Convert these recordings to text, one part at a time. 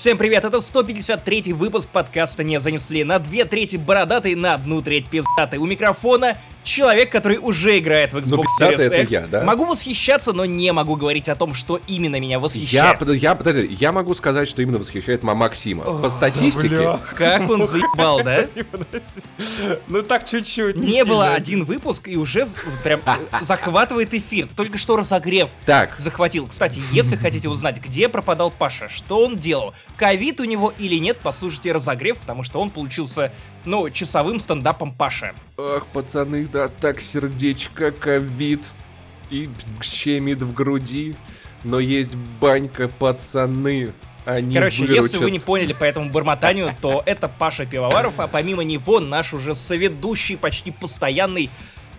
Всем привет, это 153 выпуск подкаста «Не занесли». На две трети бородатый, на одну треть пиздатый. У микрофона человек, который уже играет в Xbox Ну, Series пиздатый это X. я, да? Могу восхищаться, но не могу говорить о том, что именно меня восхищает. Я, я, подожди, я могу сказать, что именно восхищает мама Максима. По статистике, Как он заебал, да? Ну так чуть-чуть. Не было один выпуск и уже прям захватывает эфир. Только что разогрев Так. захватил. Кстати, если хотите узнать, где пропадал Паша, что он делал, ковид у него или нет, послушайте разогрев, потому что он получился, ну, часовым стендапом Паши. Ах, пацаны, да так сердечко, ковид и щемит в груди. Но есть банька, пацаны. Они Короче, выручат. если вы не поняли по этому бормотанию, то это Паша Пивоваров, а помимо него наш уже соведущий, почти постоянный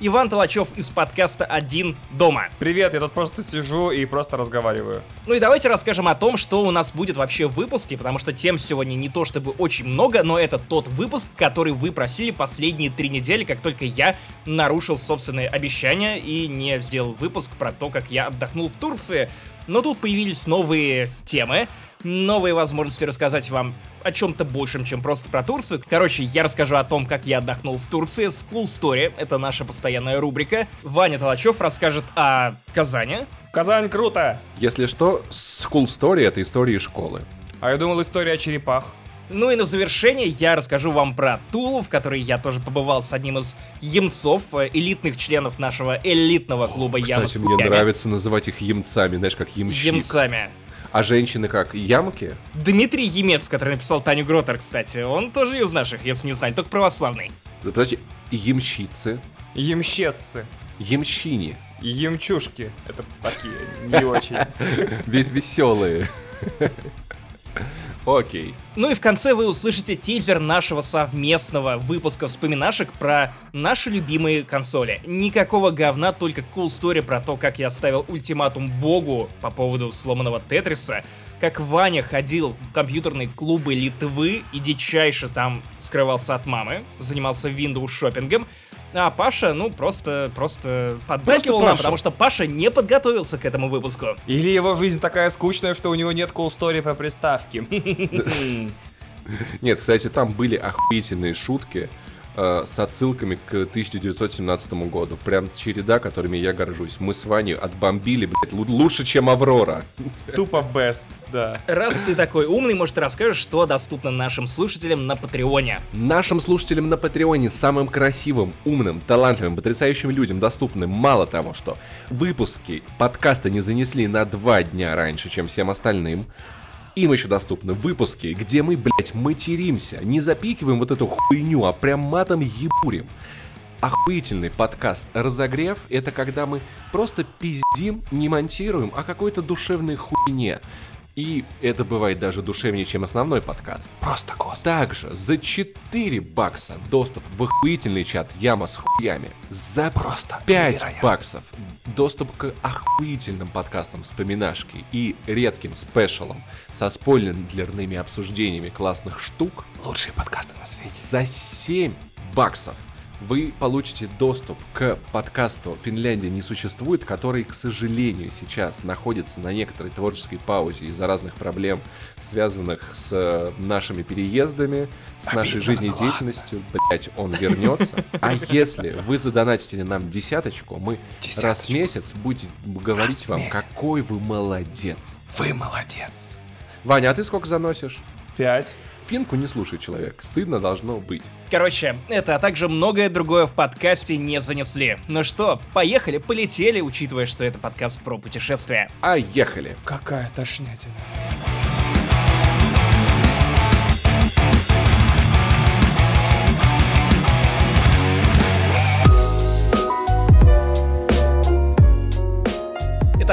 Иван Толачев из подкаста «Один дома». Привет, я тут просто сижу и просто разговариваю. Ну и давайте расскажем о том, что у нас будет вообще в выпуске, потому что тем сегодня не то чтобы очень много, но это тот выпуск, который вы просили последние три недели, как только я нарушил собственные обещания и не сделал выпуск про то, как я отдохнул в Турции. Но тут появились новые темы, новые возможности рассказать вам о чем-то большем, чем просто про Турцию. Короче, я расскажу о том, как я отдохнул в Турции. School Story — это наша постоянная рубрика. Ваня Толачев расскажет о Казани. Казань круто! Если что, School Story — это истории школы. А я думал история о черепах. Ну и на завершение я расскажу вам про Тулу, в которой я тоже побывал с одним из емцов, э, элитных членов нашего элитного клуба Яма Кстати, мне нравится называть их емцами, знаешь, как емщик. Емцами. А женщины как? Ямки? Дмитрий Емец, который написал Таню Гротер, кстати, он тоже из наших, если не знали, только православный. Подожди, емщицы, Емщессы. емщини, Емчушки. Это такие, не очень. ведь веселые. Окей. Ну и в конце вы услышите тизер нашего совместного выпуска вспоминашек про наши любимые консоли. Никакого говна, только cool story про то, как я ставил ультиматум богу по поводу сломанного Тетриса, как Ваня ходил в компьютерные клубы Литвы и дичайше там скрывался от мамы, занимался Windows шопингом, а Паша, ну, просто, просто поддакивал нам, потому что Паша не подготовился к этому выпуску. Или его жизнь такая скучная, что у него нет cool story по приставке. Нет, кстати, там были охуительные шутки э, с отсылками к 1917 году. Прям череда, которыми я горжусь. Мы с Ваней отбомбили, блядь, лу- лучше, чем Аврора. Тупо best, да. Раз ты такой умный, может, ты расскажешь, что доступно нашим слушателям на Патреоне. Нашим слушателям на Патреоне, самым красивым, умным, талантливым, потрясающим людям доступны мало того, что выпуски подкаста не занесли на два дня раньше, чем всем остальным. Им еще доступны выпуски, где мы, блядь, материмся, не запикиваем вот эту хуйню, а прям матом ебурим. Охуительный подкаст «Разогрев» — это когда мы просто пиздим, не монтируем, а какой-то душевной хуйне. И это бывает даже душевнее, чем основной подкаст. Просто космос. Также за 4 бакса доступ в охуительный чат Яма с хуями. За Просто 5 невероятно. баксов доступ к охуительным подкастам вспоминашки и редким спешалам со спойлерными обсуждениями классных штук. Лучшие подкасты на свете. За 7 баксов вы получите доступ к подкасту «Финляндия не существует», который, к сожалению, сейчас находится на некоторой творческой паузе из-за разных проблем, связанных с э, нашими переездами, с нашей жизнедеятельностью. Блять, он вернется. А если вы задонатите нам десяточку, мы Десяточку. раз в месяц будем говорить Раз вам, месяц. какой вы молодец. Вы молодец. Ваня, а ты сколько заносишь? Пять. Финку не слушай, человек. Стыдно должно быть. Короче, это, а также многое другое в подкасте не занесли. Ну что, поехали, полетели, учитывая, что это подкаст про путешествия. А ехали. Какая тошнятина.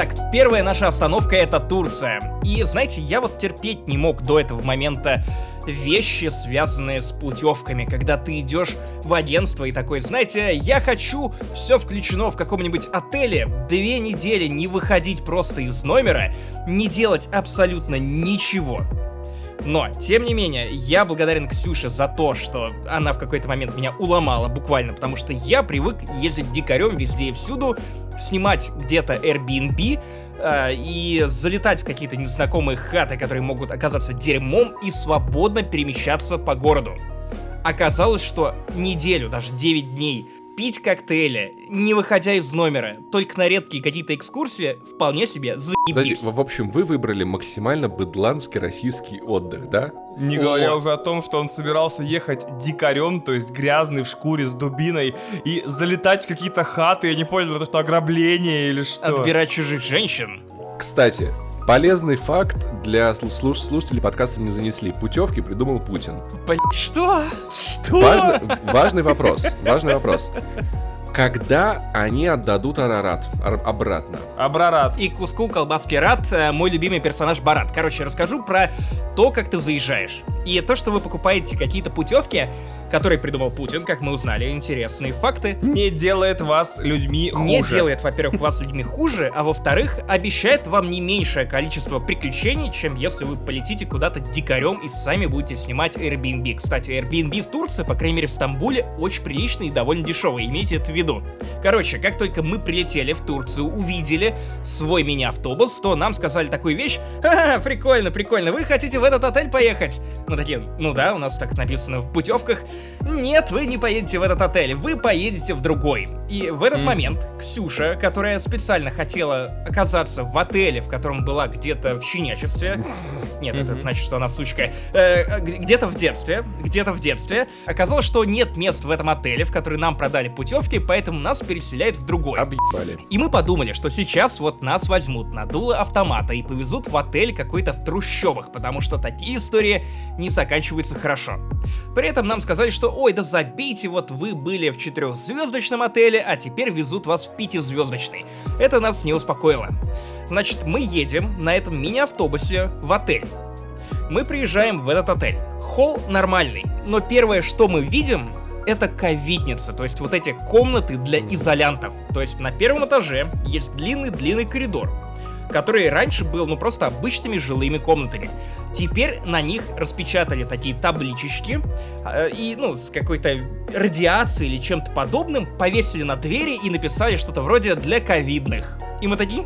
Итак, первая наша остановка это Турция. И знаете, я вот терпеть не мог до этого момента вещи, связанные с путевками, когда ты идешь в агентство и такой, знаете, я хочу все включено в каком-нибудь отеле, две недели не выходить просто из номера, не делать абсолютно ничего. Но, тем не менее, я благодарен Ксюше за то, что она в какой-то момент меня уломала буквально, потому что я привык ездить дикарем везде и всюду, снимать где-то Airbnb, э, и залетать в какие-то незнакомые хаты, которые могут оказаться дерьмом, и свободно перемещаться по городу. Оказалось, что неделю, даже 9 дней пить коктейли, не выходя из номера, только на редкие какие-то экскурсии, вполне себе Подожди, заебись. в в общем, вы выбрали максимально быдланский российский отдых, да? Не О. говоря уже о том, что он собирался ехать дикарем, то есть грязный в шкуре с дубиной, и залетать в какие-то хаты, я не понял, это что, ограбление или что? Отбирать чужих женщин. Кстати, полезный факт для слу- слуш- слушателей подкаста не занесли. Путевки придумал Путин. Что? Что? Важно- важный вопрос. Важный вопрос. Когда они отдадут Арарат ар- обратно? Абрарат. И куску колбаски Рад, э, мой любимый персонаж Барат. Короче, расскажу про то, как ты заезжаешь. И то, что вы покупаете какие-то путевки, которые придумал Путин, как мы узнали, интересные факты, Не делает вас людьми хуже. не делает, во-первых, вас людьми хуже, а во-вторых, обещает вам не меньшее количество приключений, чем если вы полетите куда-то дикарем и сами будете снимать Airbnb. Кстати, Airbnb в Турции, по крайней мере в Стамбуле, очень приличный и довольно дешевый, имейте это в виду. Короче, как только мы прилетели в Турцию, увидели свой мини-автобус, то нам сказали такую вещь, «Ха-ха, прикольно, прикольно, вы хотите в этот отель поехать? Мы такие, ну да, у нас так написано в путевках. Нет, вы не поедете в этот отель, вы поедете в другой. И в этот Мгм. момент Ксюша, которая специально хотела оказаться в отеле, в котором была где-то в щенячестве, нет, это значит, что она сучка, э, где-то в детстве, где-то в детстве, оказалось, что нет мест в этом отеле, в который нам продали путевки, поэтому нас переселяют в другой. Объебали. И мы подумали, что сейчас вот нас возьмут на дуло автомата и повезут в отель какой-то в трущобах, потому что такие истории не заканчиваются хорошо. При этом нам сказали, что ой, да забейте, вот вы были в четырехзвездочном отеле, а теперь везут вас в пятизвездочный. Это нас не успокоило. Значит, мы едем на этом мини-автобусе в отель. Мы приезжаем в этот отель. Холл нормальный, но первое, что мы видим, это ковидница, то есть вот эти комнаты для изолянтов. То есть на первом этаже есть длинный-длинный коридор, который раньше был, ну, просто обычными жилыми комнатами. Теперь на них распечатали такие табличечки э, и, ну, с какой-то радиацией или чем-то подобным повесили на двери и написали что-то вроде «для ковидных». И мы такие...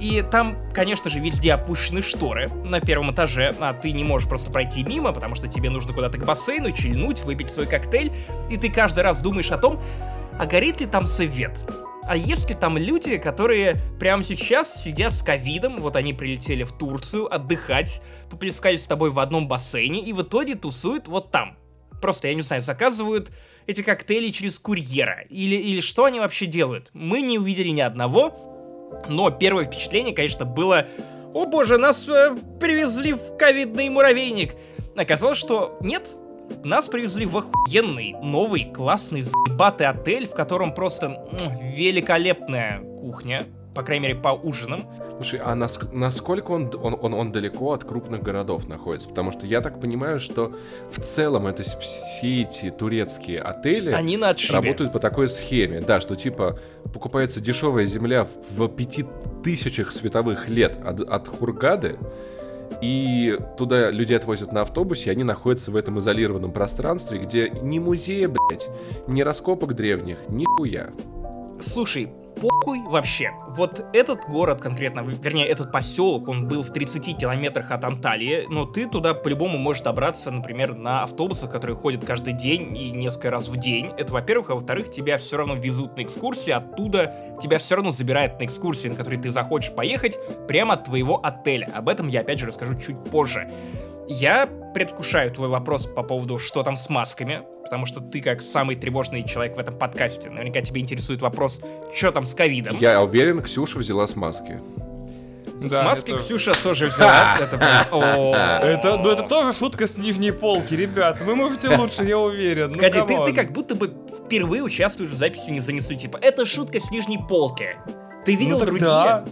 И там, конечно же, везде опущены шторы на первом этаже, а ты не можешь просто пройти мимо, потому что тебе нужно куда-то к бассейну, чильнуть, выпить свой коктейль, и ты каждый раз думаешь о том, а горит ли там свет? А есть ли там люди, которые прямо сейчас сидят с ковидом, вот они прилетели в Турцию отдыхать, поплескались с тобой в одном бассейне и в итоге тусуют вот там? Просто, я не знаю, заказывают эти коктейли через курьера. Или, или что они вообще делают? Мы не увидели ни одного, но первое впечатление, конечно, было «О боже, нас э, привезли в ковидный муравейник!» Оказалось, что нет, нас привезли в охуенный, новый, классный, заебатый отель, в котором просто великолепная кухня, по крайней мере, по ужинам. Слушай, а наск- насколько он, он, он, он далеко от крупных городов находится? Потому что я так понимаю, что в целом это все эти турецкие отели Они на отшибе. работают по такой схеме. Да, что типа покупается дешевая земля в, в пяти тысячах световых лет от, от Хургады, и туда людей отвозят на автобусе, и они находятся в этом изолированном пространстве, где ни музея, блядь, ни раскопок древних, ни хуя. Слушай, похуй вообще. Вот этот город конкретно, вернее, этот поселок, он был в 30 километрах от Анталии, но ты туда по-любому можешь добраться, например, на автобусах, которые ходят каждый день и несколько раз в день. Это, во-первых, а во-вторых, тебя все равно везут на экскурсии, оттуда тебя все равно забирают на экскурсии, на которые ты захочешь поехать, прямо от твоего отеля. Об этом я опять же расскажу чуть позже. Я предвкушаю твой вопрос по поводу, что там с масками, потому что ты, как самый тревожный человек в этом подкасте, наверняка тебе интересует вопрос, что там с ковидом. Я уверен, Ксюша взяла с маски. С Да, маски это- Ксюша тоже взяла. Это. Это, ну это тоже шутка с нижней полки, ребят. Вы можете лучше, я уверен. Ну, Погоди, ты, ты как будто бы впервые участвуешь в записи не занесли. Типа, это шутка с нижней полки. Ты видел ну, так другие?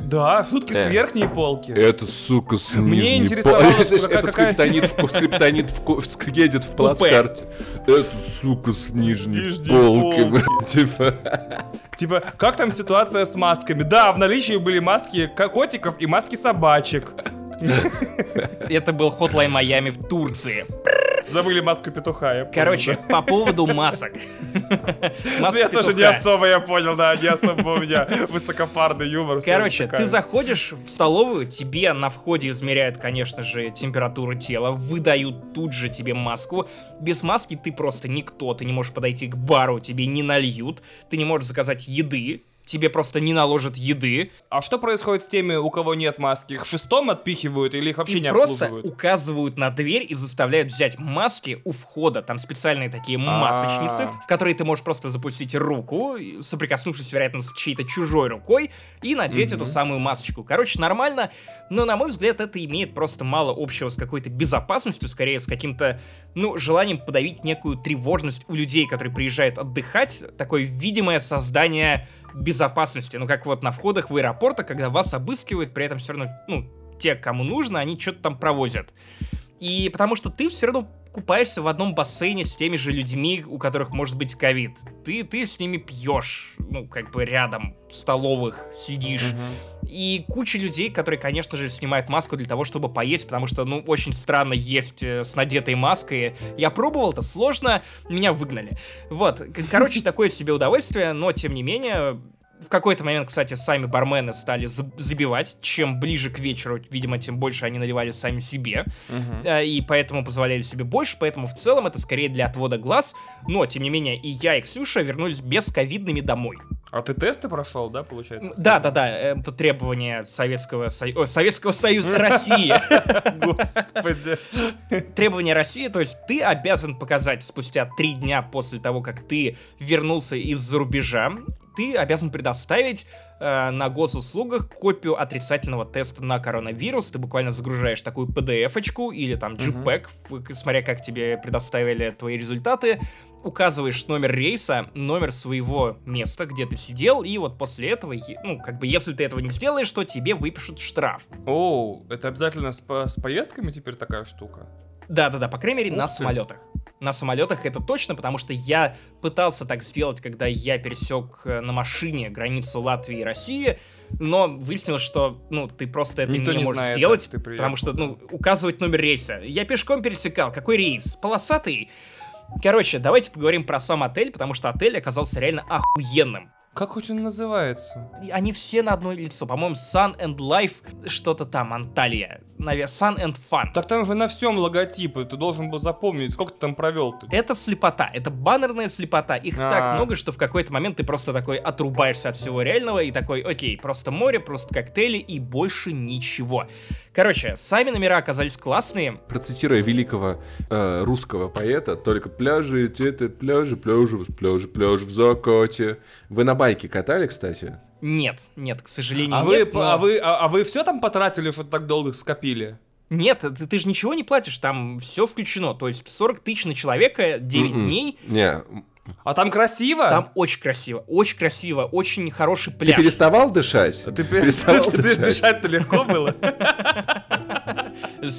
Да. Шутки с Э. верхней полки. Это, сука, с Мне нижней интересовалось, пол- Это какая- какая скриптонит, в- скриптонит в едет в плацкарте. Это, сука, с нижней нижней полки, типа. Типа, как там ситуация с масками? Да, в наличии были маски ко- котиков и маски собачек. Это был Hotline Miami в Турции. Забыли маску петуха, я понял, Короче, да. по поводу масок. Маска я тоже не особо, я понял, да, не особо у меня высокопарный юмор. Короче, ты заходишь в столовую, тебе на входе измеряют, конечно же, температуру тела, выдают тут же тебе маску. Без маски ты просто никто, ты не можешь подойти к бару, тебе не нальют, ты не можешь заказать еды, тебе просто не наложат еды. А что происходит с теми, у кого нет маски? Их шестом отпихивают или их вообще Им не просто указывают на дверь и заставляют взять маски у входа. Там специальные такие масочницы, в которые ты можешь просто запустить руку, и, соприкоснувшись, вероятно, с чьей-то чужой рукой, и надеть эту самую масочку. Короче, нормально, но, на мой взгляд, это имеет просто мало общего с какой-то безопасностью, скорее с каким-то, ну, желанием подавить некую тревожность у людей, которые приезжают отдыхать, такое видимое создание безопасности. Ну, как вот на входах в аэропорты, когда вас обыскивают, при этом все равно, ну, те, кому нужно, они что-то там провозят. И потому что ты все равно купаешься в одном бассейне с теми же людьми, у которых может быть ковид. Ты, ты с ними пьешь, ну, как бы рядом, в столовых сидишь. И куча людей, которые, конечно же, снимают маску для того, чтобы поесть, потому что, ну, очень странно есть э, с надетой маской. Я пробовал, это сложно, меня выгнали. Вот, короче, такое себе удовольствие, но, тем не менее, в какой-то момент, кстати, сами бармены стали за- забивать. Чем ближе к вечеру, видимо, тем больше они наливали сами себе. Э, И поэтому позволяли себе больше. Поэтому в целом это скорее для отвода глаз. Но, тем не менее, и я, и Ксюша вернулись бесковидными домой. А ты тесты прошел, да, получается? Да, да, да, это требование Советского, Сою- ой, Советского Союза России. Господи. Требование России, то есть ты обязан показать спустя три дня после того, как ты вернулся из-за рубежа, ты обязан предоставить э, на госуслугах копию отрицательного теста на коронавирус. Ты буквально загружаешь такую PDF-очку или там JPEG, в- смотря как тебе предоставили твои результаты, указываешь номер рейса, номер своего места, где ты сидел, и вот после этого, ну, как бы, если ты этого не сделаешь, то тебе выпишут штраф. Оу, это обязательно с, с поездками теперь такая штука? Да-да-да, по крайней мере, Ух на ты. самолетах. На самолетах это точно, потому что я пытался так сделать, когда я пересек э, на машине границу Латвии и России, но выяснилось, что, ну, ты просто это Никто не, не можешь знает, сделать, приехал. потому что, ну, указывать номер рейса. Я пешком пересекал. Какой рейс? Полосатый? Короче, давайте поговорим про сам отель, потому что отель оказался реально охуенным. Как хоть он называется? Они все на одно лицо. По-моему, Sun and Life, что-то там, Анталия. Наверное, Sun and Fun. Так там же на всем логотипы, ты должен был запомнить, сколько ты там провел ты. Это слепота, это баннерная слепота. Их А. так много, что в какой-то момент ты просто такой отрубаешься от всего реального и такой, окей, просто море, просто коктейли и больше ничего. Короче, сами номера оказались классные. Процитируя великого э, русского поэта, только пляжи, это пляжи, пляжи, пляжи, пляжи в закате. Вы на байке катали, кстати? Нет, нет, к сожалению, А вы, нет. но- а вы, а, а вы все там потратили, что так долго скопили? Нет, ты, ты же ничего не платишь, там все включено. То есть 40 тысяч на человека, 9 Мгм. дней. Не. А там красиво? Там очень красиво, очень красиво, очень хороший Ты пляж. переставал дышать? Ты пер- переставал ты- дышать? Дышать-то легко было?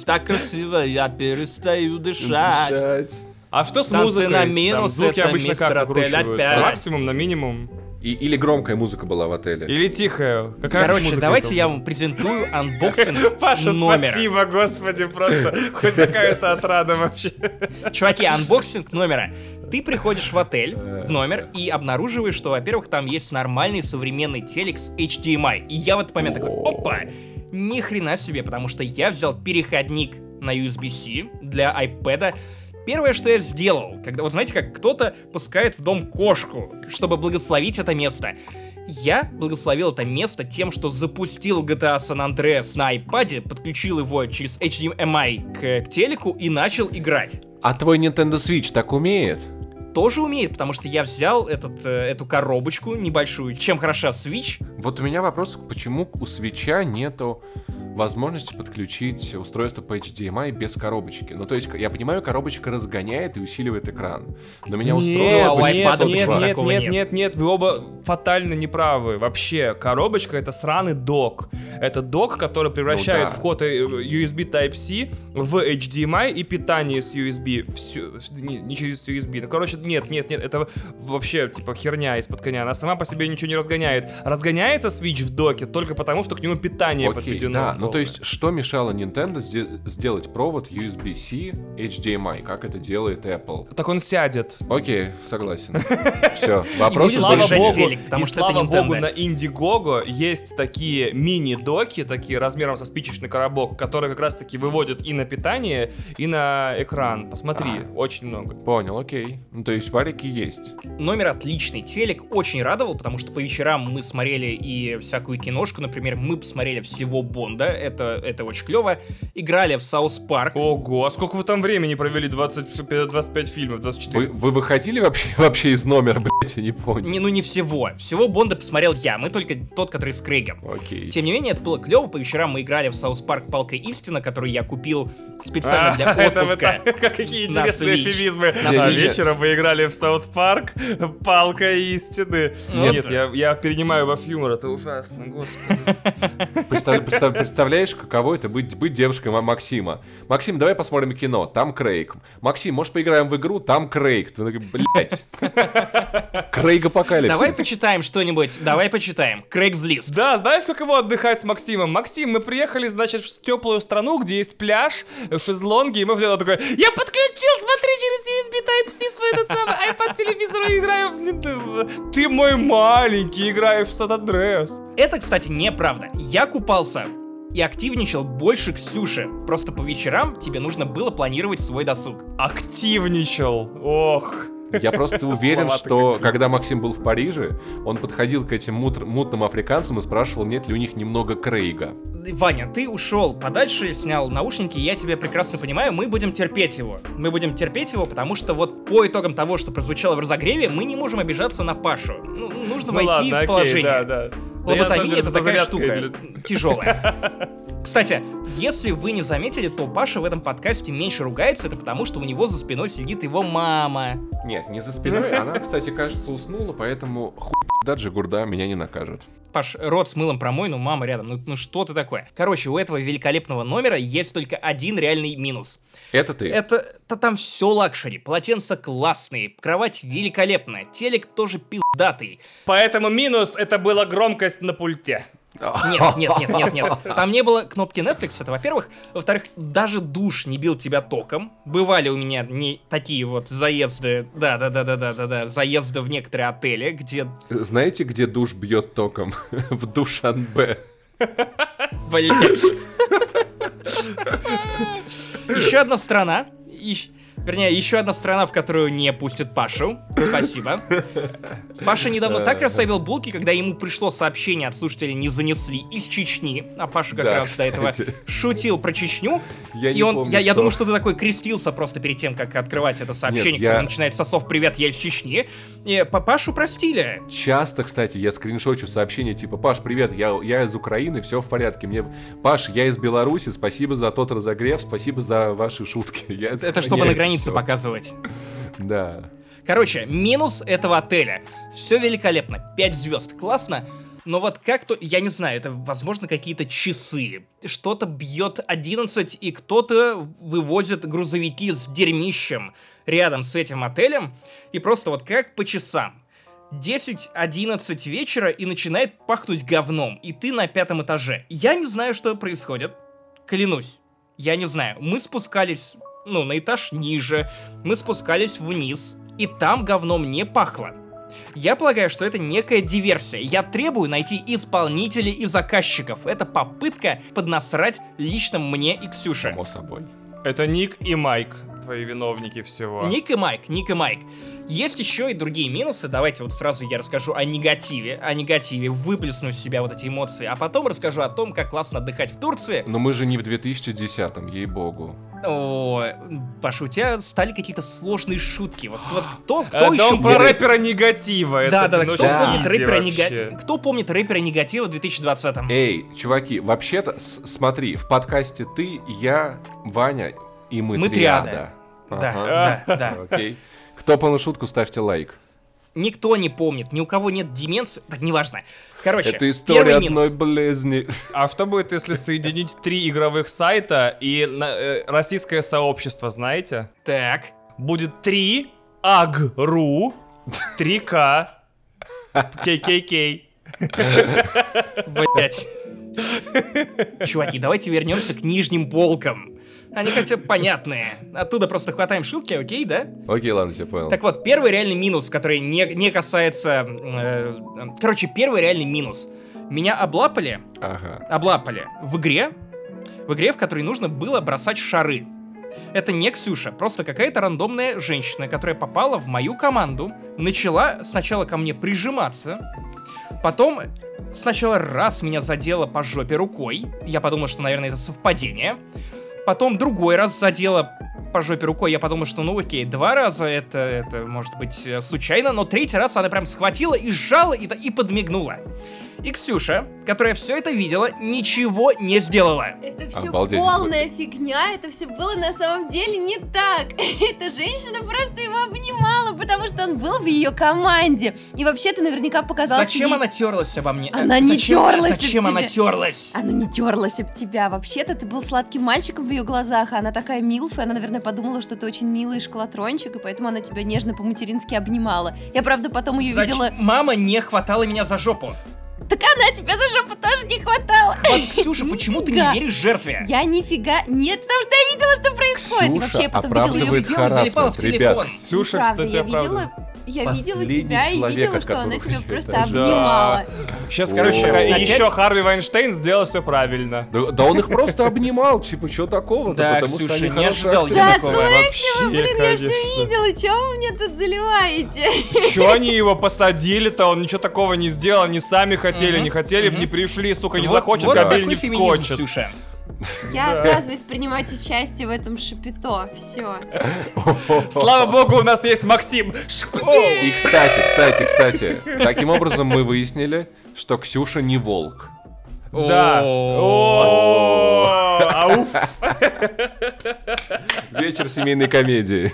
Так красиво, я перестаю дышать. А что с музыкой? на Там минус, звуки это обычно как опять. На максимум, на минимум? И- или громкая музыка была в отеле? Или тихая? Какая с Короче, давайте я вам презентую unboxing Паша, номера. спасибо, господи, просто хоть какая-то отрада вообще. Чуваки, unboxing номера. Ты приходишь в отель, в номер, и обнаруживаешь, что, во-первых, там есть нормальный современный телек с HDMI. И я в этот момент такой, опа, ни хрена себе, потому что я взял переходник на USB-C для iPad. Первое, что я сделал, когда, вот знаете, как кто-то пускает в дом кошку, чтобы благословить это место. Я благословил это место тем, что запустил GTA San Andreas на iPad, подключил его через HDMI к, к телеку и начал играть А твой Nintendo Switch так умеет? тоже умеет, потому что я взял этот, э, эту коробочку небольшую. Чем хороша Switch? Вот у меня вопрос, почему у свеча нету возможности подключить устройство по HDMI без коробочки. Ну, то есть, я понимаю, коробочка разгоняет и усиливает экран. Но меня устроило нет, нет, нет, нет, нет? нет, нет, вы оба фатально неправы. Вообще, коробочка это сраный док. Это док, который превращает Ну да. вход э, USB Type-C в HDMI и питание с USB. Всё, не, не через USB. Ну, короче, нет, нет, нет, это вообще типа херня из-под коня. Она сама по себе ничего не разгоняет. Разгоняется Switch в доке только потому, что к нему питание Окей, подведено. да, но Ну, то есть, что мешало Nintendo сде- сделать провод USB-C HDMI, как это делает Apple? Так он сядет. Окей, согласен. Все, вопрос богу, потому что это слава богу, на Indiegogo есть такие мини-доки, такие размером со спичечный коробок, которые как раз-таки выводят и на питание, и на экран. Посмотри, А. очень много. Понял, окей. Ну, то есть, варики есть. Номер отличный. Телек очень радовал, потому что по вечерам мы смотрели и всякую киношку. Например, мы посмотрели всего Бонда. Это, это очень клево. Играли в South Park. Ого, а сколько вы там времени провели? 20, 25 фильмов, 24? Вы, вы выходили вообще, вообще из номера, блядь, я не понял. Не, ну не всего. Всего Бонда посмотрел я. Мы только тот, который с Крейгом. Окей. Тем не менее, это было клево. По вечерам мы играли в South Park Палка Истина, который я купил специально для А, это вы отпуска. так- как какие интересные эвфемизмы. А вечером вы играли в South Park, палка истины. Нет, да. я, я перенимаю его юмор, это ужасно, господи. Представ- представ- представляешь, каково это быть, быть девушкой Ма- Максима? Максим, давай посмотрим кино, там Крейг. Максим, может поиграем в игру, там Крейг. Ты такой, блядь. Крейг апокалипсис. Давай почитаем что-нибудь. Давай почитаем. Craigslist. Да, знаешь, как его отдыхать с Максимом? Максим, мы приехали, значит, в теплую страну, где есть пляж, шезлонги, и мы взяли такой, я подключил, смотри, через USB Type-C свой этот самый iPad телевизор и играю в. Ты мой маленький, играешь в Сан-Андрес. Это, кстати, неправда. Я купался и активничал больше Ксюши. Просто по вечерам тебе нужно было планировать свой досуг. Активничал. Ох. Я просто уверен, что какие. когда Максим был в Париже, он подходил к этим мут- мутным африканцам и спрашивал, нет ли у них немного Крейга. Ваня, ты ушел подальше, снял наушники, я тебя прекрасно понимаю, мы будем терпеть его. Мы будем терпеть его, потому что вот по итогам того, что прозвучало в разогреве, мы не можем обижаться на Пашу. Ну, нужно Ну войти ладно, в окей, положение. да, да. Лоботомия это такая штука тяжелая. Кстати, если вы не заметили, то Паша в этом подкасте меньше ругается, это потому что у него за спиной сидит его мама. Нет, не за спиной. Она, кстати, кажется, уснула, поэтому хуй да Джигурда меня не накажет. Паш, рот с мылом промой, ну мама рядом, ну, ну что ты такое? Короче, у этого великолепного номера есть только один реальный минус. Это ты. Это, это там все luxury, полотенца классные, кровать великолепная, телек тоже пиздатый. Поэтому минус это была громкость на пульте. Нет, нет, нет, нет, нет. Там не было кнопки Netflix, это во-первых. Во-вторых, даже душ не бил тебя током. Бывали у меня не такие вот заезды, да-да-да-да-да-да, заезды в некоторые отели, где, Знаете, где душ бьет током? В Душанбе. блять. Еще одна страна, ищ- Вернее, еще одна страна, в которую не пустит Пашу. Спасибо. Паша недавно так расставил булки, когда ему пришло сообщение от слушателей «Не занесли» из Чечни. А Паша как Да, раз до этого кстати. шутил про Чечню. Я и не он, помню, я, я что. думаю, что ты такой крестился просто перед тем, как открывать это сообщение, Нет, которое я- начинает «Сосов, привет, я из Чечни». И па- Пашу простили. Часто, кстати, я скриншочу сообщение типа «Паш, привет, я, я из Украины, все в порядке». Мне «Паш, я из Беларуси, спасибо за тот разогрев, спасибо за ваши шутки». Я Это чтобы на границе всё. показывать. Да. Короче, минус этого отеля. Все великолепно. 5 звезд. Классно. Но вот как-то, я не знаю, это, возможно, какие-то часы. Что-то бьет 11, и кто-то вывозит грузовики с дерьмищем рядом с этим отелем. И просто вот как по часам. 10-11 вечера и начинает пахнуть говном. И ты на пятом этаже. Я не знаю, что происходит. Клянусь. Я не знаю. Мы спускались, ну, на этаж ниже. Мы спускались вниз. И там говном не пахло. Я полагаю, что это некая диверсия. Я требую найти исполнителей и заказчиков. Это попытка поднасрать лично мне и Ксюше. Само собой. Это Ник и Майк, твои виновники всего. Ник и Майк, Ник и Майк. Есть еще и другие минусы. Давайте вот сразу я расскажу о негативе. О негативе, выплесну из себя вот эти эмоции. А потом расскажу о том, как классно отдыхать в Турции. Но мы же не в 2010-м, ей-богу. О, Паша, у тебя стали какие-то сложные шутки. Вот, вот кто, А, кто да еще он про рэпера негатива. это, Да, да, да. блин, Кто очень помнит рэпера нега- Кто помнит рэпера негатива в 2020-м? Эй, чуваки, вообще-то, смотри, в подкасте ты, я, Ваня и мы, Мы триада. Да, Ага. да, да. Окей. Кто понял шутку, ставьте лайк. Никто не помнит, ни у кого нет деменции. Так, неважно. Короче, Это история первый минус. одной болезни. А что будет, если соединить три игровых сайта и на- э, российское сообщество, знаете? Так. Будет три аг.ру, 3К, ККК. Блять. Чуваки, давайте вернемся к нижним полкам. Они хотя бы понятные. Оттуда просто хватаем шутки, окей, да? Окей, ладно, я понял. Так вот, первый реальный минус, который не, не касается... э, короче, первый реальный минус. Меня облапали, Ага. облапали в игре, в игре, в которой нужно было бросать шары. Это не Ксюша, просто какая-то рандомная женщина, которая попала в мою команду, начала сначала ко мне прижиматься, потом сначала раз меня задела по жопе рукой, я подумал, что, наверное, это совпадение, потом другой раз задела по жопе рукой, я подумал, что ну окей, два раза это, это может быть э, случайно, но третий раз она прям схватила и сжала и, и подмигнула. И Ксюша, которая все это видела, ничего не сделала. Это все Обалдеть, полная фигня, это все было на самом деле не так. Эта женщина просто его обнимала, потому что он был в ее команде. И вообще ты наверняка показал Зачем ей- она терлась обо мне? Она не зачем- терлась об Зачем она тебя. терлась? Она не терлась об тебя. Вообще-то ты был сладким мальчиком в ее глазах, а она такая милфа, и она, наверное, подумала, что ты очень милый школотрончик, и поэтому она тебя нежно по-матерински обнимала. Я, правда, потом ее Зачем- видела... Мама не хватала меня за жопу. Так она тебя за жопу тоже не хватала. Вот, Ксюша, почему ты не веришь жертве? Я нифига... Нет, потому что я видела, что происходит. и Ксюша вообще я потом видела ее... залипала в харассмент, ребят. телефон. Ксюша, Правда, кстати, я оправдывает. видела... Я видела тебя и видела, что она тебя просто это обнимала. Сейчас, короче, еще Харви Вайнштейн сделал все правильно. Да, да он их просто обнимал, типа, что такого-то, Да, потому Ксюша, что они не ожидал я Да такого. слышите вы, блин, я все конечно. видела, чего вы мне тут заливаете? Че они его посадили-то? Он ничего такого не сделал, они сами хотели, не хотели, не пришли, сука, не захочет, кабель не вскочит. Я отказываюсь принимать участие в этом шапито. Все. Слава богу, у нас есть Максим. И, кстати, кстати, кстати, таким образом мы выяснили, что Ксюша не волк. Да. Ауф. Вечер семейной комедии.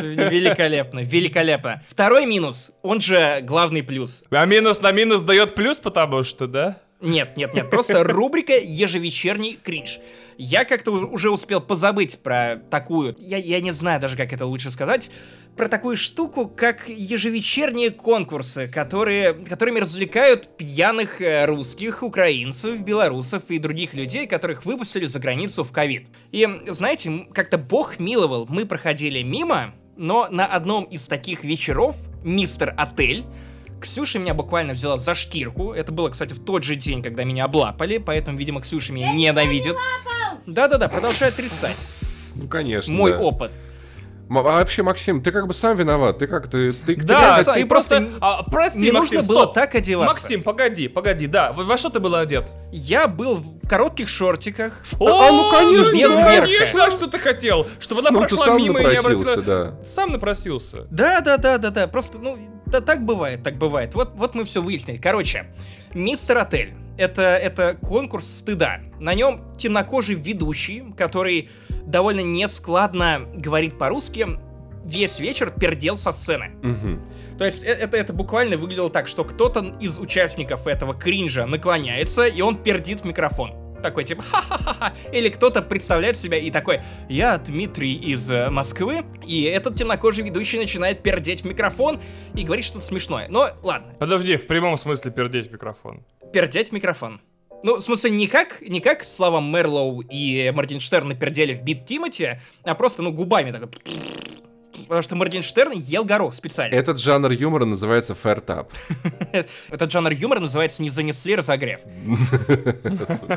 Великолепно, великолепно. Второй минус, он же главный плюс. А минус на минус дает плюс, потому что, да? Нет, нет, нет, просто рубрика «Ежевечерний кринж». Я как-то уже успел позабыть про такую, я, я не знаю даже, как это лучше сказать, про такую штуку, как ежевечерние конкурсы, которые, которыми развлекают пьяных э, русских, украинцев, белорусов и других людей, которых выпустили за границу в ковид. И, знаете, как-то бог миловал, мы проходили мимо, но на одном из таких вечеров мистер Отель Ксюша меня буквально взяла за шкирку. Это было, кстати, в тот же день, когда меня облапали, поэтому, видимо, Ксюша меня ненавидит. Да-да-да, продолжай отрицать. Ну, конечно. Мой да. опыт. А вообще, Максим, ты как бы сам виноват. Ты как ты, ты, ты Да, просто- ты просто просто... а, Прости, Не Максим, нужно было стоп. так одеваться. Максим, погоди, погоди, да. Во во что ты был одет? Я был в коротких шортиках. О, ну, конечно, без да, конечно, а что ты хотел? Чтобы она Ну, ты прошла мимо и не напросился, обратила... да. Сам напросился. Да-да-да-да-да, просто, ну, да так бывает, так бывает. Вот, вот мы все выяснили. Короче, Мистер Отель. Это, это конкурс стыда. На нем темнокожий ведущий, который довольно нескладно говорит по-русски, весь вечер пердел со сцены. Мгм. То есть э- это, это буквально выглядело так, что кто-то из участников этого кринжа наклоняется, и он пердит в микрофон. Такой типа ха-ха-ха. Или кто-то представляет себя и такой, я Дмитрий из э, Москвы, и этот темнокожий ведущий начинает пердеть в микрофон и говорит что-то смешное. Но ладно, Подожди, в прямом смысле пердеть в микрофон. пердеть в микрофон. Ну, в смысле, не как, не как Слава Мерлоу и Моргенштерн пердели в бит Тимати, а просто, ну, губами такой... Потому что Моргенштерн ел горох специально. Этот жанр юмора называется фэртап. Этот жанр юмора называется «Не занесли разогрев».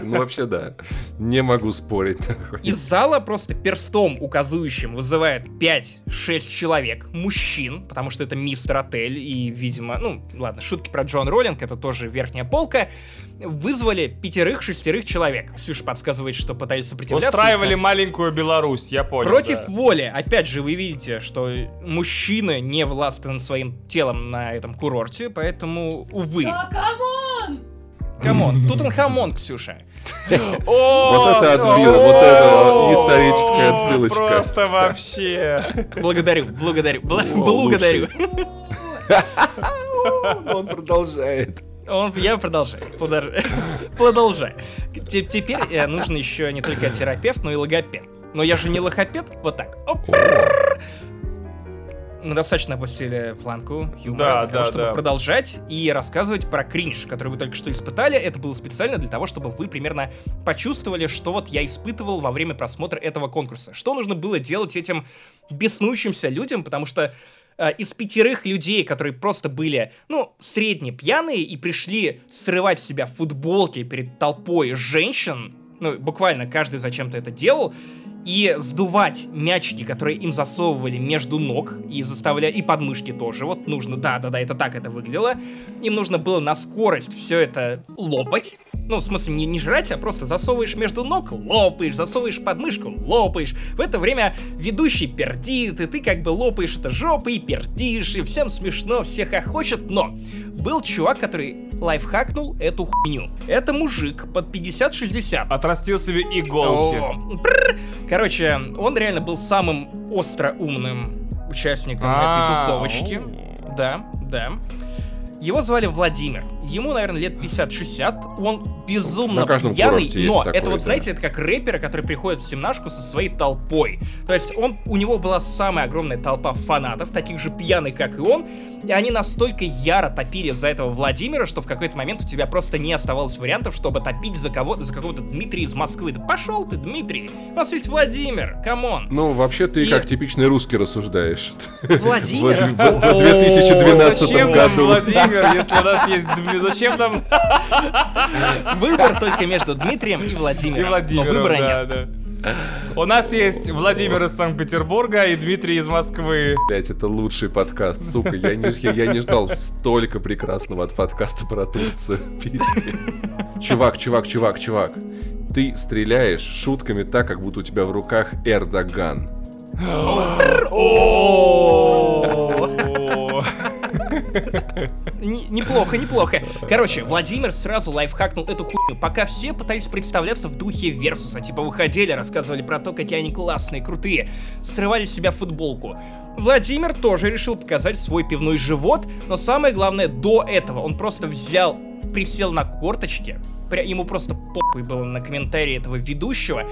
Ну вообще да. Не могу спорить. Из зала просто перстом указующим вызывает 5-6 человек, мужчин, потому что это мистер отель, и, видимо, ну, ладно, шутки про Джон Роллинг, это тоже верхняя полка, вызвали пятерых-шестерых человек. Ксюша подсказывает, что пытались сопротивляться. Устраивали маленькую Беларусь, я понял. Против да. воли. Опять же, вы видите, что мужчины не властны над своим телом на этом курорте, поэтому, увы. come on! Come on, Тутанхамон, Ксюша. О, Вот это отбил, вот это историческая отсылочка. Просто вообще. Благодарю, благодарю, благодарю. Он продолжает. Он, я продолжаю. Те- Теперь э, нужно еще не только терапевт, но и логопед. Но я же не логопед. Вот так. Оп. Мы достаточно опустили планку юмора Да, для того, да, чтобы да. продолжать и рассказывать про кринж, который вы только что испытали. Это было специально для того, чтобы вы примерно почувствовали, что вот я испытывал во время просмотра этого конкурса. Что нужно было делать этим беснующимся людям, потому что э, из пятерых людей, которые просто были, ну, средне пьяные и пришли срывать себя футболки перед толпой женщин, ну, буквально каждый зачем-то это делал, и сдувать мячики, которые им засовывали между ног и заставляли, и подмышки тоже, вот нужно, да-да-да, это так это выглядело, им нужно было на скорость все это лопать, ну, в смысле, не, не жрать, а просто засовываешь между ног, лопаешь, засовываешь подмышку, лопаешь. В это время ведущий пердит, и ты как бы лопаешь это жопой и пердишь, и всем смешно, всех охочет, но был чувак, который лайфхакнул эту хуйню. Это мужик под 50-60. Отрастил себе иголки. О, бррр. Короче, он реально был самым остро умным участником А, этой тусовочки. Да, да. Его звали Владимир. Ему, наверное, лет 50-60. Он безумно пьяный, но такой, это вот, да. знаете, это как рэперы, которые приходят в семнашку со своей толпой. То есть он, у него была самая огромная толпа фанатов, таких же пьяных, как и он, и они настолько яро топили за этого Владимира, что в какой-то момент у тебя просто не оставалось вариантов, чтобы топить за кого за какого-то Дмитрия из Москвы. Да пошел ты, Дмитрий! У нас есть Владимир, come on! Ну, вообще ты И- как типичный русский рассуждаешь. Владимир! В- в- в 2012 Зачем нам году. Владимир, если у нас есть... Дм- Зачем нам Выбор только между Дмитрием и и Владимиром. Владимиром? Но выбора да, нет. да. У нас есть Владимир из Санкт-Петербурга и Дмитрий из Москвы. Блять, это лучший подкаст, сука. Я не, я, я не ждал столько прекрасного от подкаста про Турцию. Пиздец. Чувак, чувак, чувак, чувак. Ты стреляешь шутками так, как будто у тебя в руках Эрдоган. Неплохо, неплохо. Короче, Владимир сразу лайфхакнул эту хуйню, пока все пытались представляться в духе Версуса. Типа выходили, рассказывали про то, какие они классные, крутые. Срывали с себя футболку. Владимир тоже решил показать свой пивной живот, но самое главное, до этого он просто взял, присел на корточки, ему просто похуй было на комментарии этого ведущего,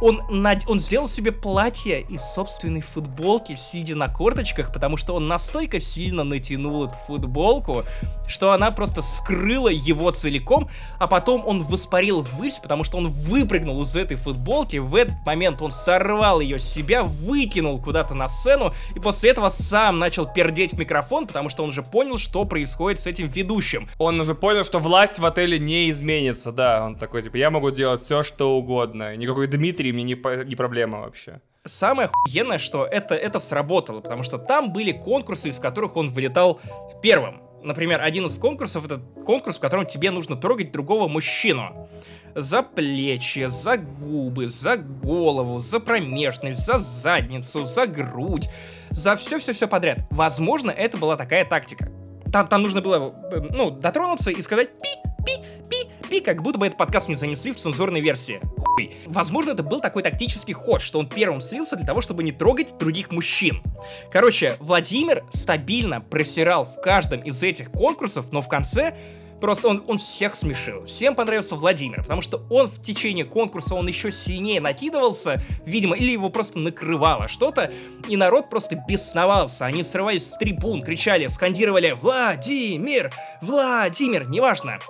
он, над... он сделал себе платье из собственной футболки, сидя на корточках, потому что он настолько сильно натянул эту футболку, что она просто скрыла его целиком, а потом он воспарил ввысь, потому что он выпрыгнул из этой футболки, в этот момент он сорвал ее с себя, выкинул куда-то на сцену, и после этого сам начал пердеть в микрофон, потому что он уже понял, что происходит с этим ведущим. Он уже понял, что власть в отеле не изменится, да. Он такой, типа, я могу делать все, что угодно. Никакой Дмитрий мне не, не проблема вообще. Самое охуенное, что это, это сработало, потому что там были конкурсы, из которых он вылетал первым. Например, один из конкурсов это конкурс, в котором тебе нужно трогать другого мужчину. За плечи, за губы, за голову, за промежность, за задницу, за грудь, за все-все-все подряд. Возможно, это была такая тактика. Там, там нужно было, э, ну, дотронуться и сказать пи, пи, пи, пи, как будто бы этот подкаст не занесли в цензурной версии. Хуй. Возможно, это был такой тактический ход, что он первым слился для того, чтобы не трогать других мужчин. Короче, Владимир стабильно просирал в каждом из этих конкурсов, но в конце Просто он, он всех смешил. Всем понравился Владимир, потому что он в течение конкурса, он еще сильнее накидывался, видимо, или его просто накрывало что-то, и народ просто бесновался. Они срывались с трибун, кричали, скандировали «Владимир! Владимир!» Неважно,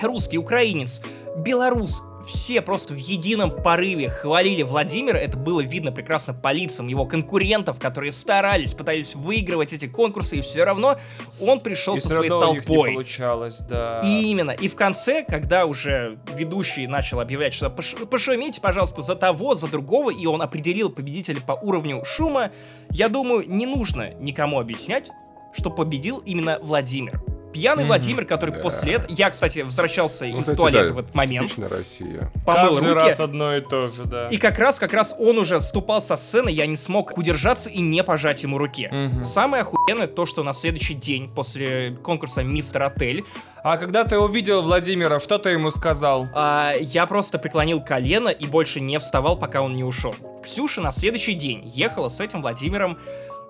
русский, украинец, белорус, все просто в едином порыве хвалили Владимира. Это было видно прекрасно по лицам его конкурентов, которые старались, пытались выигрывать эти конкурсы, и все равно он пришел И со своей них не толпой. получалось, да. И именно. И в конце, когда уже ведущий начал объявлять, что «Пош- пошумите, пожалуйста, за того, за другого, и он определил победителя по уровню шума, я думаю, не нужно никому объяснять, что победил именно Владимир. Пьяный Мгм. Владимир, который Да. после этого... Я, кстати, возвращался Ну, из кстати, туалета да, в этот момент, Типичная Россия. помыл Каждый руки. раз одно и то же, да. И как раз, как раз он уже ступал со сцены, я не смог удержаться и не пожать ему руки. Мгм. Самое охуенное то, что на следующий день после конкурса «Мистер Отель» А когда ты увидел Владимира, что ты ему сказал? А, я просто преклонил колено и больше не вставал, пока он не ушел. Ксюша на следующий день ехала с этим Владимиром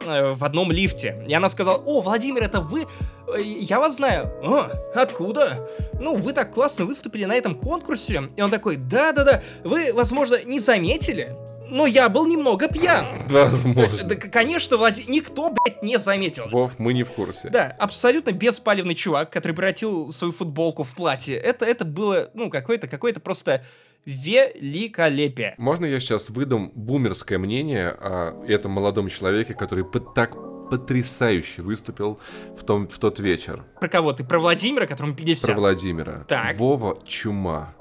э, в одном лифте. И она сказала, о, Владимир, это вы? Э, Я вас знаю. А, откуда? Ну, вы так классно выступили на этом конкурсе. И он такой, да-да-да, вы, возможно, не заметили, Но я был немного пьян. То есть, Возможно. да, конечно, Влади... никто, блядь, не заметил. Вов, мы не в курсе. Да, абсолютно беспалевный чувак, который превратил свою футболку в платье. Это, это было, ну, какое-то, какое-то просто великолепие. Можно я сейчас выдам бумерское мнение о этом молодом человеке, который так потрясающе выступил в, том, в тот вечер? Про кого ты? Про Владимира, которому 50? Про Владимира. Так. Вова чума.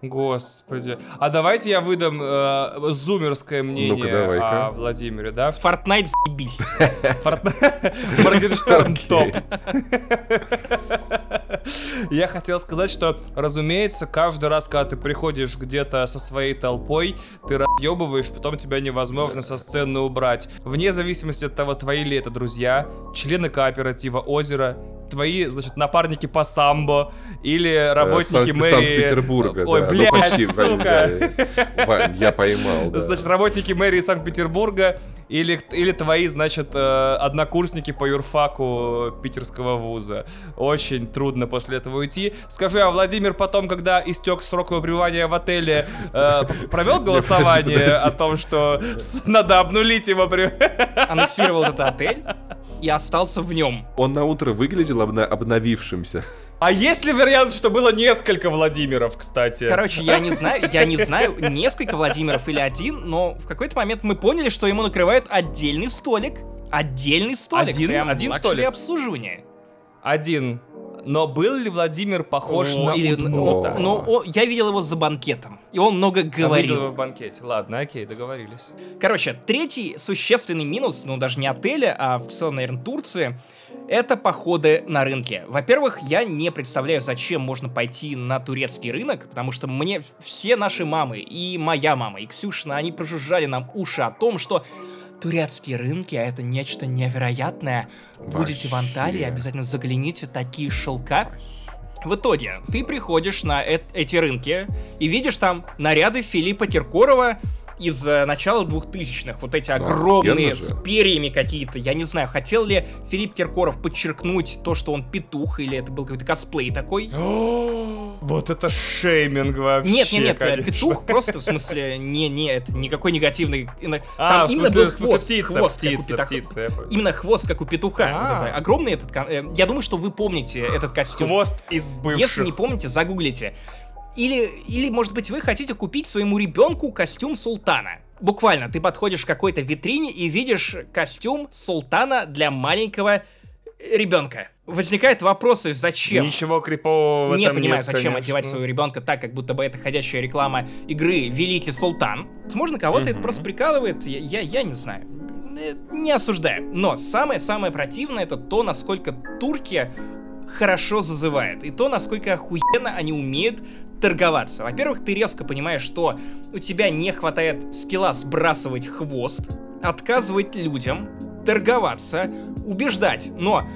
Господи. А давайте я выдам э, зумерское мнение давай-ка. о Владимире, да? Fortnite заебись. Моргенштерн топ. Я хотел сказать, что, разумеется, каждый раз, когда ты приходишь где-то со своей толпой, ты разъебываешь, потом тебя невозможно со сцены убрать. Вне зависимости от того, твои ли это друзья, члены кооператива «Озеро», твои, значит, напарники по самбо или работники Санкт- мэрии... Санкт-Петербурга, Ой, да. Ну, блядь, почти, Вань, сука. да. Вань, я поймал, да. Значит, работники мэрии Санкт-Петербурга или, или твои, значит, э, однокурсники по юрфаку питерского вуза. Очень трудно после этого уйти. Скажу я, Владимир потом, когда истек срок его пребывания в отеле, э, провел голосование о том, что надо обнулить его. Аннексировал этот отель и остался в нем. Он на утро выглядел обна- обновившимся. А есть ли вариант, что было несколько Владимиров, кстати? Короче, я не знаю, я не знаю, несколько Владимиров или один, но в какой-то момент мы поняли, что ему накрывают отдельный столик. Отдельный столик. Один- прям один столик? обслуживания. Один. Но был ли Владимир похож О, на или- удмурта? ну, ну, о, я видел его за банкетом, и он много А видел говорил. его в банкете. Ладно, окей, договорились. Короче, третий существенный минус, ну даже не отеля, а в целом, наверное, Турции, это походы на рынке. Во-первых, я не представляю, зачем можно пойти на турецкий рынок, потому что мне все наши мамы, и моя мама, и Ксюшина, они прожужжали нам уши о том, что турецкие рынки а это нечто невероятное. Будете в Анталии, Вообще. обязательно загляните, такие шелка. В итоге, ты приходишь на эт- эти рынки и видишь там наряды Филиппа Киркорова из э, начала двухтысячных. Вот эти огромные, с перьями какие-то. Я не знаю, хотел ли Филипп Киркоров подчеркнуть то, что он петух, или это был какой-то косплей такой. Вот это шейминг вообще, Нет, нет, нет, э, конечно. петух просто, в смысле, не, не, это никакой негативный. А, Там в именно смысле, был в смысле хвост, птица, хвост, как у птица, петуха. птица. Именно хвост, как у петуха. А. Вот это, огромный этот... э, Я думаю, что вы помните этот костюм. Хвост из бывших. Если не помните, загуглите. Или, или, может быть, вы хотите купить своему ребенку костюм султана. Буквально, ты подходишь к какой-то витрине и видишь костюм султана для маленького ребенка. Возникают вопросы, зачем? Ничего крипового в не этом понимаю, нет, зачем конечно. одевать своего ребенка так, как будто бы это ходящая реклама игры Великий Султан. Возможно, кого-то это Мгм. просто прикалывает, я, я, я не знаю. Э, Не осуждаю. Но самое-самое противное это то, насколько турки хорошо зазывают. И то, насколько охуенно они умеют торговаться. Во-первых, ты резко понимаешь, что у тебя не хватает скилла сбрасывать хвост, отказывать людям, торговаться, убеждать. Но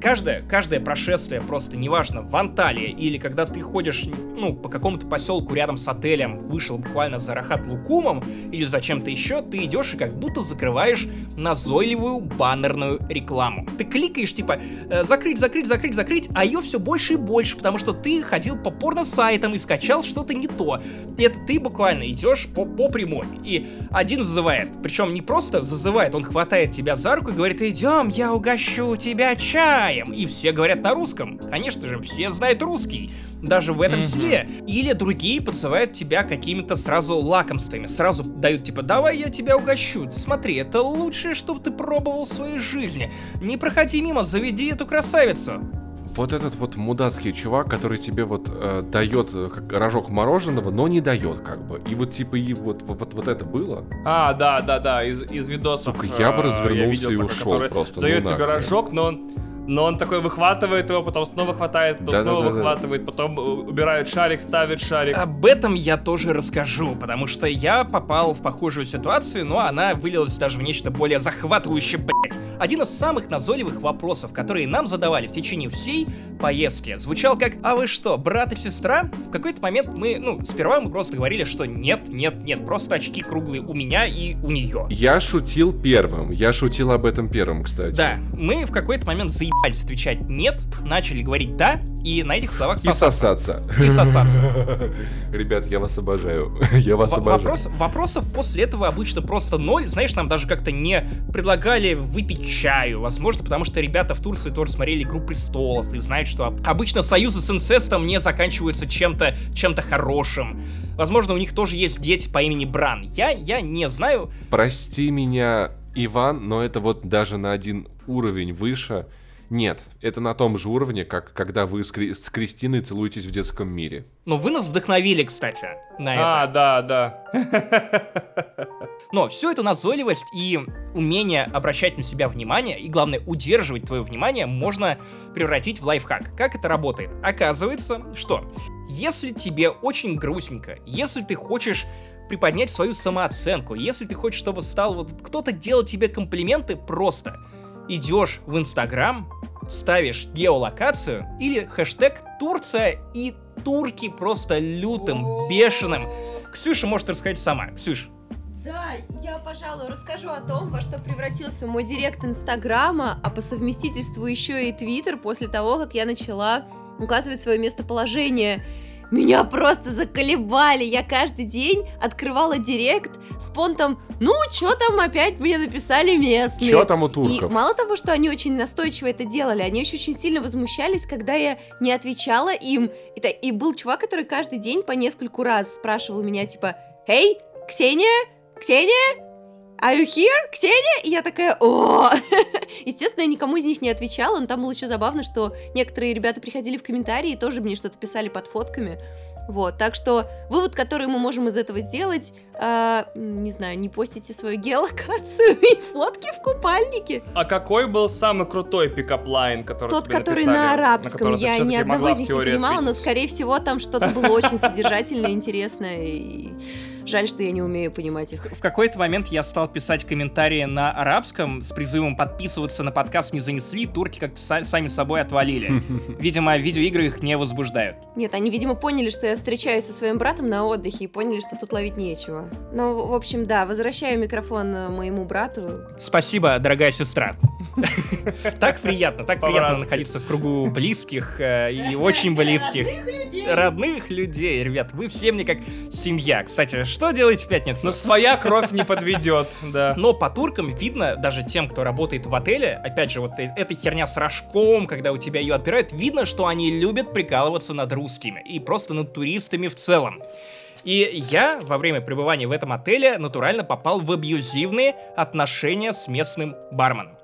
каждое, каждое прошествие, просто неважно, в Анталии или когда ты ходишь, ну, по какому-то поселку рядом с отелем, вышел буквально за Рахат Лукумом или за чем-то еще, ты идешь и как будто закрываешь назойливую баннерную рекламу. Ты кликаешь, типа, э, закрыть, закрыть, закрыть, закрыть, а ее все больше и больше, потому что ты ходил по порно-сайтам и скачал что-то не то. Это ты буквально идешь по, по прямой. И один зазывает. Причем не просто зазывает, он хватает тебя за руку и говорит, идем, я угощу тебя чаем. И все говорят на русском. Конечно же, все знают русский. Даже в этом селе. Или другие подзывают тебя какими-то сразу лакомствами. Сразу дают типа, давай я тебя угощу. Смотри, это лучшее, что ты пробовал в своей жизни. Не проходи мимо, заведи эту красавицу. Вот этот вот мудацкий чувак, который тебе вот э, дает э, как рожок мороженого, но не дает как бы. И вот типа и вот, вот, вот, это было. А, да, да, да, из, из видосов. Сука, я бы э, развернулся видел и ушел который просто, ну Дает тебе нахуй. рожок, но он, но он такой выхватывает его, потом снова хватает, потом снова Да-да-да-да. выхватывает, потом э, убирает шарик, ставит шарик. Об этом я тоже расскажу, потому что я попал в похожую ситуацию, но она вылилась даже в нечто более захватывающее, блять. Один из самых назойливых вопросов, которые нам задавали в течение всей поездки, звучал как «А вы что, брат и сестра?» В какой-то момент мы, ну, сперва мы просто говорили, что нет, нет, нет, просто очки круглые у меня и у нее. Я шутил первым. Я шутил об этом первым, кстати. Да, мы в какой-то момент заебались отвечать «нет», начали говорить «да», и на этих словах И сосаться. И сосаться. Ребят, я вас обожаю. Я вас Во- обожаю. Вопрос, вопросов после этого обычно просто ноль. Знаешь, нам даже как-то не предлагали выпить чаю. Возможно, потому что ребята в Турции тоже смотрели «Игру престолов» и знают, что обычно союзы с инцестом не заканчиваются чем-то чем-то хорошим. Возможно, у них тоже есть дети по имени Бран. Я, я не знаю. Прости меня, Иван, но это вот даже на один уровень выше. Нет, это на том же уровне, как когда вы с, Кри- с Кристиной целуетесь в детском мире. Но вы нас вдохновили, кстати, на это. А, да, да. Но всю эту назойливость и умение обращать на себя внимание, и главное, удерживать твое внимание, можно превратить в лайфхак. Как это работает? Оказывается, что если тебе очень грустненько, если ты хочешь приподнять свою самооценку, если ты хочешь, чтобы стал вот кто-то делать тебе комплименты, просто идешь в Инстаграм, ставишь геолокацию или хэштег Турция и турки просто лютым, бешеным. Ксюша может рассказать сама. Ксюш, Да, я, пожалуй, расскажу о том, во что превратился мой директ Инстаграма, а по совместительству еще и Твиттер после того, как я начала указывать свое местоположение. Меня просто заколебали. Я каждый день открывала директ с понтом «Ну, что там опять мне написали местные?» Чё там у И турков? мало того, что они очень настойчиво это делали, они еще очень сильно возмущались, когда я не отвечала им. И, и был чувак, который каждый день по нескольку раз спрашивал меня, типа, «Эй, Ксения? Ксения? Are you here? Ксения?» И я такая, о Естественно, я никому из них не отвечала, но там было еще забавно, что некоторые ребята приходили в комментарии и тоже мне что-то писали под фотками. Вот, так что вывод, который мы можем из этого сделать, а, не знаю, не постите свою геолокацию и фотки в купальнике. А какой был самый крутой pick-up line, который Тот, тебе который написали, на арабском, ты я ни одного из них не понимала, но, скорее всего, там что-то было очень содержательное, интересное, и жаль, что я не умею понимать их. В какой-то момент я стал писать комментарии на арабском с призывом подписываться на подкаст не занесли, турки как-то са- сами собой отвалили. Видимо, видеоигры их не возбуждают. Нет, они, видимо, поняли, что я встречаюсь со своим братом на отдыхе и поняли, что тут ловить нечего. Ну, в общем, да, возвращаю микрофон э, моему брату. Спасибо, дорогая сестра. Так приятно, так приятно находиться в кругу близких э, и очень близких. Родных людей, ребят, вы все мне как семья. Кстати, что делаете в пятницу? Но своя кровь не подведет, да. Но по туркам видно, даже тем, кто работает в отеле, опять же, вот э- эта херня с рожком, когда у тебя ее отбирают, видно, что они любят прикалываться над русскими и просто над туристами в целом. И я во время пребывания в этом отеле натурально попал в абьюзивные отношения с местным барменом.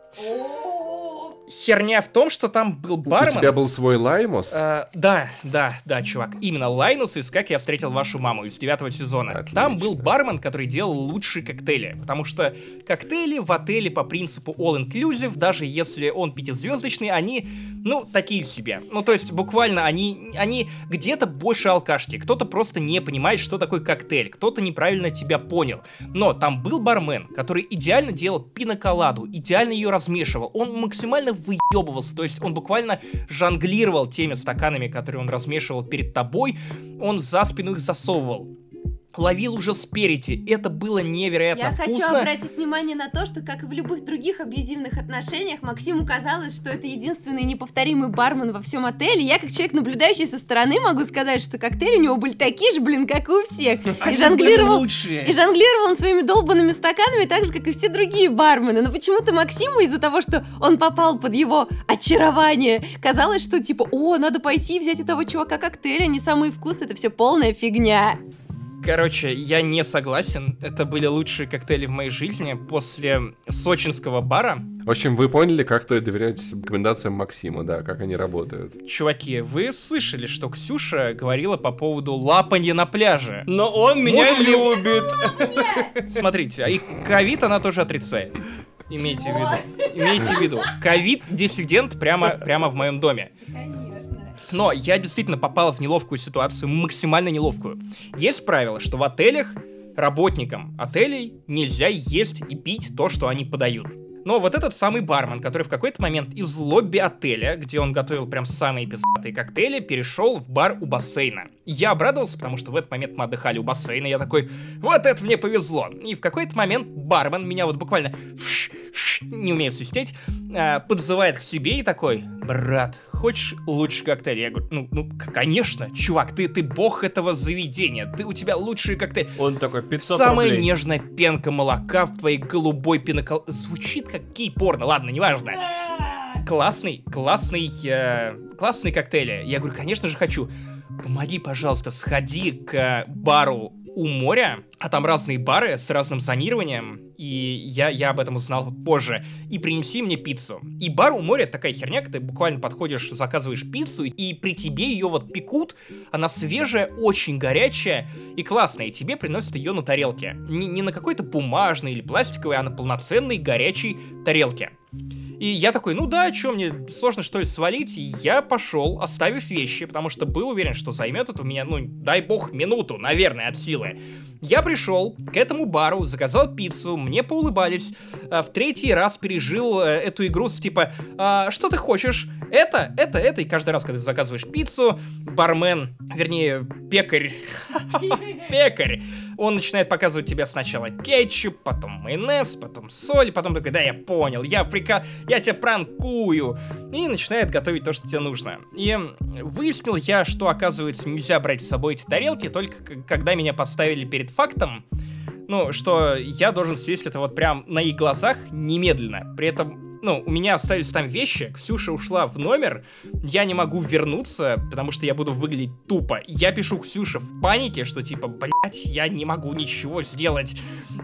Херня в том, что там был У бармен. тебя был свой Лаймос? Э, да, да, да, чувак. Именно Лайнус из «Как я встретил вашу маму» из девятого сезона. Отлично. Там был бармен, который делал лучшие коктейли. Потому что коктейли в отеле по принципу all-inclusive, даже если он пятизвездочный, они, ну, такие себе. Ну, то есть, буквально, они, они где-то больше алкашки. Кто-то просто не понимает, что такое коктейль. Кто-то неправильно тебя понял. Но там был бармен, который идеально делал пиноколаду, идеально ее размешивал. Он максимально выебывался, то есть он буквально жонглировал теми стаканами, которые он размешивал перед тобой, он за спину их засовывал. Ловил уже спереди. Это было невероятно Я хочу вкусно. обратить внимание на то, что, как и в любых других абьюзивных отношениях, Максиму казалось, что это единственный неповторимый бармен во всем отеле. Я, как человек, наблюдающий со стороны, могу сказать, что коктейли у него были такие же, блин, как и у всех. И жонглировал, и жонглировал он своими долбанными стаканами так же, как и все другие бармены. Но почему-то Максиму из-за того, что он попал под его очарование, казалось, что типа, о, надо пойти взять у того чувака коктейль, они самые вкусные, это все полная фигня. Короче, я не согласен. Это были лучшие коктейли в моей жизни после сочинского бара. В общем, вы поняли, как стоит доверять рекомендациям Максима, да, как они работают. Чуваки, вы слышали, что Ксюша говорила по поводу лапанья на пляже? Но он меня Можем любит. Смотрите, а и ковид она тоже отрицает. Имейте в виду. Имейте в виду. Ковид-диссидент прямо, прямо в моем доме. Но я действительно попал в неловкую ситуацию, максимально неловкую. Есть правило, что в отелях работникам отелей нельзя есть и пить то, что они подают. Но вот этот самый бармен, который в какой-то момент из лобби отеля, где он готовил прям самые пиздатые коктейли, перешел в бар у бассейна. Я обрадовался, потому что в этот момент мы отдыхали у бассейна, я такой, вот это мне повезло. И в какой-то момент бармен меня вот буквально не умею свистеть, а, подзывает к себе и такой, брат, хочешь лучший коктейль? Я говорю, ну, ну, конечно, чувак, ты, ты бог этого заведения, ты, у тебя лучший коктейль. Он такой, 500 Самая рублей. нежная пенка молока в твоей голубой пинокол... Звучит как кей-порно, ладно, неважно. Классный, классный, э, классный коктейль. Я говорю, конечно же хочу. Помоги, пожалуйста, сходи к бару у моря, а там разные бары с разным зонированием, и я, я об этом узнал позже, и принеси мне пиццу. И бар у моря такая херня, ты буквально подходишь, заказываешь пиццу, и при тебе ее вот пекут, она свежая, очень горячая и классная, и тебе приносят ее на тарелке. Не, не на какой-то бумажной или пластиковой, а на полноценной горячей тарелке. И я такой, ну да, что мне сложно что ли свалить? И я пошел, оставив вещи, потому что был уверен, что займет это у меня, ну, дай бог, минуту, наверное, от силы. Я пришел к этому бару, заказал пиццу, мне поулыбались, а, в третий раз пережил э, эту игру с типа, «А, что ты хочешь? Это, это, это, и каждый раз, когда ты заказываешь пиццу, бармен, вернее, пекарь, пекарь, он начинает показывать тебе сначала кетчуп, потом майонез, потом соль, потом такой, да, я понял, я прика... я тебя пранкую. И начинает готовить то, что тебе нужно. И выяснил я, что, оказывается, нельзя брать с собой эти тарелки, только когда меня поставили перед фактом, ну, что я должен съесть это вот прям на их глазах немедленно. При этом, ну, у меня остались там вещи, Ксюша ушла в номер, я не могу вернуться, потому что я буду выглядеть тупо. Я пишу Ксюше в панике, что типа, блять, я не могу ничего сделать.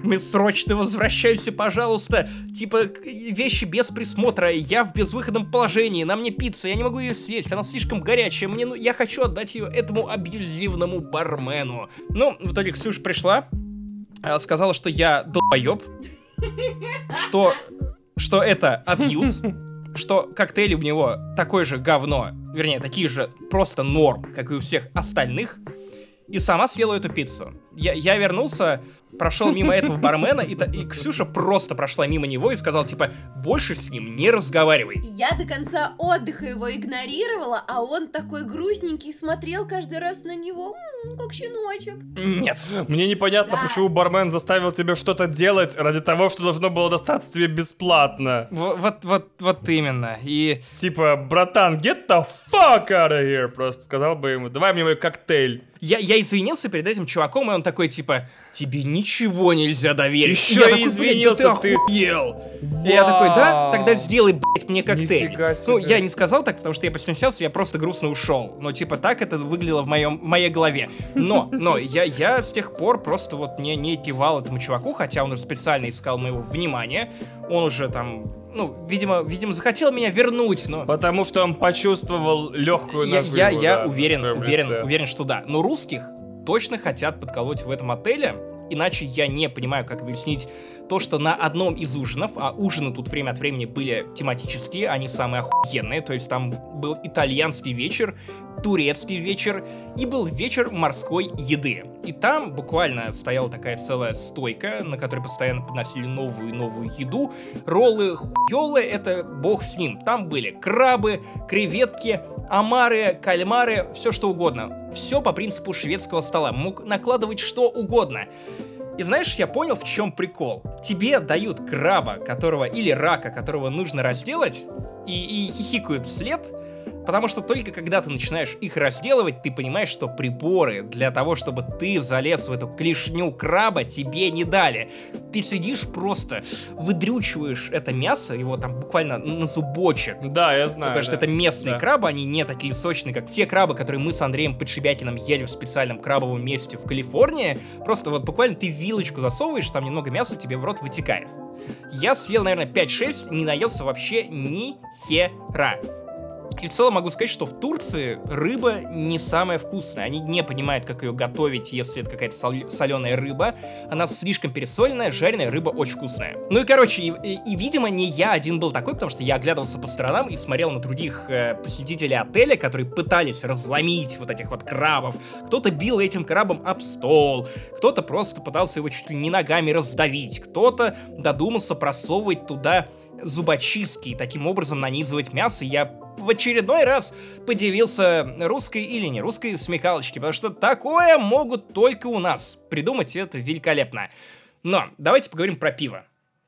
Мы срочно возвращаемся, пожалуйста. Типа, вещи без присмотра, я в безвыходном положении, на мне пицца, я не могу ее съесть, она слишком горячая, мне, ну, я хочу отдать ее этому абьюзивному бармену. Ну, в итоге Ксюша пришла, а, сказала, что я долбоеб, что, что это абьюз, что коктейль у него такое же говно, вернее, такие же просто норм, как и у всех остальных, и сама съела эту пиццу. Я, я вернулся, прошел мимо этого бармена, и, и Ксюша просто прошла мимо него и сказала, типа, больше с ним не разговаривай. Я до конца отдыха его игнорировала, а он такой грустненький смотрел каждый раз на него, м, как щеночек. Нет. Мне непонятно, Да. почему бармен заставил тебя что-то делать ради того, что должно было достаться тебе бесплатно. Во- Вот, вот, вот именно. И Типа, братан, get the fuck out of here, просто сказал бы ему, давай мне мой коктейль. Я, я извинился перед этим чуваком, и он такой, типа, тебе ничего нельзя доверить. Ещё я и такой, «Блядь, извинился да ты». охуел. И я такой, да, тогда сделай, блядь, мне коктейль. Нифига Ну, себе. я не сказал так, потому что я постеснялся, я просто грустно ушел. Но, типа, так это выглядело в, моем, в моей голове. Но, но, я, я с тех пор просто вот не, не кивал этому чуваку, хотя он уже специально искал моего внимания. Он уже там, ну, видимо, видимо, захотел меня вернуть, но... Потому что он почувствовал легкую Я, наживу. я, я да, уверен, уверен, лице. уверен, что да. Но русских точно хотят подколоть в этом отеле. Иначе я не понимаю, как объяснить то, что на одном из ужинов, а ужины тут время от времени были тематические, они самые охуенные, то есть там был итальянский вечер, турецкий вечер и был вечер морской еды. И там буквально стояла такая целая стойка, на которой постоянно подносили новую и новую еду. Роллы, хуёлы, это бог с ним. Там были крабы, креветки, омары, кальмары, все что угодно. Все по принципу шведского стола. Мог накладывать что угодно. И знаешь, я понял, в чем прикол. Тебе дают краба, которого или рака, которого нужно разделать, и, и хихикают вслед, потому что только когда ты начинаешь их разделывать, ты понимаешь, что приборы для того, чтобы ты залез в эту клешню краба, тебе не дали. Ты сидишь просто, выдрючиваешь это мясо, его там буквально на зубочек, Да, я знаю. Потому что да. это местные Да. крабы, они не такие сочные, как те крабы, которые мы с Андреем Подшибякиным ели в специальном крабовом месте в Калифорнии. Просто вот буквально ты вилочку засовываешь, там немного мяса тебе в рот вытекает. Я съел, наверное, 5-6, не наелся вообще ни хера. И в целом могу сказать, что в Турции рыба не самая вкусная. Они не понимают, как ее готовить, если это какая-то соленая рыба. Она слишком пересоленная, жареная рыба очень вкусная. Ну и короче, и, и- и, видимо, не я один был такой, потому что я оглядывался по сторонам и смотрел на других э, посетителей отеля, которые пытались разломить вот этих вот крабов. Кто-то бил этим крабом об стол, кто-то просто пытался его чуть ли не ногами раздавить, кто-то додумался просовывать туда зубочистки и таким образом нанизывать мясо. Я в очередной раз подивился русской или не русской смекалочке, потому что такое могут только у нас. Придумать это великолепно. Но давайте поговорим про пиво.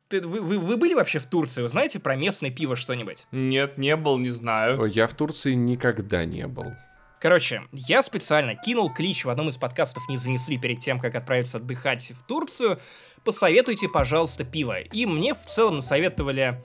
ты- вы, вы, вы были вообще в Турции? Вы знаете про местное пиво что-нибудь? Нет, не был, не знаю. Я в Турции никогда не был. Короче, я специально кинул клич в одном из подкастов «Не занесли» перед тем, как отправиться отдыхать в Турцию. Посоветуйте, пожалуйста, пиво. И мне в целом насоветовали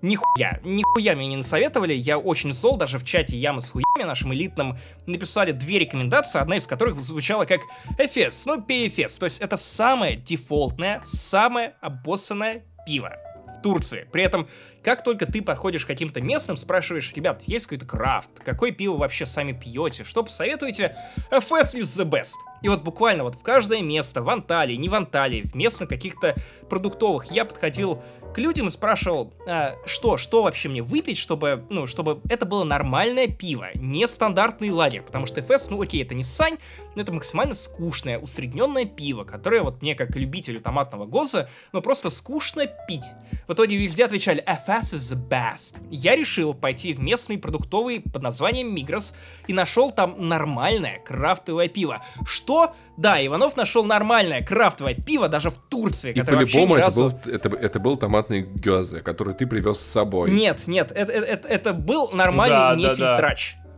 Нихуя, нихуя мне не насоветовали, я очень зол, даже в чате Ямы с хуями нашим элитным написали две рекомендации, одна из которых звучала как Эфес, ну пей Эфес, то есть это самое дефолтное, самое обоссанное пиво в Турции. При этом, как только ты подходишь к каким-то местным, спрашиваешь, ребят, есть какой-то крафт, какое пиво вообще сами пьете, что посоветуете, FS is the best. И вот буквально вот в каждое место, в Анталии, не в Анталии, в местных каких-то продуктовых, я подходил к людям и спрашивал, а, что, что вообще мне выпить, чтобы, ну, чтобы это было нормальное пиво, не стандартный лагерь, потому что FS, ну окей, это не сань, но это максимально скучное, усредненное пиво, которое вот мне, как любителю томатного гоза, ну просто скучно пить. В итоге везде отвечали FS is the best. Я решил пойти в местный продуктовый под названием Мигрос и нашел там нормальное крафтовое пиво. Что? Да, Иванов нашел нормальное крафтовое пиво даже в Турции, И которое вообще ни по-любому это разу... был, это, это был томатный гёзе, который ты привез с собой. Нет, нет, это, это, это- был нормальный Да, не да, да.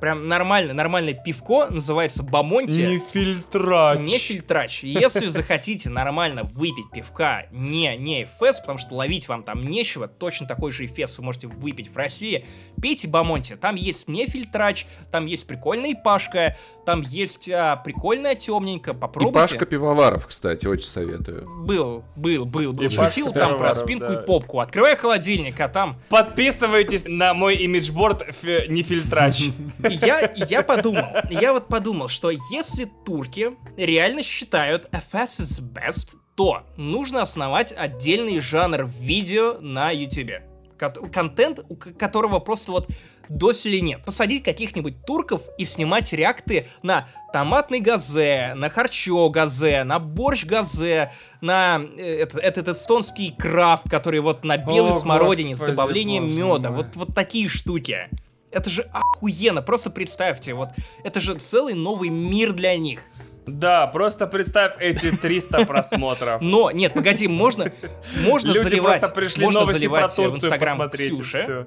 Прям нормальное, нормальное пивко, называется Бамонти. Не фильтрач. Не фильтрач. Если захотите нормально выпить пивка, не, не эфес, потому что ловить вам там нечего, точно такой же эфес вы можете выпить в России, пейте Бамонти. Там есть не фильтрач, там есть прикольная пашка, там есть а, прикольная темненько, И попробуйте. Пашка Пивоваров, кстати, очень советую. Был, был, был, был. И Пашка Шутил там про спинку да. и попку. Открывай холодильник, а там Подписывайтесь на мой имиджборд не фильтрач. Я, я подумал, я вот подумал, что если турки реально считают FS is best, то нужно основать отдельный жанр видео на YouTube. Контент, у которого просто вот доселе нет. Посадить каких-нибудь турков и снимать реакты на томатный газе, на харчо газе, на борщ газе, на э, этот, этот эстонский крафт, который вот на белой О, смородине с господи, добавлением боже меда. мой. Вот, вот такие штуки. Это же охуенно, просто представьте, вот это же целый новый мир для них. Да, просто представь эти 300 просмотров. Но, нет, погоди, можно, можно Люди заливать, просто пришли можно новости про заливать в Турцию Инстаграм посмотреть. и Ксюши, всё.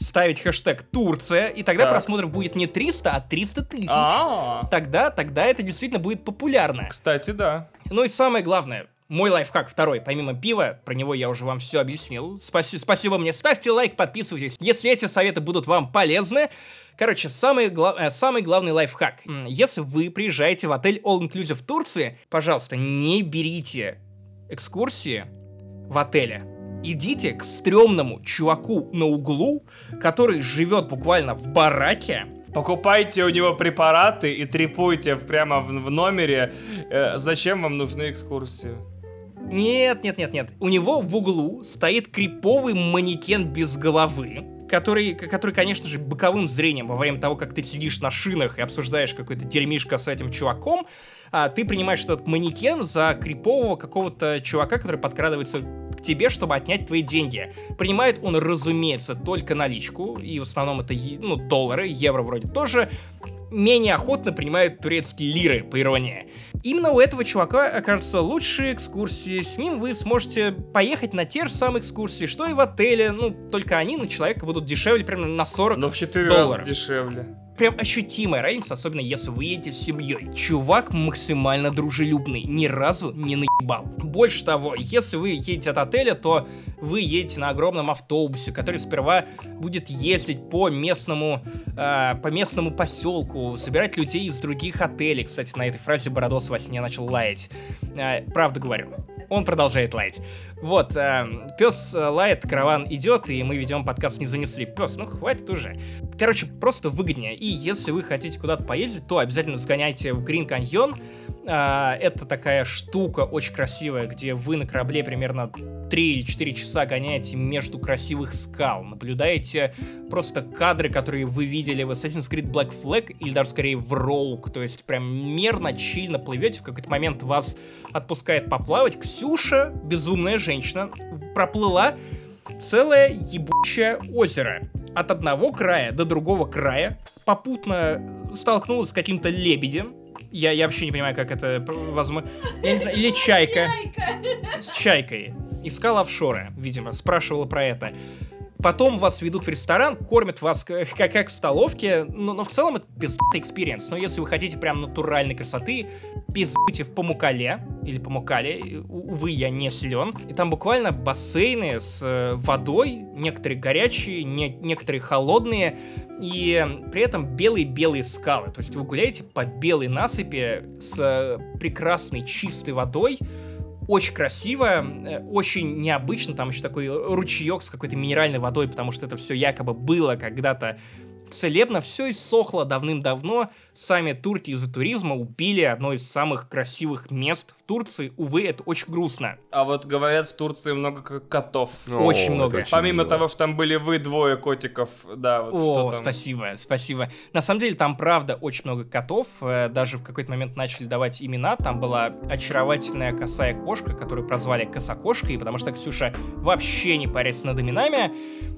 ставить хэштег Турция, и тогда Так. просмотров будет не 300, а 300 тысяч. А, Тогда, тогда это действительно будет популярно. кстати, да. Ну и самое главное, мой лайфхак второй, помимо пива, про него я уже вам все объяснил. Спаси- спасибо мне, ставьте лайк, подписывайтесь, если эти советы будут вам полезны. Короче, самый, гла- э, самый главный лайфхак. Если вы приезжаете в отель All Inclusive в Турции, пожалуйста, не берите экскурсии в отеле. Идите к стрёмному чуваку на углу, который живет буквально в бараке, Покупайте у него препараты и трепуйте прямо в, в номере. Э, зачем вам нужны экскурсии? Нет, нет, нет, нет. У него в углу стоит криповый манекен без головы, который, который, конечно же, боковым зрением во время того, как ты сидишь на шинах и обсуждаешь какой-то дерьмишко с этим чуваком, а, ты принимаешь этот манекен за крипового какого-то чувака, который подкрадывается к тебе, чтобы отнять твои деньги. Принимает он, разумеется, только наличку, и в основном это ну, доллары, евро вроде тоже, менее охотно принимают турецкие лиры, по иронии. Именно у этого чувака окажется лучшие экскурсии. С ним вы сможете поехать на те же самые экскурсии, что и в отеле. Ну, только они на человека будут дешевле примерно на 40 Но в 4 долларов. раза дешевле. Прям ощутимая разница, особенно если вы едете с семьей. Чувак максимально дружелюбный, ни разу не наебал. Больше того, если вы едете от отеля, то вы едете на огромном автобусе, который сперва будет ездить по местному, э, по местному поселку, собирать людей из других отелей. Кстати, на этой фразе Бородос во сне начал лаять. Э, правду говорю. Он продолжает лаять. Вот, пес лает, караван идет, и мы ведем подкаст «Не занесли». Пес, ну хватит уже. Короче, просто выгоднее. И если вы хотите куда-то поездить, то обязательно сгоняйте в Грин Каньон. А, Это такая штука очень красивая, где вы на корабле примерно 3 или 4 часа гоняете между красивых скал. Наблюдаете просто кадры, которые вы видели в Assassin's Creed Black Flag, или даже скорее в Rogue. То есть прям мерно, чильно плывете. В какой-то момент вас отпускает поплавать. Ксюша, безумная женщина, проплыла целое ебучее озеро. От одного края до другого края попутно столкнулась с каким-то лебедем. Я, я вообще не понимаю, как это возможно. Я не знаю, или чайка. С чайкой. искала офшоры, видимо, спрашивала про это. Потом вас ведут в ресторан, кормят вас как, как в столовке, но, но в целом это пиздатый experience. Но если вы хотите прям натуральной красоты, пиздуйте в Памуккале, или Памуккале, увы, я не силен. И там буквально бассейны с э, водой, некоторые горячие, не, некоторые холодные, и при этом белые-белые скалы. То есть вы гуляете по белой насыпи с э, прекрасной чистой водой, очень красиво, э, очень необычно, там еще такой ручеек с какой-то минеральной водой, потому что это все якобы было когда-то целебно, все иссохло давным-давно. Сами турки из-за туризма убили одно из самых красивых мест в Турции. Увы, это очень грустно. А вот говорят, в Турции много котов. О, Очень много. очень Помимо мило. того, что там были вы двое котиков, да, вот что О, там. спасибо, спасибо. На самом деле там правда очень много котов. Э, Даже в какой-то момент начали давать имена. Там была очаровательная косая кошка, которую прозвали косокошкой, потому что Ксюша вообще не парится над именами.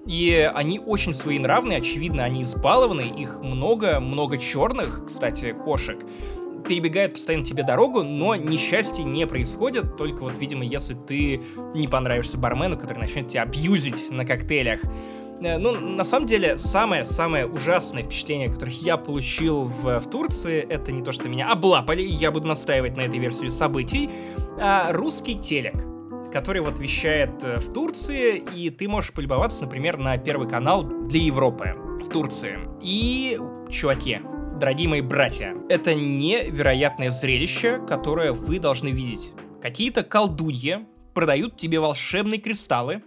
И они очень своенравные, очевидно, они избалованы. Их много, много черных, кстати, кошек перебегают постоянно тебе дорогу, но несчастье не происходит, только вот, видимо, если ты не понравишься бармену, который начнет тебя абьюзить на коктейлях. Э, Ну, на самом деле, самое-самое ужасное впечатление, которое я получил в, в Турции, это не то, что меня облапали, я буду настаивать на этой версии событий, а русский телек который вот вещает э, в Турции, и ты можешь полюбоваться, например, на Первый канал для Европы в Турции. И, чуваки, дорогие мои братья, это невероятное зрелище, которое вы должны видеть. Какие-то колдуньи продают тебе волшебные кристаллы,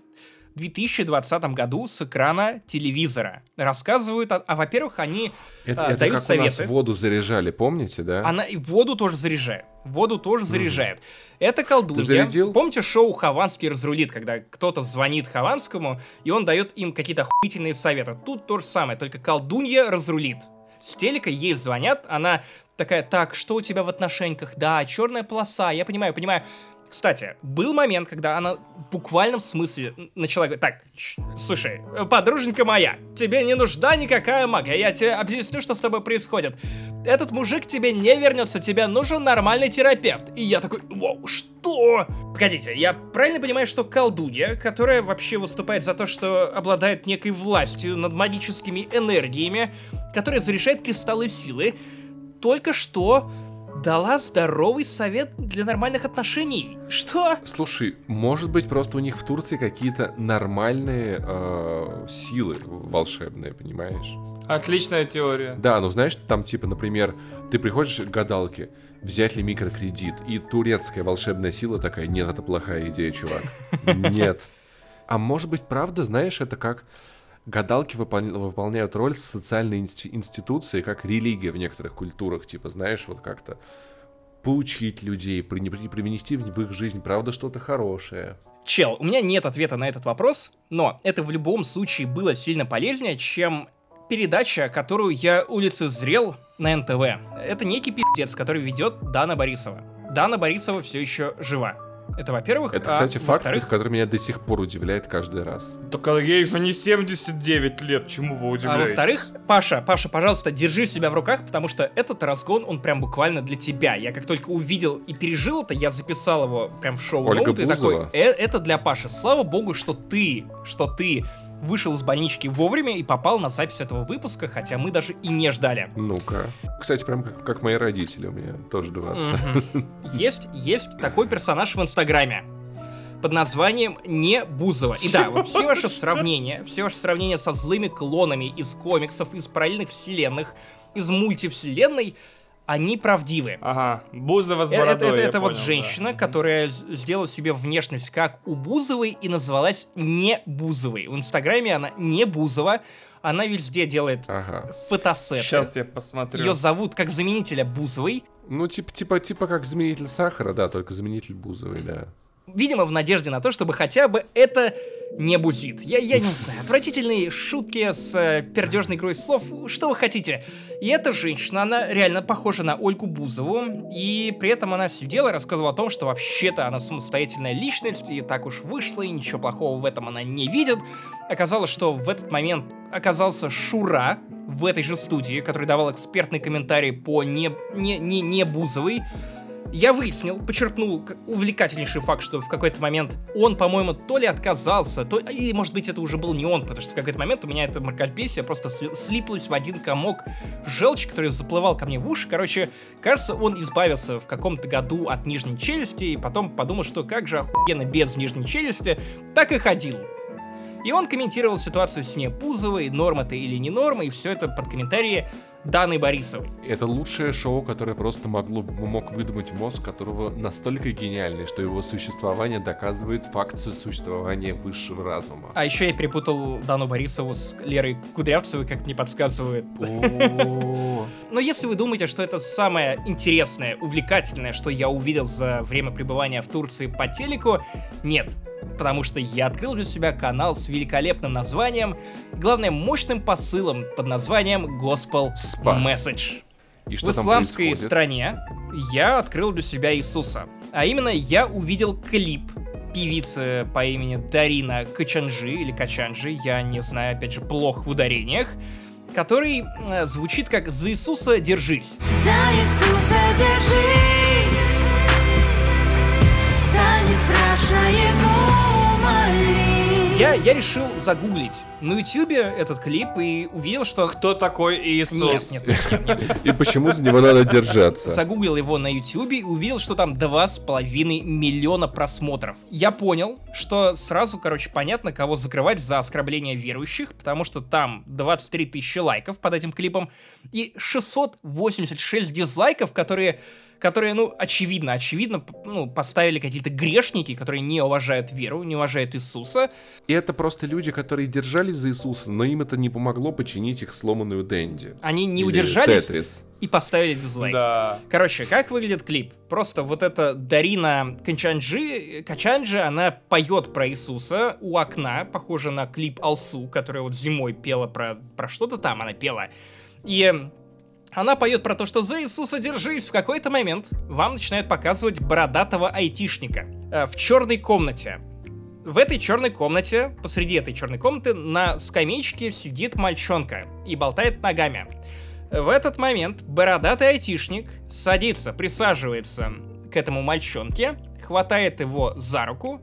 2020 году с экрана телевизора. Рассказывают, а, а, во-первых, они Это, а, это дают как у нас советы. воду заряжали, помните, да? Она и воду тоже заряжает. Воду тоже заряжает. Это колдунья. Ты зарядил? Помните шоу «Хованский разрулит», когда кто-то звонит Хованскому, и он дает им какие-то охуительные советы. Тут то же самое, только колдунья разрулит. С телека ей звонят, она такая, так, что у тебя в отношениях? Да, черная полоса, я понимаю, понимаю. Кстати, был момент, когда она в буквальном смысле начала говорить, так, слушай, подруженька моя, тебе не нужна никакая магия, я тебе объясню, что с тобой происходит. Этот мужик тебе не вернется, тебе нужен нормальный терапевт. И я такой, вау, что? Погодите, я правильно понимаю, что колдунья, которая вообще выступает за то, что обладает некой властью над магическими энергиями, которая заряжает кристаллы силы, только что дала здоровый совет для нормальных отношений. Что? Слушай, может быть, просто у них в Турции какие-то нормальные э, силы волшебные, понимаешь? Отличная теория. Да, ну знаешь, там типа, например, ты приходишь к гадалке, взять ли микрокредит, и турецкая волшебная сила такая, нет, это плохая идея, чувак. Нет. А может быть, правда, знаешь, это как гадалки выпол- выполняют роль социальной инсти- институции, как религия в некоторых культурах, типа, знаешь, вот как-то поучить людей, при- при- привнести в их жизнь, правда, что-то хорошее. Чел, у меня нет ответа на этот вопрос, но это в любом случае было сильно полезнее, чем передача, которую я улицезрел на НТВ. Это некий пиздец, который ведет Дана Борисова. Дана Борисова все еще жива. Это во-первых. Это, а кстати, факт, во-вторых, который меня до сих пор удивляет каждый раз. Так а ей же не 79 лет, чему вы А удивляетесь? во-вторых, Паша, Паша, пожалуйста, держи себя в руках, потому что этот разгон, он прям буквально для тебя. Я как только увидел и пережил это, я записал его прям в шоу Ольга и такой, Бузова? «Э, это для Паши. Слава богу, что ты, что ты вышел из больнички вовремя и попал на запись этого выпуска, хотя мы даже и не ждали. Ну-ка. Кстати, прям как, как мои родители, у меня тоже два отца. Мгм. Есть, есть такой персонаж в Инстаграме под названием Не Бузова. И да, вот все ваши сравнения, все ваши сравнения со злыми клонами из комиксов, из параллельных вселенных, из мультивселенной, они правдивы. Ага, Бузова с Э, бородой, это это- я это вот понял, да. женщина, которая с- сделала себе внешность как у Бузовой и называлась не Бузовой. В Инстаграме она не Бузова, она везде делает Ага. фотосеты. Сейчас я посмотрю. Ее зовут как заменителя Бузовой, Ну, типа, типа, типа как заменитель сахара, да, только заменитель бузовый, да. Видимо, в надежде на то, чтобы хотя бы это не бузит. Я, я не знаю, отвратительные шутки с э, пердежной игрой слов, что вы хотите. И эта женщина, она реально похожа на Ольгу Бузову, и при этом она сидела и рассказывала о том, что вообще-то она самостоятельная личность, и так уж вышло, и ничего плохого в этом она не видит. Оказалось, что в этот момент оказался Шура в этой же студии, который давал экспертный комментарий по не, не, не, не Бузовой, Я выяснил, почерпнул увлекательнейший факт, что в какой-то момент он, по-моему, то ли отказался, то или, может быть, это уже был не он, потому что в какой-то момент у меня эта мракописия просто сли- слиплась в один комок желчи, который заплывал ко мне в уши. Короче, кажется, он избавился в каком-то году от нижней челюсти, и потом подумал, что как же охуенно без нижней челюсти, так и ходил. И он комментировал ситуацию с Пузовой, норм это или не норма, и все это под комментарии Даны Борисовой. Это лучшее шоу, которое просто могло, мог выдумать мозг, которого настолько гениальный, что его существование доказывает факт существования высшего разума. А еще я перепутал Дану Борисову с Лерой Кудрявцевой, как мне подсказывает. Но если вы думаете, что это самое интересное, увлекательное, что я увидел за время пребывания в Турции по телеку, нет. Потому что я открыл для себя канал с великолепным названием, главное, мощным посылом под названием Gospel Спас. Message. И В что там исламской стране я открыл для себя Иисуса. А именно, я увидел клип певицы по имени Дарина Качанжи или Качанжи, я не знаю, опять же, плох в ударениях, который э, звучит как «За Иисуса держись». За Иисуса держись, станет страшно ему молить. Я, я решил загуглить на ютюбе этот клип и увидел, что... Кто такой Иисус? Нет, нет, нет, нет, нет. И почему за него надо держаться? Загуглил его на ютюбе и увидел, что там два с половиной миллиона просмотров. Я понял, что сразу, короче, понятно, кого закрывать за оскорбление верующих, потому что там 23 тысячи лайков под этим клипом и 686 дизлайков, которые которые, ну, очевидно, очевидно, ну, поставили какие-то грешники, которые не уважают веру, не уважают Иисуса. И это просто люди, которые держались за Иисуса, но им это не помогло починить их сломанную Дэнди. Они не Или удержались Тетрис. и поставили дизлайк. Да. Короче, как выглядит клип? Просто вот эта Дарина Качанджи, Качанджи, она поет про Иисуса у окна, похоже на клип Алсу, которая вот зимой пела про, про что-то там, она пела. И она поет про то, что за Иисуса держись. В какой-то момент вам начинают показывать бородатого айтишника э, в черной комнате. В этой черной комнате, посреди этой черной комнаты, на скамеечке сидит мальчонка и болтает ногами. В этот момент бородатый айтишник садится, присаживается к этому мальчонке, хватает его за руку,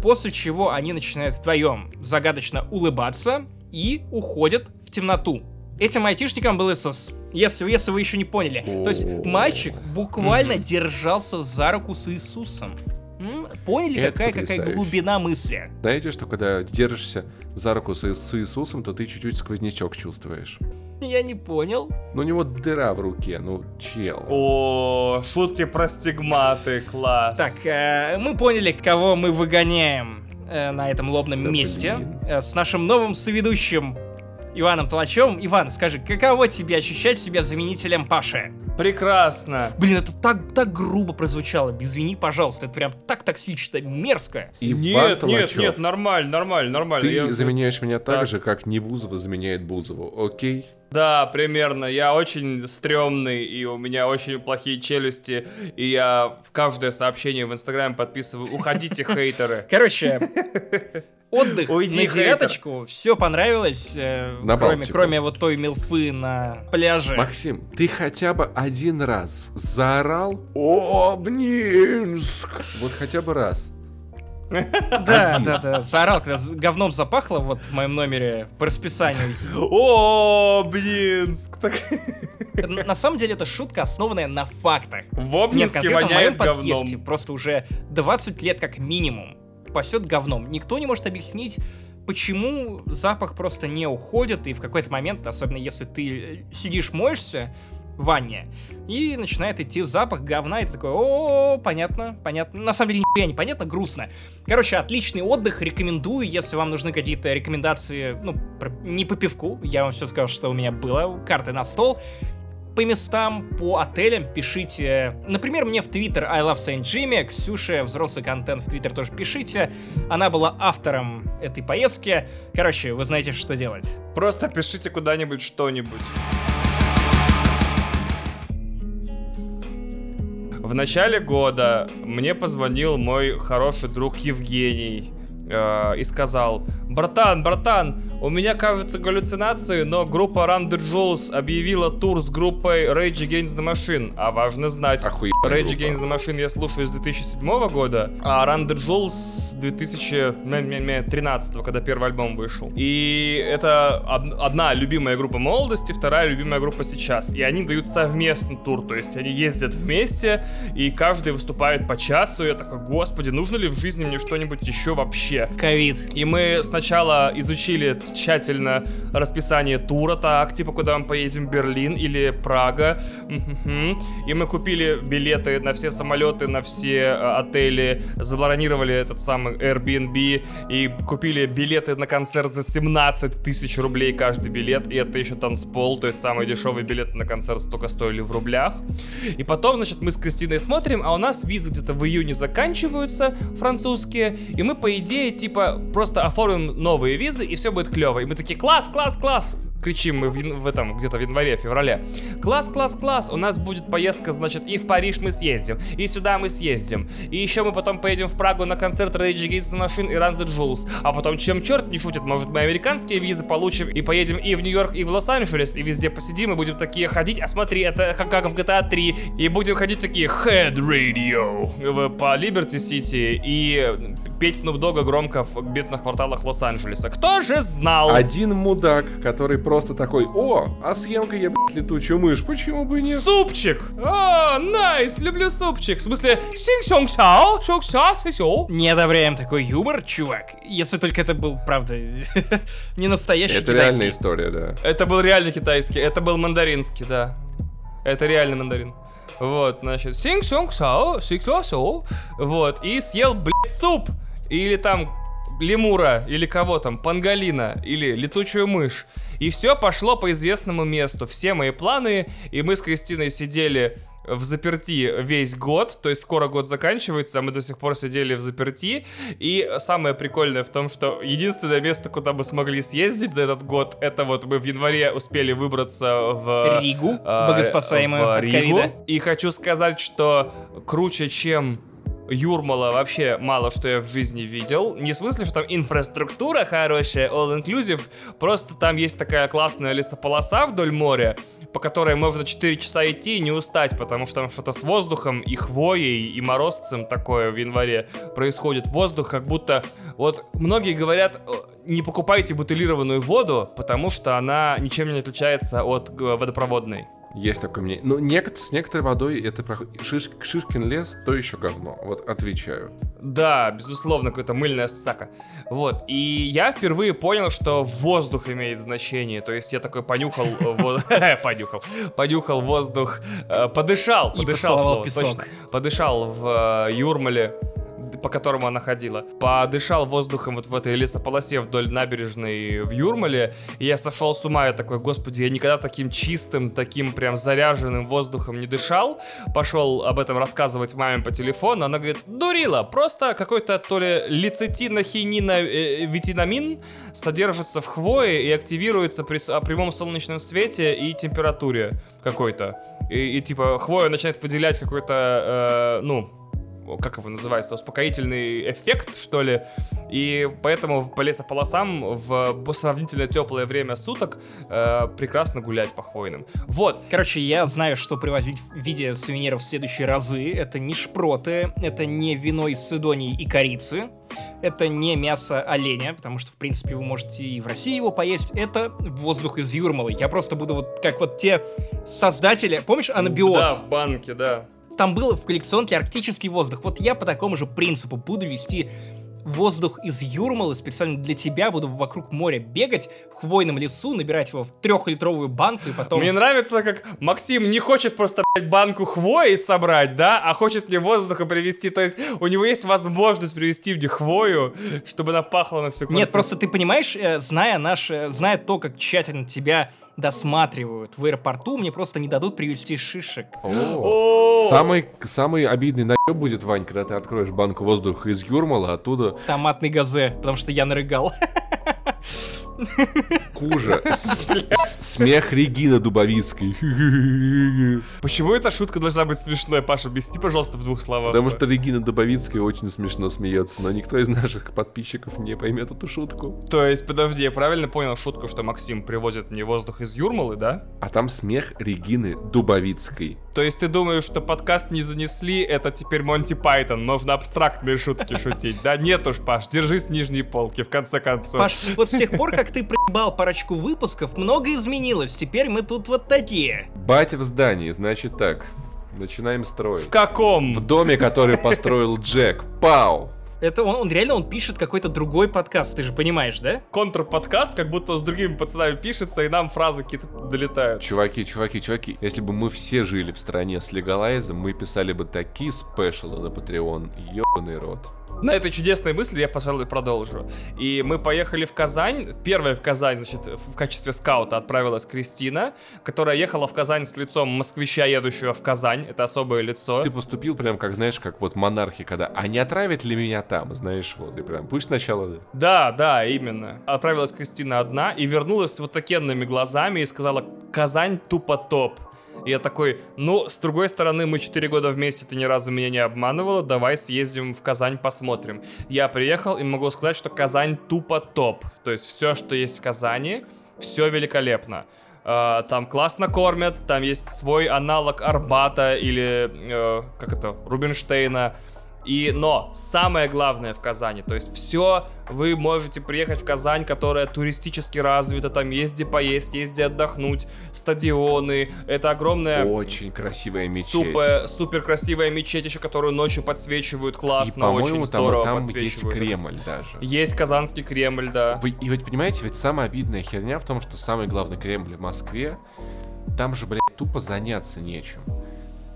после чего они начинают вдвоем загадочно улыбаться и уходят в темноту. Этим айтишником был Иисус. Если, если вы еще не поняли. То есть мальчик буквально держался за руку с Иисусом. Поняли, Это какая, какая глубина мысли? Знаете, что когда держишься за руку с, с Иисусом, то ты чуть-чуть сквознячок чувствуешь. Я не понял. Ну, у него дыра в руке, ну, чел. О, шутки про стигматы, класс. Так, э, мы поняли, кого мы выгоняем э, на этом лобном Да месте. блин. Э, с нашим новым соведущим Иваном Толачевым. Иван, скажи, каково тебе ощущать себя заменителем Паши? Прекрасно. Блин, это так, так грубо прозвучало. Извини, пожалуйста, это прям так токсично, мерзко. Иван нет, нет, Толачев, нет, нормально, нормально, нормально. Ты Я- заменяешь меня так, Так. же, как не Бузова заменяет Бузову, окей? Да, примерно. Я очень стрёмный, и у меня очень плохие челюсти, и я в каждое сообщение в Инстаграме подписываю «Уходите, хейтеры». Короче, отдых Уйди, на хейтер. девяточку, все понравилось, э, На кроме, Балтику. кроме вот той милфы на пляже. Максим, ты хотя бы один раз заорал «Обнинск!» Вот хотя бы раз. Да, да, да, заорал, когда говном запахло вот в моем номере по расписанию. О, Блинск! На самом деле это шутка, основанная на фактах. В Нет, Обнинске конкретно в моем воняет подъезде просто уже 20 лет как минимум пасет говном. Никто не может объяснить, почему запах просто не уходит, и в какой-то момент, особенно если ты э, сидишь, моешься в ванне, и начинает идти запах говна, и ты такой, о, понятно, понятно. На самом деле, нихуя непонятно, грустно. Короче, отличный отдых, рекомендую, если вам нужны какие-то рекомендации, ну, не по пивку, я вам все сказал, что у меня было, карты на стол, по местам, по отелям пишите. Например, мне в Твиттер I love Saint Jimmy, Ксюше взрослый контент в Твиттер тоже пишите. Она была автором этой поездки. Короче, вы знаете, что делать. Просто пишите куда-нибудь что-нибудь. В начале года мне позвонил мой хороший друг Евгений э, и сказал, Братан, братан, у меня кажется галлюцинации, но группа Run the Jewels объявила тур с группой Rage Against the Machine. А важно знать, Охуенная Rage группа. Against the Machine я слушаю с 2007 года, а Run the Jewels с 2013, когда первый альбом вышел. И это од- одна любимая группа молодости, вторая любимая группа сейчас. И они дают совместный тур, то есть они ездят вместе, и каждый выступает по часу. И я такой, господи, нужно ли в жизни мне что-нибудь еще вообще? Ковид. И мы сначала изучили тщательно расписание тура, так, типа, куда мы поедем, Берлин или Прага. И мы купили билеты на все самолеты, на все э, отели, забронировали этот самый Airbnb и купили билеты на концерт за 17 тысяч рублей каждый билет. И это еще танцпол, то есть самый дешевый билет на концерт столько стоили в рублях. И потом, значит, мы с Кристиной смотрим, а у нас визы где-то в июне заканчиваются, французские, и мы, по идее, типа, просто оформим новые визы, и все будет клево. И мы такие, класс, класс, класс! Кричим мы в, в этом, где-то в январе, феврале. Класс, класс, класс! У нас будет поездка, значит, и в Париж мы съездим, и сюда мы съездим. И еще мы потом поедем в Прагу на концерт Rage Against the Machine и Run the Jewels. А потом, чем черт не шутит, может мы американские визы получим и поедем и в Нью-Йорк, и в Лос-Анджелес, и везде посидим, и будем такие ходить, а смотри, это как, как в GTA 3. И будем ходить такие Head Radio по Liberty City и петь Dogg громко в бедных кварталах Лос-Анджелеса. Кто же знал? Один мудак, который просто такой, о, а съемка я, блядь, летучую мышь, почему бы и нет? Супчик! О, найс, люблю супчик. В смысле, синг шонг шао, шонг ша, шоу. Не одобряем такой юмор, чувак. Если только это был, правда, не настоящий Это реальная история, да. Это был реально китайский, это был мандаринский, да. Это реальный мандарин. Вот, значит, синг шонг шао, шао. Вот, и съел, блядь, суп. Или там лемура, или кого там, панголина, или летучую мышь. И все пошло по известному месту. Все мои планы, и мы с Кристиной сидели в заперти весь год, то есть скоро год заканчивается, а мы до сих пор сидели в заперти. И самое прикольное в том, что единственное место, куда мы смогли съездить за этот год, это вот мы в январе успели выбраться в... Ригу, а, богоспасаемую в от Ригу. И хочу сказать, что круче, чем Юрмала вообще мало что я в жизни видел. Не в смысле, что там инфраструктура хорошая, all-inclusive, просто там есть такая классная лесополоса вдоль моря, по которой можно 4 часа идти и не устать, потому что там что-то с воздухом и хвоей, и морозцем такое в январе происходит. Воздух как будто... Вот многие говорят, э, не покупайте бутылированную воду, потому что она ничем не отличается от э, водопроводной. Есть такое мнение. Но нек- с некоторой водой это проход- Шиш- Шишкин лес, то еще говно. Вот отвечаю. Да, безусловно, какое-то мыльная сака. Вот. И я впервые понял, что воздух имеет значение. То есть я такой понюхал э, понюхал. Понюхал воздух. э, Подышал. Подышал. Подышал в э, Юрмале по которому она ходила. Подышал воздухом вот в этой лесополосе вдоль набережной в Юрмале, и я сошел с ума, я такой, господи, я никогда таким чистым, таким прям заряженным воздухом не дышал. Пошел об этом рассказывать маме по телефону, она говорит, дурила, просто какой-то то ли лецитин, хинина, э, витинамин содержится в хвое и активируется при прямом солнечном свете и температуре какой-то. И, и, типа хвоя начинает выделять какой-то, э, ну, как его называется, успокоительный эффект, что ли. И поэтому по лесополосам в сравнительно теплое время суток э, прекрасно гулять по хвойным. Вот, Короче, я знаю, что привозить в виде сувениров в следующие разы. Это не шпроты, это не вино из Сидонии и корицы, это не мясо оленя, потому что, в принципе, вы можете и в России его поесть. Это воздух из Юрмалы. Я просто буду вот как вот те создатели... Помнишь анабиоз? да, в банке, да. Там был в коллекционке арктический воздух. Вот я по такому же принципу буду вести воздух из Юрмалы специально для тебя, буду вокруг моря бегать в хвойном лесу, набирать его в трехлитровую банку и потом... Мне нравится, как Максим не хочет просто блядь, банку хвои собрать, да, а хочет мне воздуха привезти. То есть у него есть возможность привезти мне хвою, чтобы она пахла на всю квартиру. Нет, просто ты понимаешь, э, зная наш, э, зная то, как тщательно тебя досматривают в аэропорту, мне просто не дадут привезти шишек. О. Самый, самый обидный наеб будет, Вань, когда ты откроешь банку воздуха из Юрмала, оттуда... Томатный газе, потому что я нарыгал. хуже. Смех Регины Дубовицкой. Почему эта шутка должна быть смешной, Паша? Объясни, пожалуйста, в двух словах. Потому что Регина Дубовицкая очень смешно смеется, но никто из наших подписчиков не поймет эту шутку. То есть, подожди, я правильно понял шутку, что Максим привозит мне воздух из Юрмалы, да? А там смех Регины Дубовицкой. То есть ты думаешь, что подкаст не занесли, это теперь Монти Пайтон, можно абстрактные шутки шутить, да? Нет уж, Паш, держись нижней полки, в конце концов. Паш, вот с тех пор, как ты проебал парочку выпусков, многое изменилось. Теперь мы тут вот такие. Батя в здании, значит так. Начинаем строить. В каком? В доме, который построил Джек. Пау! Это он, он реально он пишет какой-то другой подкаст, ты же понимаешь, да? Контрподкаст, как будто с другими пацанами пишется, и нам фразы какие-то долетают. Чуваки, чуваки, чуваки, если бы мы все жили в стране с легалайзом, мы писали бы такие спешалы на Patreon. Ёбаный рот. На этой чудесной мысли я, пожалуй, продолжу. И мы поехали в Казань. Первая в Казань, значит, в качестве скаута отправилась Кристина, которая ехала в Казань с лицом москвича, едущего в Казань. Это особое лицо. Ты поступил прям как, знаешь, как вот монархи, когда «А не отравят ли меня там?» Знаешь, вот, и прям пусть сначала... Да, да, именно. Отправилась Кристина одна и вернулась с вот такенными глазами и сказала «Казань тупо топ». И я такой, ну, с другой стороны, мы 4 года вместе, ты ни разу меня не обманывала, давай съездим в Казань, посмотрим. Я приехал и могу сказать, что Казань тупо топ. То есть все, что есть в Казани, все великолепно. А, Там классно кормят, там есть свой аналог Арбата или, э, как это, Рубинштейна. И, но самое главное в Казани, то есть все, вы можете приехать в Казань, которая туристически развита, там есть где поесть, есть где отдохнуть, стадионы, это огромная Очень красивая мечеть. супер, супер красивая мечеть еще, которую ночью подсвечивают И, классно, по-моему, очень там, здорово там есть подсвечивают. Кремль даже. Есть Казанский Кремль, да. Вы, и ведь понимаете, ведь самая обидная херня в том, что самый главный Кремль в Москве, там же, блядь, тупо заняться нечем.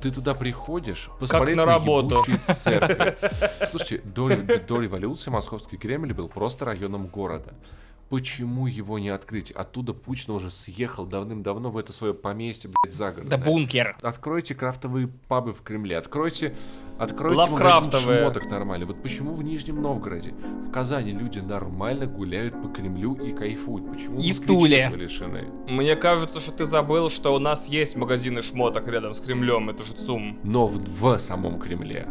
Ты туда приходишь, посмотреть на работу. ебучие церкви. Слушайте, до, до революции Московский Кремль был просто районом города. Почему его не открыть? Оттуда Путин уже съехал давным-давно в это свое поместье, блядь, за город. Да бункер. Откройте крафтовые пабы в Кремле, откройте, откройте Лавкрафтовые. магазин шмоток нормально. Вот почему в Нижнем Новгороде, в Казани люди нормально гуляют по Кремлю и кайфуют? Почему И в Туле. лишены? Мне кажется, что ты забыл, что у нас есть магазины шмоток рядом с Кремлем, это же ЦУМ. Но в, в самом Кремле.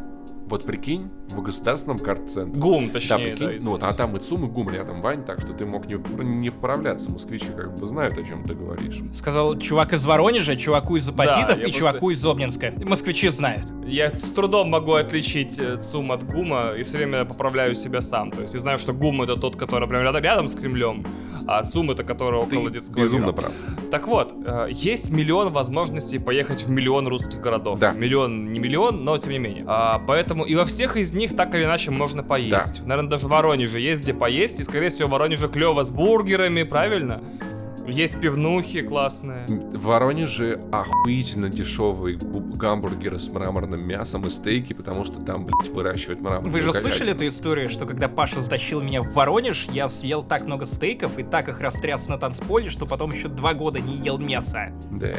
Вот прикинь, в государственном карт-центре. ГУМ, Да, точнее, прикинь, да, ну вот, а там и ЦУМ, и ГУМ рядом, Вань, так что ты мог не, не вправляться. Москвичи как бы знают, о чем ты говоришь. Сказал чувак из Воронежа, чуваку из Апатитов я и просто- чуваку из Обнинска. Москвичи знают. Я с трудом могу отличить э, ЦУМ от ГУМа и все время поправляю себя сам. То есть я знаю, что ГУМ это тот, который прям рядом, рядом с Кремлем, а ЦУМ это который Ты около детского безумно мира. прав. Так вот, э, есть миллион возможностей поехать в миллион русских городов. Да. Миллион, не миллион, но тем не менее. А, поэтому и во всех из них так или иначе можно поесть. Наверное, даже в Воронеже есть где поесть, и, скорее всего, в Воронеже клево с бургерами, правильно? Есть пивнухи классные. В Воронеже охуительно дешевые бу- гамбургеры с мраморным мясом и стейки, потому что там, блядь, выращивают мраморную Вы же говядину. слышали эту историю, что когда Паша затащил меня в Воронеж, я съел так много стейков и так их растряс на танцполе, что потом еще два года не ел мяса. Да.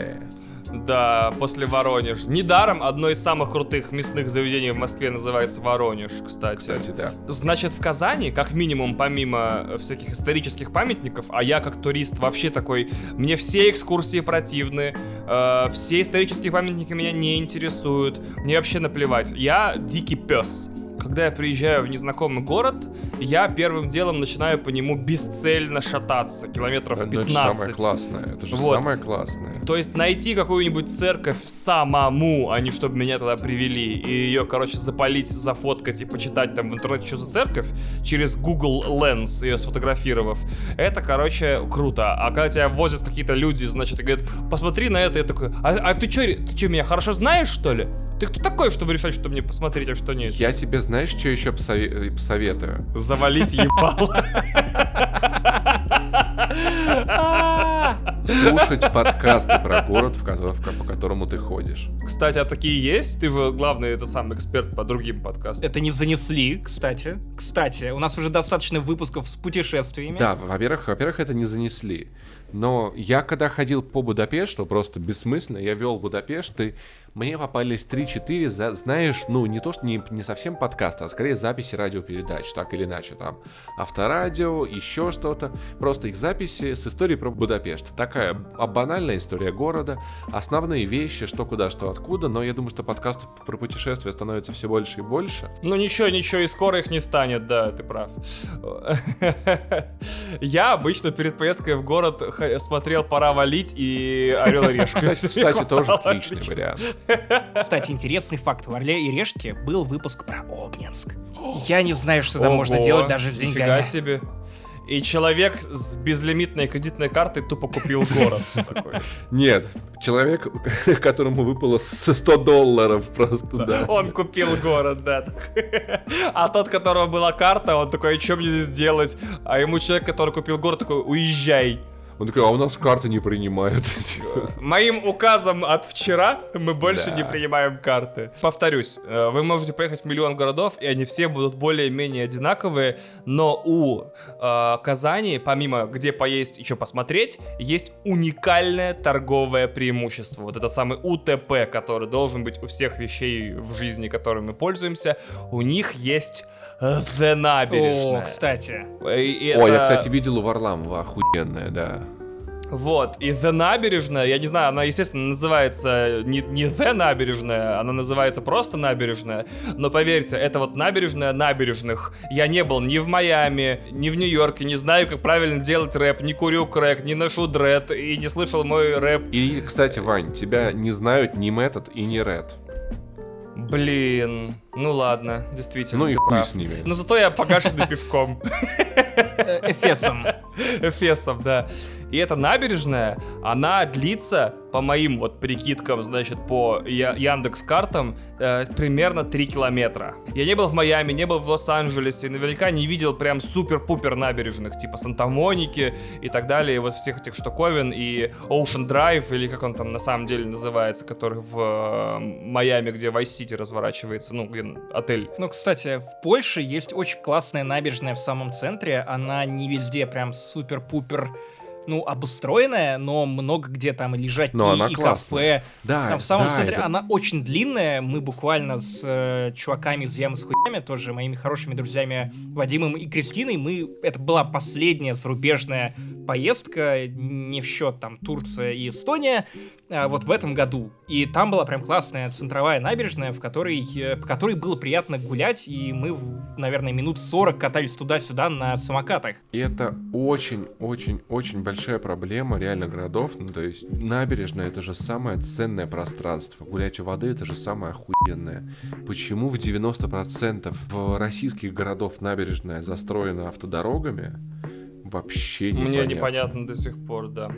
Да, после Воронеж. Недаром одно из самых крутых мясных заведений в Москве называется Воронеж, кстати. Кстати, да. Значит, в Казани, как минимум, помимо всяких исторических памятников, а я как турист вообще такой, мне все экскурсии противны, э, все исторические памятники меня не интересуют, мне вообще наплевать. Я дикий пес. Когда я приезжаю в незнакомый город, я первым делом начинаю по нему бесцельно шататься, километров Ну, 15. это же самое классное. Это же Вот. самое классное. То есть найти какую-нибудь церковь самому, а не чтобы меня туда привели, и ее, короче, запалить, зафоткать и почитать там в интернете, что за церковь, через Google Lens ее сфотографировав, это, короче, круто. А когда тебя возят какие-то люди, значит, и говорят, посмотри на это, я такой, а, а ты что, ты что, меня хорошо знаешь, что ли? Ты кто такой, чтобы решать, что мне посмотреть, а что нет? Я тебе знаешь, что еще посове- э, посоветую? Завалить ебало. Слушать подкасты про город, в в- по которому ты ходишь. Кстати, а такие есть? Ты же главный этот самый эксперт по другим подкастам. Это не занесли, кстати. Кстати, у нас уже достаточно выпусков с путешествиями. Да, во-первых, во-первых, это не занесли. Но я когда ходил по Будапешту, просто бессмысленно, я вел Будапешт, и мне попались 3-4, за- знаешь, ну, не то, что не, не совсем подкасты, а скорее записи радиопередач, так или иначе, там, авторадио, еще что-то, просто их записи с историей про Будапешт. Такая а, банальная история города, основные вещи, что куда, что откуда, но я думаю, что подкастов про путешествия становится все больше и больше. Ну ничего, ничего, и скоро их не станет, да, ты прав. Я обычно перед поездкой в город смотрел «Пора валить» и «Орел и решка». Кстати, тоже отличный вариант. Кстати, интересный факт. В Орле и Решке был выпуск про Обнинск. Я не знаю, что там можно делать даже с Нифига деньгами. себе. И человек с безлимитной кредитной картой тупо купил город. Нет, человек, которому выпало с 100 долларов просто, да. Он купил город, да. А тот, у которого была карта, он такой, что мне здесь делать? А ему человек, который купил город, такой, уезжай. Он такой, а у нас карты не принимают. Моим указом от вчера мы больше Да. не принимаем карты. Повторюсь, э, вы можете поехать в миллион городов, и они все будут более-менее одинаковые, но у э, Казани, помимо где поесть что посмотреть, есть уникальное торговое преимущество. Вот это самый УТП, который должен быть у всех вещей в жизни, которыми мы пользуемся. У них есть The Набережная. О, кстати. И- и Ой, я, это- кстати, видел у Варламова, охуенная, да. Вот, и The Набережная, я не знаю, она, естественно, называется не, не The Набережная, она называется просто Набережная, но поверьте, это вот набережная набережных. Я не был ни в Майами, ни в Нью-Йорке, не знаю, как правильно делать рэп, не курю крэк, не ношу дред и не слышал мой рэп. И, кстати, Вань, тебя не знают ни Метод и ни Ред. Блин, ну ладно, действительно. Ну и хуй прав. с ними. Но зато я погашенный пивком. Э, Эфесом. Эфесов, да. И эта набережная, она длится, по моим вот прикидкам, значит, по Яндекс картам, э, примерно 3 километра. Я не был в Майами, не был в Лос-Анджелесе, наверняка не видел прям супер-пупер набережных, типа Санта-Моники и так далее, и вот всех этих штуковин, и Ocean Drive, или как он там на самом деле называется, который в э, Майами, где City разворачивается, ну, где отель. Ну, кстати, в Польше есть очень классная набережная в самом центре. Она не везде прям супер-пупер, ну, обустроенная, но много где там лежаки, Но она и классная. кафе. Да, Там в самом да, центре это- она очень длинная. Мы буквально с э, чуваками из Ямы с хуями, тоже моими хорошими друзьями Вадимом и Кристиной, мы... Это была последняя зарубежная поездка, не в счет там Турция и Эстония, а вот в этом году. И там была прям классная центровая набережная, в которой, э, по которой было приятно гулять, и мы, наверное, минут 40 катались туда-сюда на самокатах. И это очень-очень-очень большая проблема реально городов. Ну, то есть набережная это же самое ценное пространство. Гулять у воды это же самое охуенное. Почему в 90% в российских городов набережная застроена автодорогами? Вообще непонятно. Мне непонятно до сих пор, да.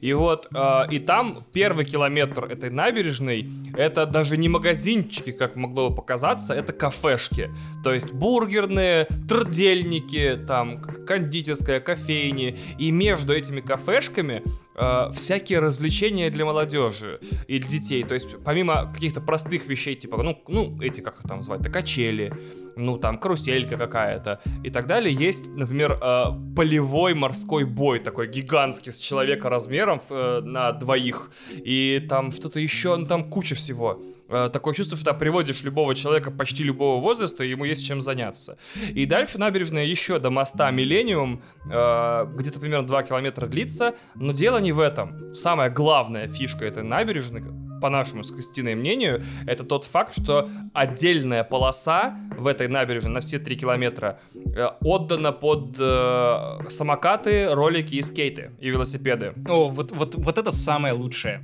И вот, э, и там первый километр этой набережной, это даже не магазинчики, как могло бы показаться, это кафешки. То есть бургерные, трудельники, там, кондитерская, кофейни. И между этими кафешками э, всякие развлечения для молодежи и для детей. То есть помимо каких-то простых вещей, типа, ну, ну эти, как их там звать, качели, ну, там, каруселька какая-то и так далее. Есть, например, э, полевой морской бой, такой гигантский, с человека размером э, на двоих. И там что-то еще, ну, там куча всего. Э, такое чувство, что приводишь любого человека почти любого возраста, и ему есть чем заняться. И дальше набережная еще до моста Миллениум, э, где-то примерно 2 километра длится, но дело не в этом. Самая главная фишка этой набережной, по нашему с Кристиной мнению, это тот факт, что отдельная полоса в этой набережной на все 3 километра э, отдана под э, самокаты, ролики и скейты, и велосипеды. О, вот, вот, вот это самое лучшее.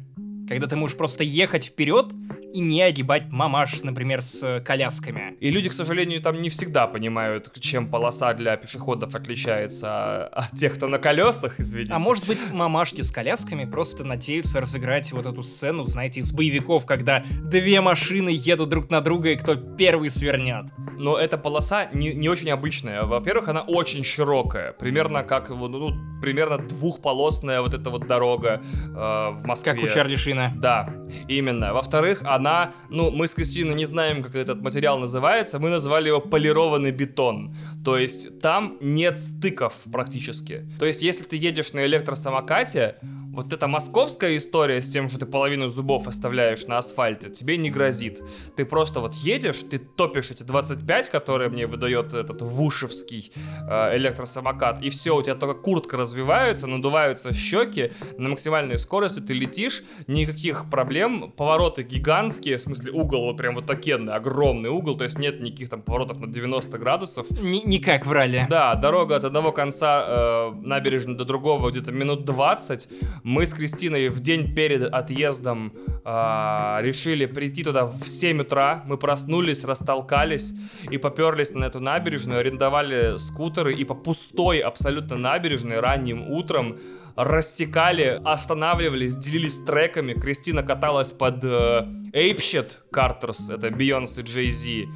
Когда ты можешь просто ехать вперед и не огибать мамаш, например, с э, колясками. И люди, к сожалению, там не всегда понимают, чем полоса для пешеходов отличается от тех, кто на колесах, извините. А может быть, мамашки с колясками просто надеются разыграть вот эту сцену, знаете, из боевиков, когда две машины едут друг на друга, и кто первый свернет. Но эта полоса не, не очень обычная. Во-первых, она очень широкая. Примерно как, вот, ну, примерно двухполосная вот эта вот дорога э, в Москве. Как у Чарли Шина. Да, именно. Во-вторых, она, ну, мы с Кристиной не знаем, как этот материал называется, мы назвали его полированный бетон. То есть там нет стыков практически. То есть если ты едешь на электросамокате, вот эта московская история с тем, что ты половину зубов оставляешь на асфальте, тебе не грозит. Ты просто вот едешь, ты топишь эти 25, которые мне выдает этот вушевский э, электросамокат, и все, у тебя только куртка развивается, надуваются щеки, на максимальной скорости ты летишь, никаких проблем, повороты гигантские, в смысле угол вот прям вот такенный, огромный угол, то есть нет никаких там поворотов на 90 градусов, Ни- никак врали. да, дорога от одного конца э, набережной до другого где-то минут 20. Мы с Кристиной в день перед отъездом э, решили прийти туда в 7 утра. Мы проснулись, растолкались и поперлись на эту набережную, арендовали скутеры и по пустой абсолютно набережной ранним утром рассекали, останавливались, делились треками. Кристина каталась под э, Apeshit Carters, это Beyoncé Jay-Z,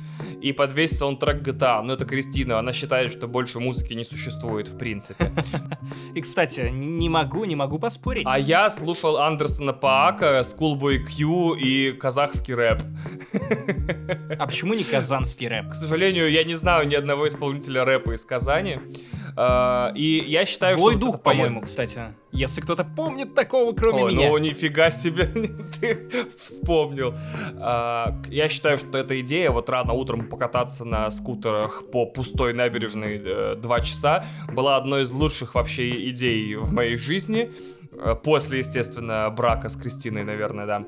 и под весь саундтрек GTA. Но это Кристина, она считает, что больше музыки не существует в принципе. И, кстати, не могу, не могу поспорить. А я слушал Андерсона Паака, Schoolboy Q и казахский рэп. А почему не казанский рэп? К сожалению, я не знаю ни одного исполнителя рэпа из Казани. А, И я считаю, Злой что... вот дух, по-моему, кстати. Если кто-то помнит такого, кроме Ой, меня. ну нифига себе, ты вспомнил. К- я считаю, что эта идея вот рано утром покататься на скутерах по пустой набережной э, два часа была одной из лучших вообще идей в моей жизни. Э, После, естественно, брака с Кристиной, наверное, да.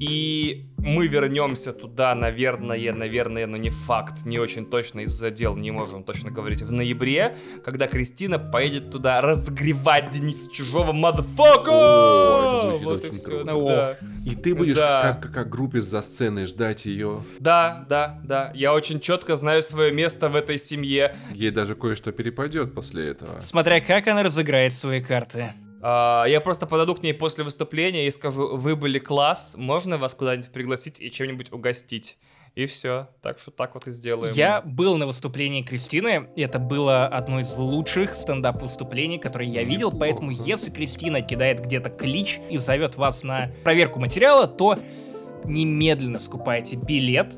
И мы вернемся туда, наверное, наверное, но не факт, не очень точно из-за дел, не можем точно говорить, в ноябре, когда Кристина поедет туда разогревать Дениса Чужого, motherfucker! О, это звучит Вот и круто. да. И ты будешь Да. как, как группе за сценой ждать ее. Да, да, да, я очень четко знаю свое место в этой семье. Ей даже кое-что перепадет после этого. Смотря как она разыграет свои карты. А, я просто подойду к ней после выступления и скажу, вы были класс, можно вас куда-нибудь пригласить и чем-нибудь угостить? И все, так что так вот и сделаем. Я был на выступлении Кристины, и это было одно из лучших стендап-выступлений, которые я видел, поэтому если Кристина кидает где-то клич и зовет вас на проверку материала, то немедленно скупайте билет,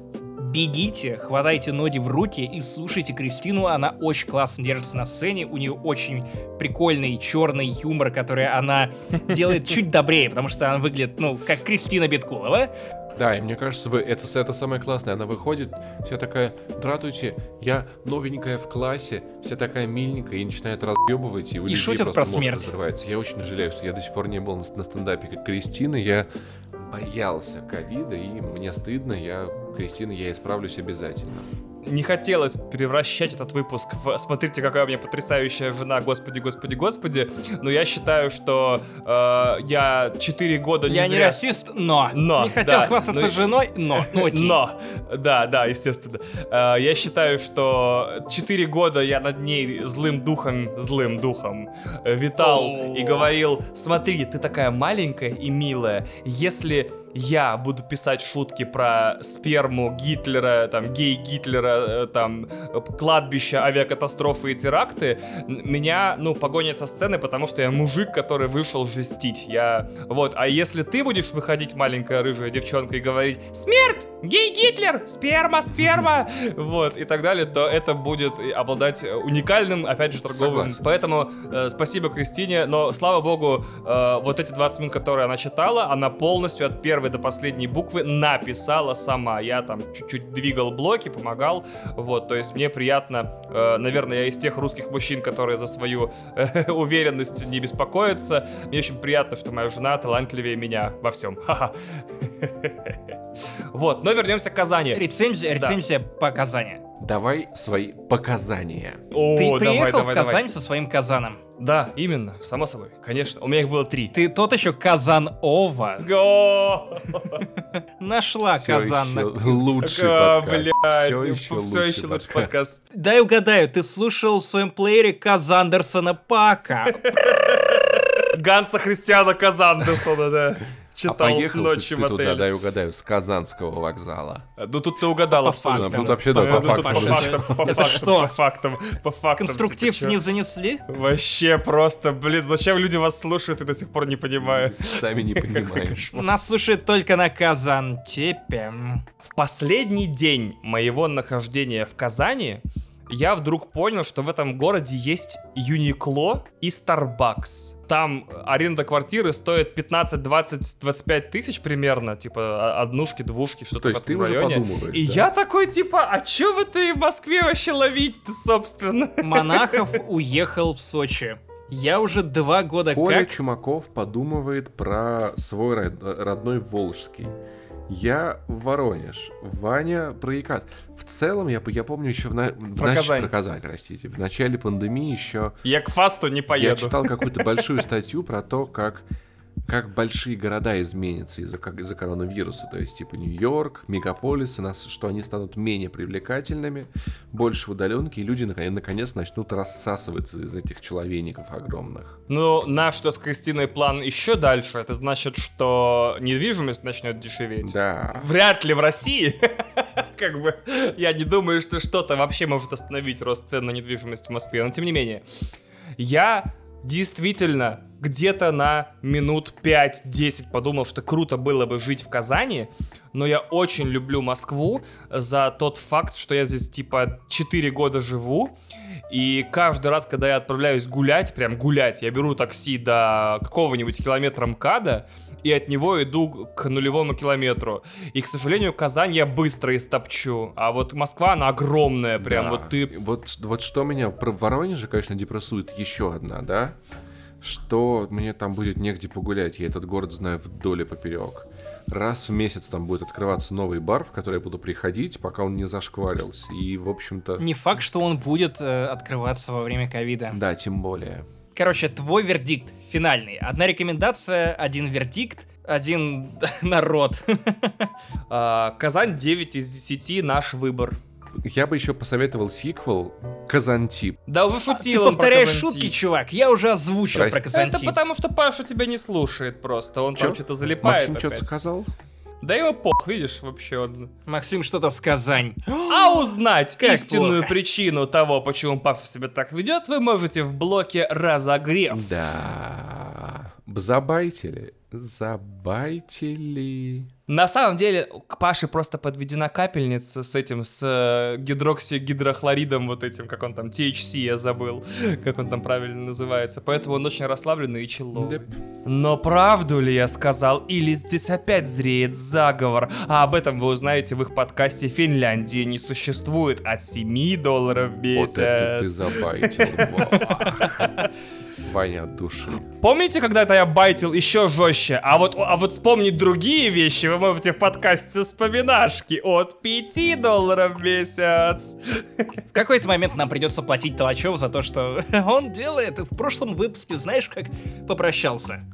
бегите, хватайте ноги в руки и слушайте Кристину, она очень классно держится на сцене, у нее очень прикольный черный юмор, который она делает чуть добрее, потому что она выглядит, ну, как Кристина Биткулова, Да, и мне кажется, вы, это, это самое классное. Она выходит, вся такая, дратуйте, я новенькая в классе, вся такая миленькая и начинает разъебывать. И, у шутит просто про смерть. разрывается. Я очень жалею, что я до сих пор не был на, на стендапе как Кристина. Я боялся ковида, и мне стыдно. Я, Кристина, я исправлюсь обязательно. Не хотелось превращать этот выпуск в «Смотрите, какая у меня потрясающая жена, господи, господи, господи», но я считаю, что э, я 4 года не Я не зря... расист, но. Но, Не хотел да, хвастаться и- женой, но. Ну, окей. Но, да, да, естественно. Э, Я считаю, что 4 года я над ней злым духом, злым духом э, витал и говорил, смотри, ты такая маленькая и милая, если я буду писать шутки про сперму Гитлера, там, гей Гитлера, э, там, э, кладбища, авиакатастрофы и теракты, меня, ну, погонят со сцены, потому что я мужик, который вышел жестить. Я, вот, а если ты будешь выходить, маленькая рыжая девчонка, и говорить «Смерть! Гей Гитлер! Сперма, сперма!» Вот, и так далее, то это будет обладать э, уникальным, опять же, торговым. Согласен. Поэтому э, спасибо Кристине, но, слава богу, э, вот эти 20 минут, которые она читала, она полностью от первой до последней буквы написала сама. Я там чуть-чуть двигал блоки, помогал, вот, то есть мне приятно, э, наверное, я из тех русских мужчин, которые за свою э, уверенность не беспокоятся. Мне очень приятно, что моя жена талантливее меня во всем. Ха-ха. Вот, но вернемся к Казани. Рецензия, Да. рецензия по Казани. Давай свои показания. О, Ты давай, приехал давай, в Казань давай. со своим Казаном. Да, именно, само собой, конечно. У меня их было три. Ты тот еще Казан-Ова. Го! Нашла Казан. ещё на- лучший А, подкаст. блядь, Все еще еще лучший подкаст. Дай угадаю, ты слушал в своем плеере Казандерсона Пака. Ганса Христиана Казандерсона, да. А читал поехал ты, ночью ты в туда, дай угадаю, с Казанского вокзала. Ну тут ты угадал По абсолютно. фактам. Тут вообще, да, по фактам. по фактам, по Это фактам, что? по фактам, по фактам. Конструктив типа, не занесли? Вообще просто, блин, зачем люди вас слушают и до сих пор не понимают? Сами не понимаем. Нас слушает только на Казантепе. В последний день моего нахождения в Казани я вдруг понял, что в этом городе есть Юникло и Starbucks. Там аренда квартиры стоит 15, 20, 25 тысяч примерно, типа а- однушки, двушки, что-то в ты этом уже районе. подумываешь, И да? я такой, типа, а чё в этой Москве вообще ловить-то, собственно? Монахов уехал в Сочи. Я уже два года Коля как... Чумаков подумывает про свой род- родной Волжский. Я в Воронеж, Ваня про Екат. В целом, я, я помню еще в, на- в Про нач- Казань. про Казань, простите. В начале пандемии еще Я к фасту не я поеду. читал какую-то большую статью про то, как как большие города изменятся из-за как- из-за коронавируса. То есть, типа, Нью-Йорк, мегаполисы, нас, что они станут менее привлекательными, больше в удаленке, и люди наконец, наконец начнут рассасываться из этих человейников огромных. Ну, наш, то с Кристиной план еще дальше. Это значит, что недвижимость начнет дешеветь. Да. Вряд ли в России. Как бы, я не думаю, что что-то вообще может остановить рост цен на недвижимость в Москве. Но тем не менее, я действительно где-то на минут 5-10 подумал, что круто было бы жить в Казани, но я очень люблю Москву за тот факт, что я здесь типа 4 года живу, и каждый раз, когда я отправляюсь гулять, прям гулять, я беру такси до какого-нибудь километра МКАДа, и от него иду к нулевому километру. И, к сожалению, Казань я быстро истопчу, а вот Москва, она огромная, прям Да. вот ты... Вот, вот что меня про Воронеже, конечно, депрессует еще одна, да? Что мне там будет негде погулять. Я этот город знаю вдоль и поперек. Раз в месяц там будет открываться новый бар, в который я буду приходить, пока он не зашкварился. И, в общем-то, Не факт, что он будет э, открываться во время ковида. да, тем более. Короче, твой вердикт финальный. Одна рекомендация, один вердикт, один народ. а, Казань 9 из 10, наш выбор. Я бы еще посоветовал сиквел Казантип. Да уже Ты шутил он про повторяешь шутки, чувак. Я уже озвучил Прости. про Это Казантип. потому, что Паша тебя не слушает просто. Он там Чё? что-то залипает Максим что-то опять. сказал? Да его пох, видишь, вообще он. Максим что-то с Казань. А узнать Как истинную плохо. причину того, почему Паша себя так ведет, вы можете в блоке «Разогрев». Да. Забайтили. Забайтили. На самом деле, к Паше просто подведена капельница с этим, с э, гидроксигидрохлоридом вот этим, как он там, THC, я забыл, как он там правильно называется. Поэтому он очень расслабленный и человый. Деп. Но правду ли я сказал, или здесь опять зреет заговор? А об этом вы узнаете в их подкасте «Финляндии не существует» от 7 долларов в Вот это ты месяц. забайтил. Ваня от души. Помните, когда-то я байтил еще жестче? А вот, а вот вспомнить другие вещи вы можете в подкасте вспоминашки от 5 долларов в месяц. В какой-то момент нам придется платить Толачев за то, что он делает. В прошлом выпуске, знаешь, как попрощался.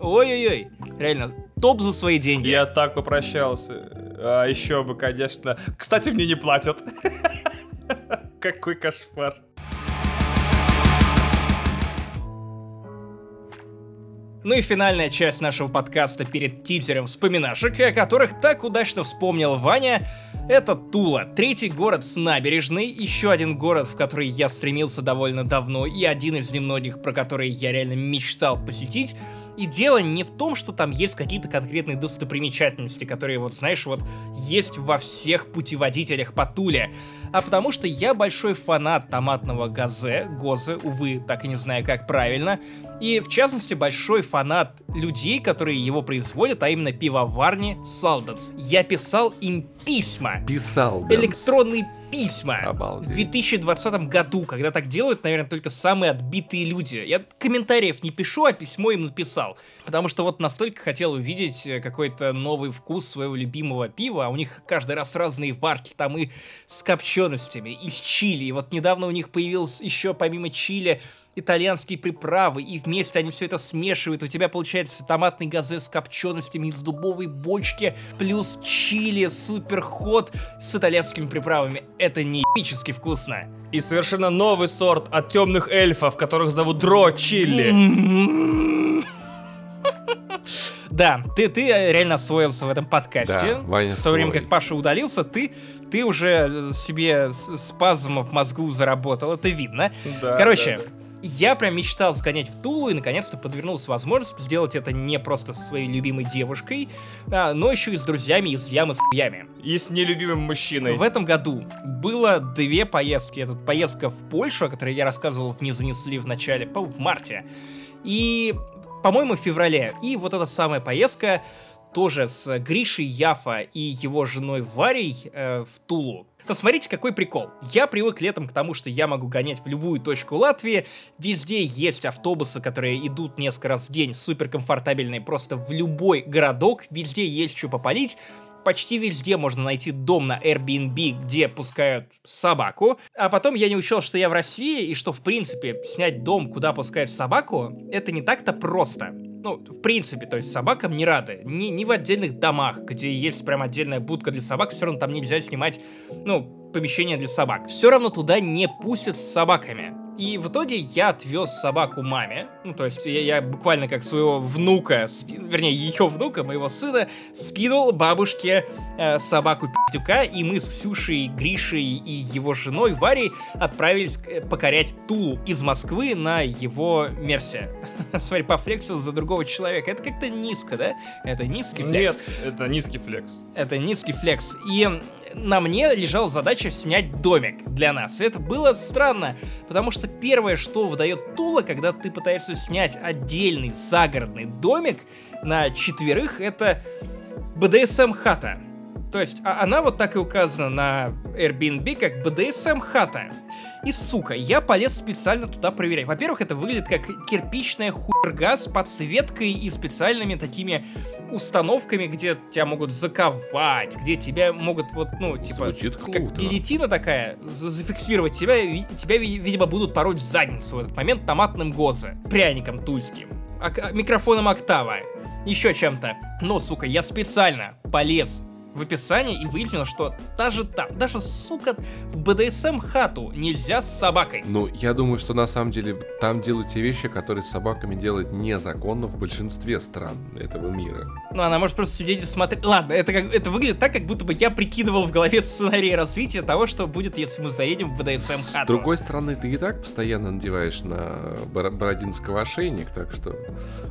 Ой-ой-ой. Реально, топ за свои деньги. Я так попрощался. А еще бы, конечно. Кстати, мне не платят. Какой кошмар. Ну и финальная часть нашего подкаста перед тизером вспоминашек, о которых так удачно вспомнил Ваня, это Тула, третий город с набережной, еще один город, в который я стремился довольно давно, и один из немногих, про который я реально мечтал посетить. И дело не в том, что там есть какие-то конкретные достопримечательности, которые, вот знаешь, вот есть во всех путеводителях по Туле, а потому что я большой фанат томатного газе, гозы, увы, так и не знаю, как правильно, и, в частности, большой фанат людей, которые его производят, а именно пивоварни Салдатс. Я писал им письма, Писал. Электронные письма. Обалдеть. В 2020 году, когда так делают, наверное, только самые отбитые люди. Я комментариев не пишу, а письмо им написал. Потому что вот настолько хотел увидеть э, какой-то новый вкус своего любимого пива, а у них каждый раз разные варки, там и с копченостями, и с чили. И вот недавно у них появилось еще помимо чили итальянские приправы, и вместе они все это смешивают. У тебя получается томатный газе с копченостями из дубовой бочки, плюс чили, супер ход с итальянскими приправами. Это не епически вкусно. И совершенно новый сорт от темных эльфов, которых зовут Дро Чилли. Да, ты, ты э, реально освоился в этом подкасте. Да, Ваня В то время свой. как Паша удалился, ты, ты уже э, себе с- спазм в мозгу заработал, это видно. Да, Короче, да, да. Я прям мечтал сгонять в Тулу, и наконец-то подвернулась возможность сделать это не просто со своей любимой девушкой, а, но еще и с друзьями из ямы с хуями. И с нелюбимым мужчиной. В этом году было две поездки. Это поездка в Польшу, о которой я рассказывал «Не занесли» в начале, по- в марте. И, по-моему, в феврале. И вот эта самая поездка тоже с Гришей Яфа и его женой Варей э, в Тулу. Посмотрите, какой прикол. Я привык летом к тому, что я могу гонять в любую точку Латвии. Везде есть автобусы, которые идут несколько раз в день, суперкомфортабельные, просто в любой городок. Везде есть что попалить. Почти везде можно найти дом на Airbnb, где пускают собаку. А потом я не учел, что я в России, и что, в принципе, снять дом, куда пускают собаку, это не так-то просто. Ну, в принципе, то есть собакам не рады. Ни, ни в отдельных домах, где есть прям отдельная будка для собак, все равно там нельзя снимать, ну, помещение для собак. Все равно туда не пустят с собаками. И в итоге я отвез собаку маме. Ну, то есть я, я буквально как своего внука, ски- вернее, ее внука, моего сына, скинул бабушке э, собаку пиздюка, и мы с Ксюшей, Гришей и его женой Варей отправились э, покорять Тулу из Москвы на его Мерсе. Смотри, пофлексил за другого человека. Это как-то низко, да? Это низкий флекс. Нет, это низкий флекс. Это низкий флекс. И на мне лежала задача снять домик для нас. И это было странно, потому что первое, что выдает Тула, когда ты пытаешься снять отдельный загородный домик на четверых, это BDSM-хата. То есть а- она вот так и указана на Airbnb как BDSM-хата. И, сука, я полез специально туда проверять. Во-первых, это выглядит как кирпичная хуйга с подсветкой и специальными такими установками, где тебя могут заковать, где тебя могут вот, ну, типа... Звучит Как круто. гильотина такая, за- зафиксировать тебя, и тебя, ви- видимо, будут пороть в задницу в этот момент томатным гозе, пряником тульским, а, микрофоном октава, еще чем-то. Но, сука, я специально полез в описание и выяснил, что даже там, даже, сука, в БДСМ хату нельзя с собакой. Ну, я думаю, что на самом деле там делают те вещи, которые с собаками делать незаконно в большинстве стран этого мира. Ну, она может просто сидеть и смотреть. Ладно, это, как, это выглядит так, как будто бы я прикидывал в голове сценарий развития того, что будет, если мы заедем в БДСМ С другой стороны, ты и так постоянно надеваешь на Бор- Бородинского ошейник, так что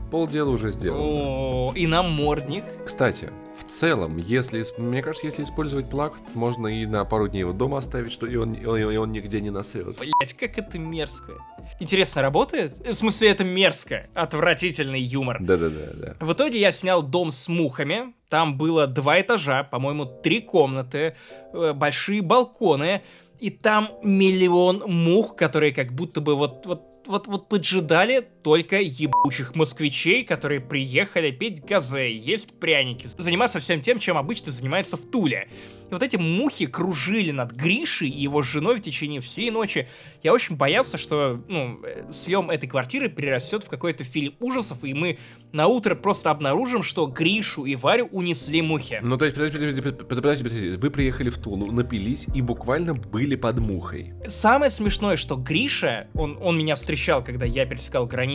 полдела уже сделано. О, и намордник. Кстати, в целом, если, мне кажется, если использовать плак, можно и на пару дней его дома оставить, что и он, и он, и он нигде не насрет. Блять, как это мерзко. Интересно, работает? В смысле, это мерзко. Отвратительный юмор. Да-да-да, да. В итоге я снял дом с мухами. Там было два этажа, по-моему, три комнаты, э, большие балконы. И там миллион мух, которые как будто бы вот, вот вот, вот поджидали только ебучих москвичей, которые приехали пить газе, есть пряники, заниматься всем тем, чем обычно занимается в Туле. И вот эти мухи кружили над Гришей и его женой в течение всей ночи. Я очень боялся, что ну, э, съем этой квартиры перерастет в какой-то фильм ужасов, и мы на утро просто обнаружим, что Гришу и Варю унесли мухи. Ну, то есть, подожди, подожди, подожди, подожди, подожди, вы приехали в Тулу, напились и буквально были под мухой. Самое смешное, что Гриша, он, он меня встречал, когда я пересекал границу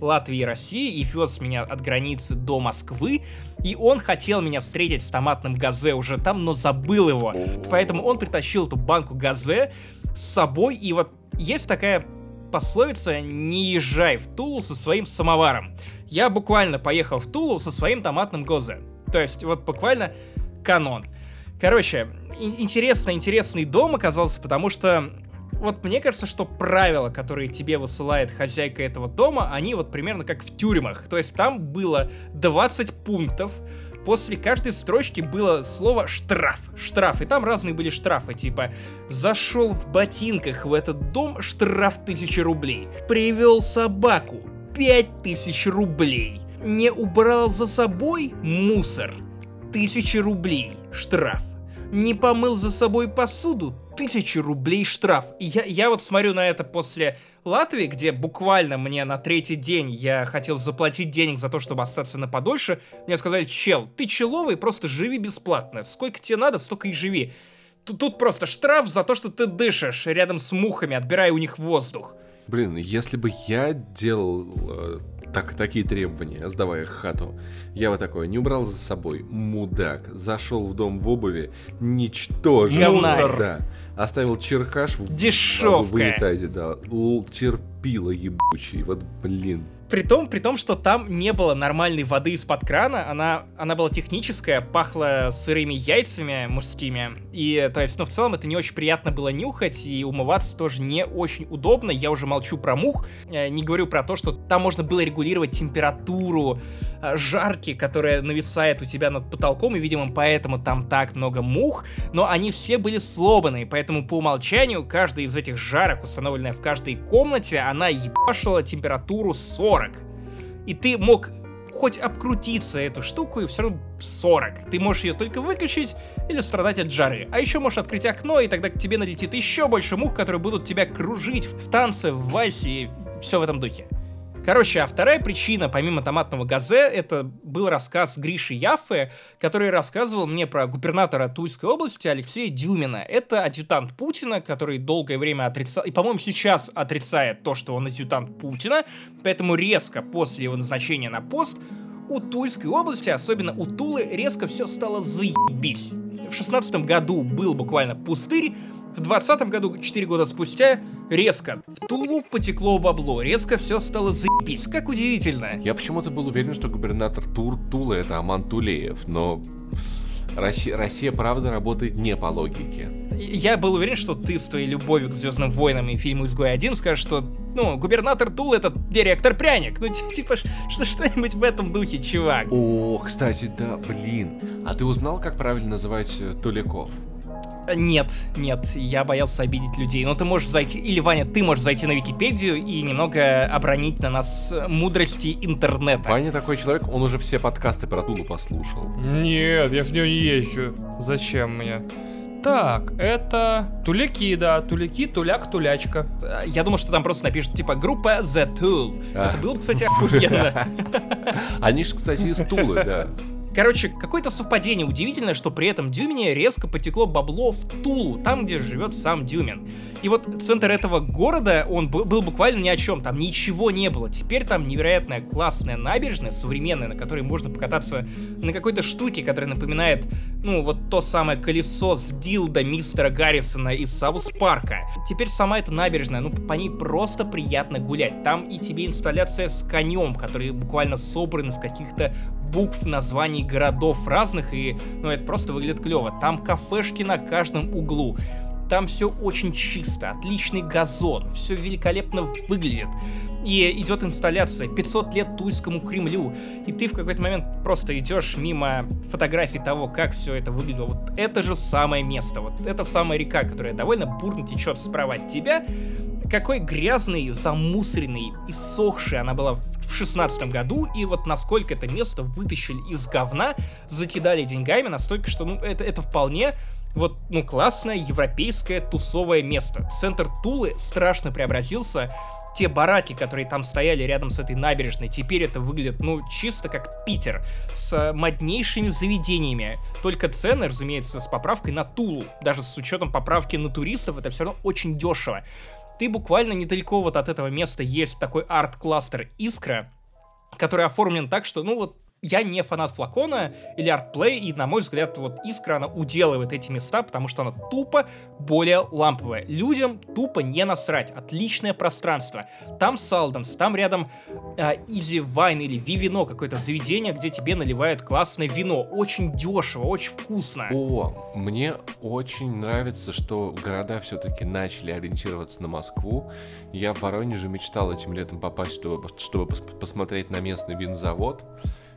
Латвии и России, и вез меня от границы до Москвы, и он хотел меня встретить с томатным газе уже там, но забыл его. Поэтому он притащил эту банку газе с собой, и вот есть такая пословица «не езжай в Тулу со своим самоваром». Я буквально поехал в Тулу со своим томатным гозе. То есть вот буквально канон. Короче, ин- интересно-интересный дом оказался, потому что вот мне кажется, что правила, которые тебе высылает хозяйка этого дома, они вот примерно как в тюрьмах. То есть там было 20 пунктов, после каждой строчки было слово штраф, штраф, и там разные были штрафы, типа зашел в ботинках в этот дом, штраф 1000 рублей, привел собаку, 5000 рублей, не убрал за собой мусор, 1000 рублей штраф, не помыл за собой посуду, 1000 рублей штраф. И я, я вот смотрю на это после Латвии, где буквально мне на третий день я хотел заплатить денег за то, чтобы остаться на подольше. Мне сказали, чел, ты человый, просто живи бесплатно. Сколько тебе надо, столько и живи. Тут, тут просто штраф за то, что ты дышишь рядом с мухами, отбирая у них воздух. Блин, если бы я делал э, так, такие требования, сдавая хату, я бы такой, не убрал за собой, мудак, зашел в дом в обуви. Говнарь. Да. Оставил черкаш в, Дешевка. в унитазе, да. Л- терпила ебучий. Вот, блин. При том, при том, что там не было нормальной воды из-под крана, она, она была техническая, пахла сырыми яйцами мужскими, и, то есть, ну, в целом это не очень приятно было нюхать, и умываться тоже не очень удобно, я уже молчу про мух, э, не говорю про то, что там можно было регулировать температуру э, жарки, которая нависает у тебя над потолком, и, видимо, поэтому там так много мух, но они все были сломаны, поэтому по умолчанию каждая из этих жарок, установленная в каждой комнате, она ебашила температуру 40. И ты мог хоть обкрутиться эту штуку, и все равно 40. Ты можешь ее только выключить или страдать от жары. А еще можешь открыть окно, и тогда к тебе налетит еще больше мух, которые будут тебя кружить в танце, в вальсе и все в этом духе. Короче, а вторая причина, помимо томатного газе, это был рассказ Гриши Яффе, который рассказывал мне про губернатора Тульской области Алексея Дюмина. Это адъютант Путина, который долгое время отрицал, и, по-моему, сейчас отрицает то, что он адъютант Путина, поэтому резко после его назначения на пост у Тульской области, особенно у Тулы, резко все стало заебись. В шестнадцатом году был буквально пустырь, в двадцатом году, 4 года спустя, резко в Тулу потекло бабло, резко все стало заебись. Как удивительно. Я почему-то был уверен, что губернатор Тур Тулы это Аман Тулеев, но Россия, Россия правда работает не по логике. Я был уверен, что ты с твоей любовью к Звездным войнам и фильму «Изгой один» скажешь, что, ну, губернатор Тулы это директор Пряник. Ну, ти- типа, что что-нибудь в этом духе, чувак. О, кстати, да, блин. А ты узнал, как правильно называть э, Туляков? Нет, нет, я боялся обидеть людей. Но ты можешь зайти, или, Ваня, ты можешь зайти на Википедию и немного обронить на нас э, мудрости интернета. Ваня такой человек, он уже все подкасты про Тулу послушал. Нет, я ж в нее не езжу. Зачем мне? Так, это туляки, да, туляки, туляк, тулячка. Э, Я думал, что там просто напишут, типа, группа The Tool. А. Это было бы, кстати, охуенно. Они же, кстати, из Тулы, да. Короче, какое-то совпадение удивительное, что при этом Дюмине резко потекло бабло в Тулу, там, где живет сам Дюмин. И вот центр этого города, он был буквально ни о чем, там ничего не было. Теперь там невероятная классная набережная, современная, на которой можно покататься на какой-то штуке, которая напоминает, ну, вот то самое колесо с дилда мистера Гаррисона из Саус Парка. Теперь сама эта набережная, ну, по ней просто приятно гулять. Там и тебе инсталляция с конем, который буквально собран из каких-то букв названий городов разных, и, ну, это просто выглядит клево. Там кафешки на каждом углу. Там все очень чисто, отличный газон, все великолепно выглядит. И идет инсталляция 500 лет Тульскому Кремлю, и ты в какой-то момент просто идешь мимо фотографий того, как все это выглядело. Вот это же самое место, вот это самая река, которая довольно бурно течет справа от тебя, какой грязный, замусоренный, иссохший она была в в шестнадцатом году, и вот насколько это место вытащили из говна, закидали деньгами, настолько, что, ну, это, это вполне вот, ну, классное европейское тусовое место. Центр Тулы страшно преобразился, те бараки, которые там стояли рядом с этой набережной, теперь это выглядит, ну, чисто как Питер, с э, моднейшими заведениями. Только цены, разумеется, с поправкой на Тулу. Даже с учетом поправки на туристов, это все равно очень дешево. Ты буквально недалеко вот от этого места есть такой арт-кластер Искра, который оформлен так, что, ну вот, я не фанат флакона или артплей, и, на мой взгляд, вот Искра, она уделывает эти места, потому что она тупо более ламповая. Людям тупо не насрать. Отличное пространство. Там Салденс, там рядом Изи Вайн или Вивино, какое-то заведение, где тебе наливают классное вино. Очень дешево, очень вкусно. О, мне очень нравится, что города все-таки начали ориентироваться на Москву. Я в Воронеже мечтал этим летом попасть, чтобы, чтобы пос- посмотреть на местный винзавод,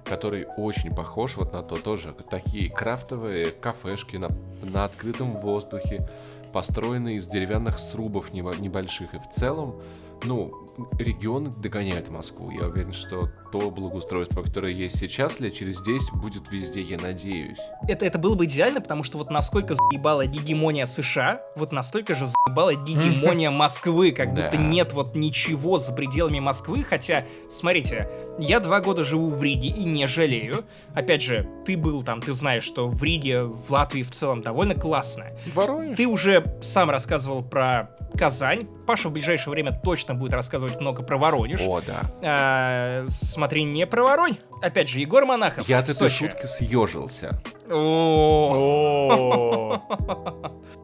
который очень похож вот на то тоже. Такие крафтовые кафешки на, на открытом воздухе, построенные из деревянных срубов небо- небольших. И в целом, ну, регионы догоняют Москву. Я уверен, что то благоустройство, которое есть сейчас, лет через 10 будет везде, я надеюсь. Это, это было бы идеально, потому что вот насколько заебала гегемония США, вот настолько же заебала гегемония Москвы, как будто нет вот ничего за пределами Москвы, хотя, смотрите, я два года живу в Риге и не жалею. Опять же, ты был там, ты знаешь, что в Риге, в Латвии в целом довольно классно. Воронеж. Ты уже сам рассказывал про Казань. Паша в ближайшее время точно будет рассказывать много про Воронеж. О, да. А, смотри, не про Воронь. Опять же, Егор Монахов. Я от этой Сочи. шутки съежился.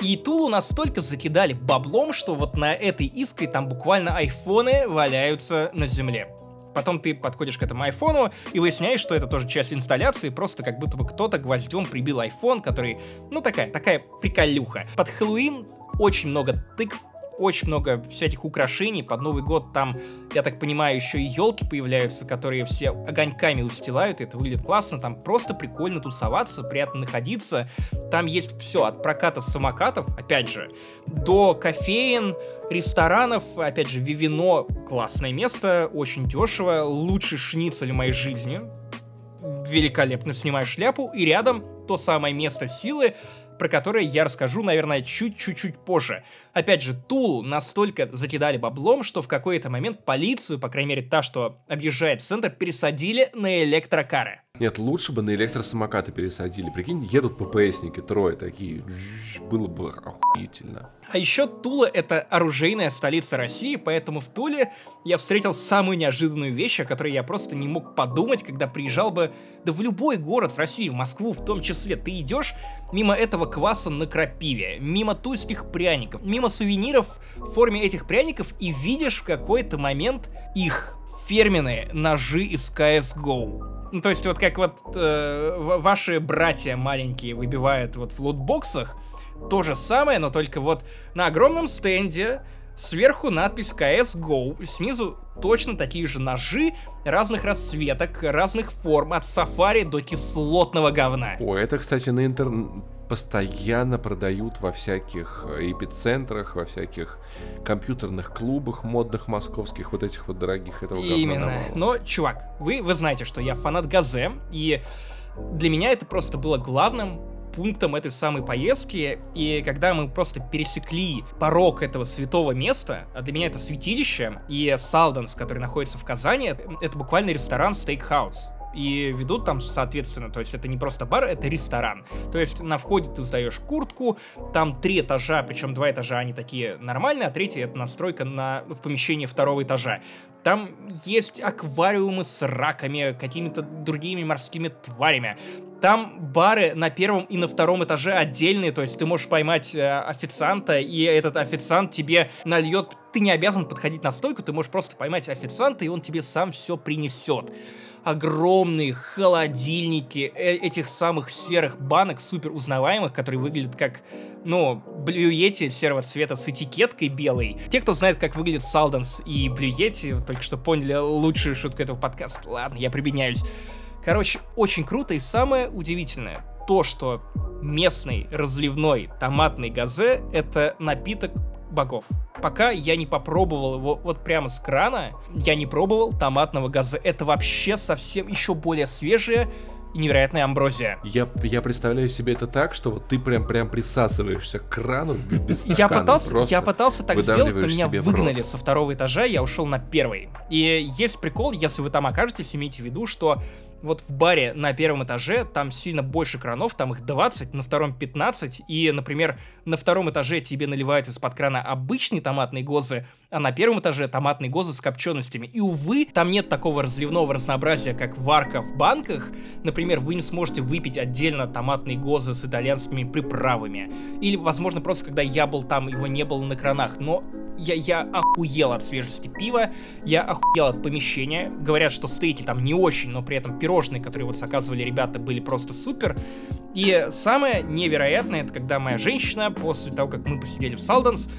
И Тулу настолько закидали баблом, что вот на этой искре там буквально айфоны валяются на земле. Потом ты подходишь к этому айфону и выясняешь, что это тоже часть инсталляции, просто как будто бы кто-то гвоздем прибил айфон, который, ну такая, такая приколюха. Под Хэллоуин очень много тыкв, очень много всяких украшений. Под Новый год там, я так понимаю, еще и елки появляются, которые все огоньками устилают. Это выглядит классно. Там просто прикольно тусоваться, приятно находиться. Там есть все, от проката самокатов, опять же, до кофеин, ресторанов, опять же, Вивино, классное место, очень дешево, лучший шницель моей жизни. Великолепно снимаешь шляпу, и рядом то самое место силы, про которое я расскажу, наверное, чуть-чуть позже. Опять же, Тулу настолько закидали баблом, что в какой-то момент полицию, по крайней мере та, что объезжает центр, пересадили на электрокары. Нет, лучше бы на электросамокаты пересадили. Прикинь, едут ППСники, трое такие. Было бы охуительно. А еще Тула — это оружейная столица России, поэтому в Туле я встретил самую неожиданную вещь, о которой я просто не мог подумать, когда приезжал бы, да в любой город в России, в Москву в том числе. Ты идешь мимо этого кваса на крапиве, мимо тульских пряников, мимо сувениров в форме этих пряников и видишь в какой-то момент их фирменные ножи из CSGO. Ну, то есть вот как вот э, ваши братья маленькие выбивают вот в лутбоксах, то же самое, но только вот на огромном стенде сверху надпись CSGO, снизу точно такие же ножи разных расцветок, разных форм, от сафари до кислотного говна. О, это, кстати, на интер... постоянно продают во всяких э, эпицентрах, во всяких компьютерных клубах модных московских, вот этих вот дорогих этого говна Именно. навалом. Но, чувак, вы, вы знаете, что я фанат Газе, и для меня это просто было главным пунктом этой самой поездки, и когда мы просто пересекли порог этого святого места, а для меня это святилище, и Салданс, который находится в Казани, это, буквально ресторан стейкхаус. И ведут там, соответственно, то есть это не просто бар, это ресторан. То есть на входе ты сдаешь куртку, там три этажа, причем два этажа они такие нормальные, а третий это настройка на, в помещении второго этажа. Там есть аквариумы с раками, какими-то другими морскими тварями. Там бары на первом и на втором этаже отдельные, то есть ты можешь поймать э, официанта, и этот официант тебе нальет. Ты не обязан подходить на стойку, ты можешь просто поймать официанта, и он тебе сам все принесет. Огромные холодильники э- этих самых серых банок, супер узнаваемых, которые выглядят как, ну, блюети серого цвета с этикеткой белой. Те, кто знает, как выглядит Салданс и блюети, только что поняли лучшую шутку этого подкаста. Ладно, я прибедняюсь. Короче, очень круто и самое удивительное, то, что местный разливной томатный газе — это напиток богов. Пока я не попробовал его вот прямо с крана, я не пробовал томатного газа. Это вообще совсем еще более свежее и невероятная амброзия. Я, я представляю себе это так, что вот ты прям прям присасываешься к крану без Я стакана, пытался, просто я пытался так сделать, но меня выгнали со второго этажа, я ушел на первый. И есть прикол, если вы там окажетесь, имейте в виду, что вот в баре на первом этаже там сильно больше кранов, там их 20, на втором 15, и, например, на втором этаже тебе наливают из-под крана обычные томатные гозы, а на первом этаже томатные гозы с копченостями. И, увы, там нет такого разливного разнообразия, как варка в банках. Например, вы не сможете выпить отдельно томатные гозы с итальянскими приправами. Или, возможно, просто когда я был там, его не было на кранах. Но я, я охуел от свежести пива, я охуел от помещения. Говорят, что стейки там не очень, но при этом пирожные, которые вот заказывали ребята, были просто супер. И самое невероятное, это когда моя женщина, после того, как мы посидели в Салданс,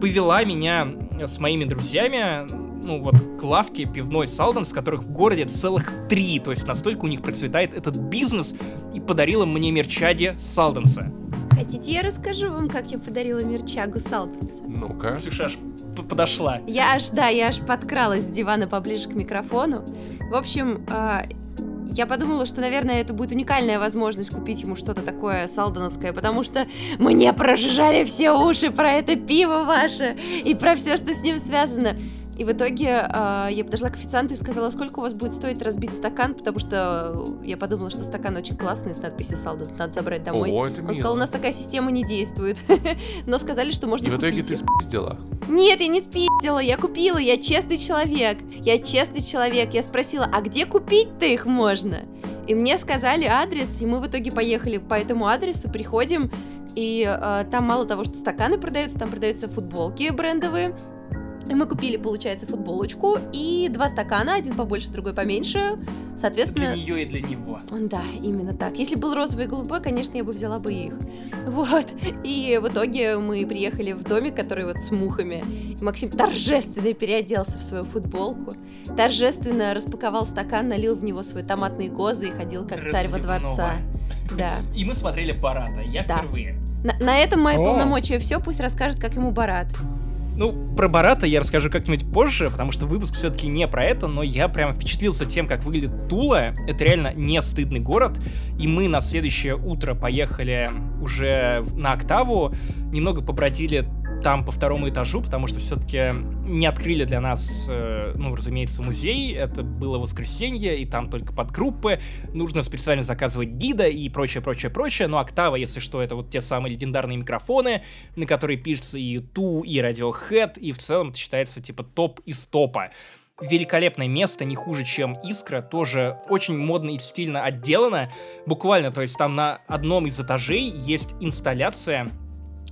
повела меня с моими друзьями, ну вот, к лавке пивной Салданс, которых в городе целых три, то есть настолько у них процветает этот бизнес, и подарила мне мерчади Салданса. Хотите, я расскажу вам, как я подарила Мерчагу Салтанса? Ну-ка. Ксюша аж подошла. Я аж, да, я аж подкралась с дивана поближе к микрофону. В общем, а, я подумала, что, наверное, это будет уникальная возможность купить ему что-то такое салдановское, потому что мне прожужжали все уши про это пиво ваше и про все, что с ним связано. И в итоге э, я подошла к официанту и сказала, сколько у вас будет стоить разбить стакан, потому что я подумала, что стакан очень классный с надписью «Салдат», надо забрать домой. О, это Он мило. сказал, у нас такая система не действует. Но сказали, что можно И в итоге ты спиздила. Нет, я не спиздила, я купила, я честный человек. Я честный человек. Я спросила, а где купить-то их можно? И мне сказали адрес, и мы в итоге поехали по этому адресу, приходим, и э, там мало того, что стаканы продаются, там продаются футболки брендовые. И мы купили, получается, футболочку и два стакана, один побольше, другой поменьше. Соответственно, Для нее и для него. да, именно так. Если был розовый и голубой, конечно, я бы взяла бы их. Вот. И в итоге мы приехали в домик, который вот с мухами. И Максим торжественно переоделся в свою футболку, торжественно распаковал стакан, налил в него свои томатные гозы и ходил как царь во дворца. Да. И мы смотрели Барата, я Да. впервые. На, на этом мои О. полномочия все, пусть расскажет, как ему Барат. Ну, про Барата я расскажу как-нибудь позже, потому что выпуск все-таки не про это, но я прям впечатлился тем, как выглядит Тула. Это реально не стыдный город. И мы на следующее утро поехали уже на Октаву, немного побродили там по второму этажу, потому что все-таки не открыли для нас, э, ну, разумеется, музей. Это было воскресенье, и там только подгруппы. Нужно специально заказывать гида и прочее, прочее, прочее. Но Октава, если что, это вот те самые легендарные микрофоны, на которые пишется и Ту, и Radiohead, и в целом это считается типа топ из топа. Великолепное место, не хуже, чем Искра, тоже очень модно и стильно отделано. Буквально, то есть там на одном из этажей есть инсталляция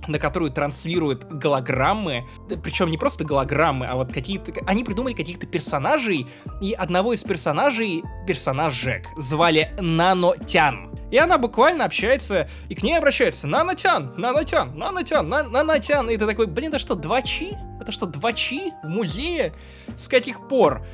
на которую транслируют голограммы, причем не просто голограммы, а вот какие-то... Они придумали каких-то персонажей, и одного из персонажей, персонаж Жек, звали Нанотян. И она буквально общается, и к ней обращается Нанотян, Нанотян, Нанотян, На- Нанотян. И ты такой, блин, это что, два чи? Это что, два чи в музее? С каких пор?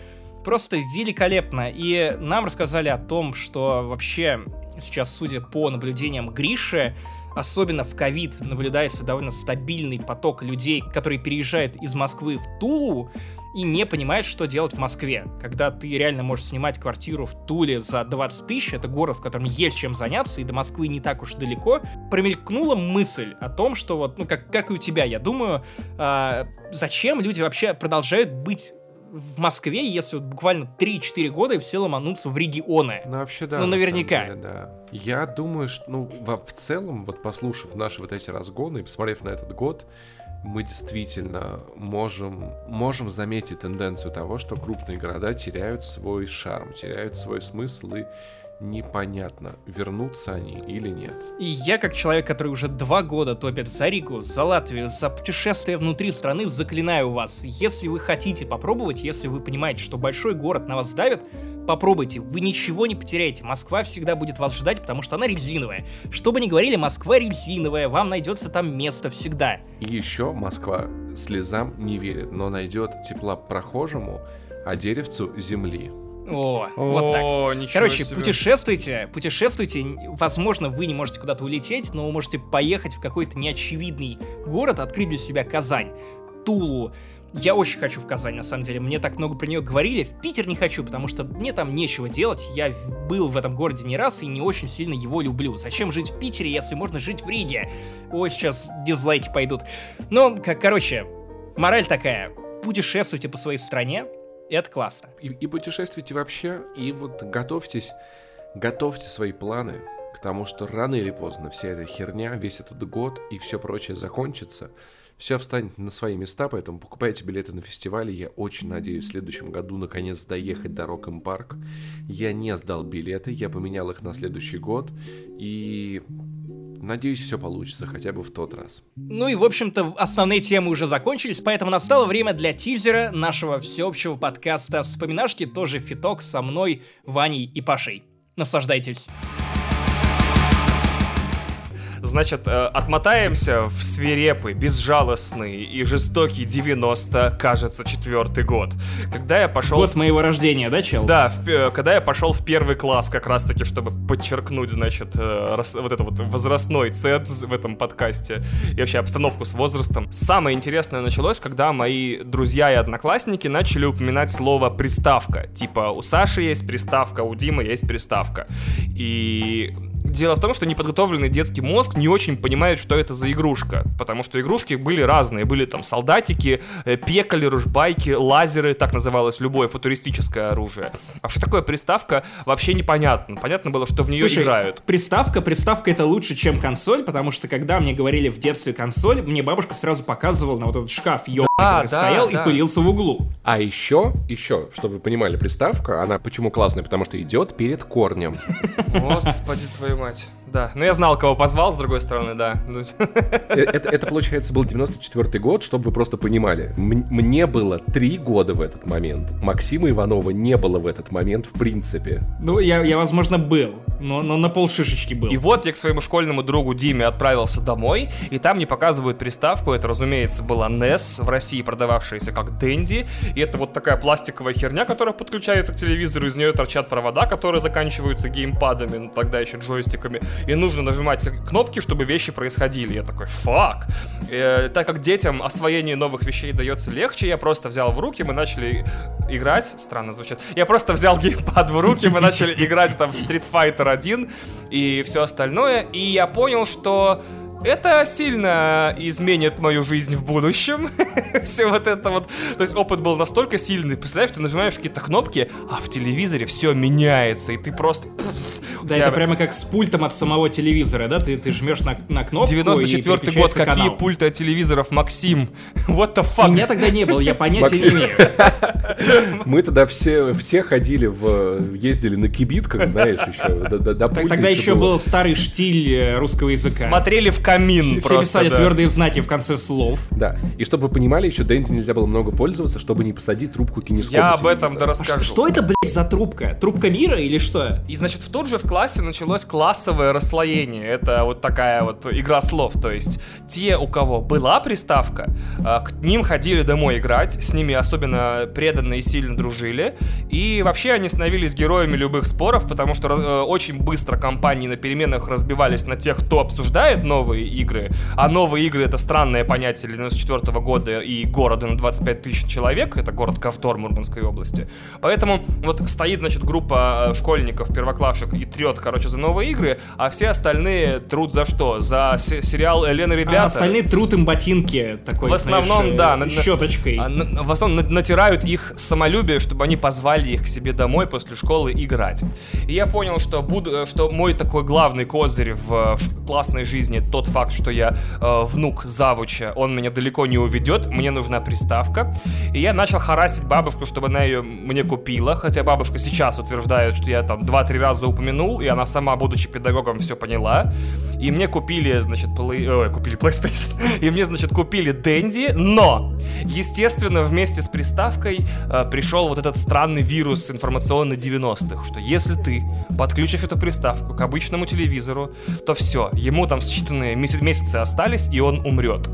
Просто великолепно. И нам рассказали о том, что вообще сейчас, судя по наблюдениям Гриши, особенно в ковид наблюдается довольно стабильный поток людей, которые переезжают из Москвы в Тулу и не понимают, что делать в Москве. Когда ты реально можешь снимать квартиру в Туле за 20 тысяч, это город, в котором есть чем заняться, и до Москвы не так уж далеко, промелькнула мысль о том, что вот, ну, как, как и у тебя, я думаю, а, зачем люди вообще продолжают быть в Москве, если вот буквально 3-4 года и все ломанутся в регионы. Ну, вообще, да. Ну, на наверняка. деле, да. Я думаю, что, ну, в целом, вот послушав наши вот эти разгоны и посмотрев на этот год, мы действительно можем, можем заметить тенденцию того, что крупные города теряют свой шарм, теряют свой смысл, и непонятно, вернутся они или нет. И я, как человек, который уже два года топит за Ригу, за Латвию, за путешествия внутри страны, заклинаю вас, если вы хотите попробовать, если вы понимаете, что большой город на вас давит, попробуйте, вы ничего не потеряете. Москва всегда будет вас ждать, потому что она резиновая. Что бы ни говорили, Москва резиновая, вам найдется там место всегда. И еще Москва слезам не верит, но найдет тепла прохожему, а деревцу земли. О, вот так. Ничего Короче, себе. путешествуйте, путешествуйте. Возможно, вы не можете куда-то улететь, но вы можете поехать в какой-то неочевидный город, открыть для себя Казань, Тулу. Я очень хочу в Казань, на самом деле. Мне так много про нее говорили. В Питер не хочу, потому что мне там нечего делать. Я был в этом городе не раз и не очень сильно его люблю. Зачем жить в Питере, если можно жить в Риге? Ой, сейчас дизлайки пойдут. Но, как, короче, мораль такая. Путешествуйте по своей стране, и это классно. И, и путешествуйте вообще, и вот готовьтесь, готовьте свои планы к тому, что рано или поздно вся эта херня, весь этот год и все прочее закончится. Все встанет на свои места, поэтому покупайте билеты на фестивале. Я очень надеюсь в следующем году наконец доехать до Рок Парк. Я не сдал билеты, я поменял их на следующий год. И надеюсь, все получится хотя бы в тот раз. Ну и, в общем-то, основные темы уже закончились, поэтому настало время для тизера нашего всеобщего подкаста «Вспоминашки», тоже фиток со мной, Ваней и Пашей. Наслаждайтесь. Значит, э, отмотаемся в свирепый, безжалостный и жестокий 90, кажется, четвертый год. Когда я пошел... Год моего рождения, да, чел? Да, в пе- когда я пошел в первый класс, как раз-таки, чтобы подчеркнуть, значит, э, рас- вот это вот возрастной ценз в этом подкасте и вообще обстановку с возрастом. Самое интересное началось, когда мои друзья и одноклассники начали упоминать слово «приставка». Типа, у Саши есть приставка, у Димы есть приставка. И Дело в том, что неподготовленный детский мозг не очень понимает, что это за игрушка. Потому что игрушки были разные. Были там солдатики, э, пекали, ружбайки, лазеры, так называлось любое футуристическое оружие. А что такое приставка, вообще непонятно. Понятно было, что в нее Слушай, играют. приставка, приставка это лучше, чем консоль, потому что когда мне говорили в детстве консоль, мне бабушка сразу показывала на вот этот шкаф, ё, Который да, стоял да. и пылился в углу. А еще, еще, чтобы вы понимали, приставка, она почему классная? Потому что идет перед корнем. Господи, твою мать. Да, ну я знал, кого позвал, с другой стороны, да. Ну, Э, Это, это, получается, был 94 год, чтобы вы просто понимали. М- мне было три года в этот момент. Максима Иванова не было в этот момент в принципе. Ну, я, я возможно, был, но, но на полшишечки был. И вот я к своему школьному другу Диме отправился домой, и там мне показывают приставку. Это, разумеется, была NES, в России продававшаяся как Дэнди. И это вот такая пластиковая херня, которая подключается к телевизору, из нее торчат провода, которые заканчиваются геймпадами, ну тогда еще джойстиками. И нужно нажимать кнопки, чтобы вещи происходили. Я такой, фак. Э, так как детям освоение новых вещей дается легче, я просто взял в руки, мы начали играть. Странно звучит. Я просто взял геймпад в руки, мы начали играть там в Street Fighter 1 и все остальное. И я понял, что это сильно изменит мою жизнь в будущем. все вот это вот. То есть опыт был настолько сильный. Представляешь, ты нажимаешь какие-то кнопки, а в телевизоре все меняется, и ты просто... Да, тебя- это прямо как с пультом от самого телевизора, да? Ты, ты жмешь на, на кнопку 94 и год, какие канал. пульты от телевизоров, Максим? What the fuck? Меня тогда не было, я понятия не имею. Мы тогда все, все ходили в... ездили на кибитках, знаешь, еще. До, до- до Тогда еще был старый штиль э, русского языка. Смотрели в камин Все просто. писали да. твердые знаки в конце слов. Да. И чтобы вы понимали, еще Дэнди нельзя было много пользоваться, чтобы не посадить трубку кинескопа Я об этом да А расскажу. что, что это, блядь, за трубка? Трубка мира или что? И, значит, в тут же в классе началось классовое расслоение. Это вот такая вот игра слов. То есть те, у кого была приставка, а, к ним ходили домой играть, с ними особенно преданно и сильно дружили. И вообще они становились героями любых споров, потому что э, очень быстро компании на переменах разбивались на тех, кто обсуждает новые игры. А новые игры это странное понятие для 94 года и города на 25 тысяч человек. Это город Ковтор Мурманской области. Поэтому вот стоит, значит, группа э, школьников, первоклашек и трет, короче, за новые игры, а все остальные трут за что? За се- сериал «Элена, ребята». А остальные трут им ботинки такой, В основном, знаешь, э, да, на- щеточкой. А, на- в основном на- натирают их самолюбие, чтобы они позвали их к себе домой после школы играть. И я понял, что, буду, э, что мой такой главный козырь в классной жизни тот факт, что я э, внук завуча, он меня далеко не уведет, мне нужна приставка. И я начал харасить бабушку, чтобы она ее мне купила, хотя бабушка сейчас утверждает, что я там 2-3 раза упомянул, и она сама, будучи педагогом, все поняла. И мне купили, значит, плей- ой, купили PlayStation. И мне, значит, купили Дэнди, но, естественно, вместе с приставкой э, пришел вот этот странный вирус информационный 90-х, что если ты подключишь эту приставку к обычному телевизору, то все, ему там считанные меся- месяцы остались, и он умрет.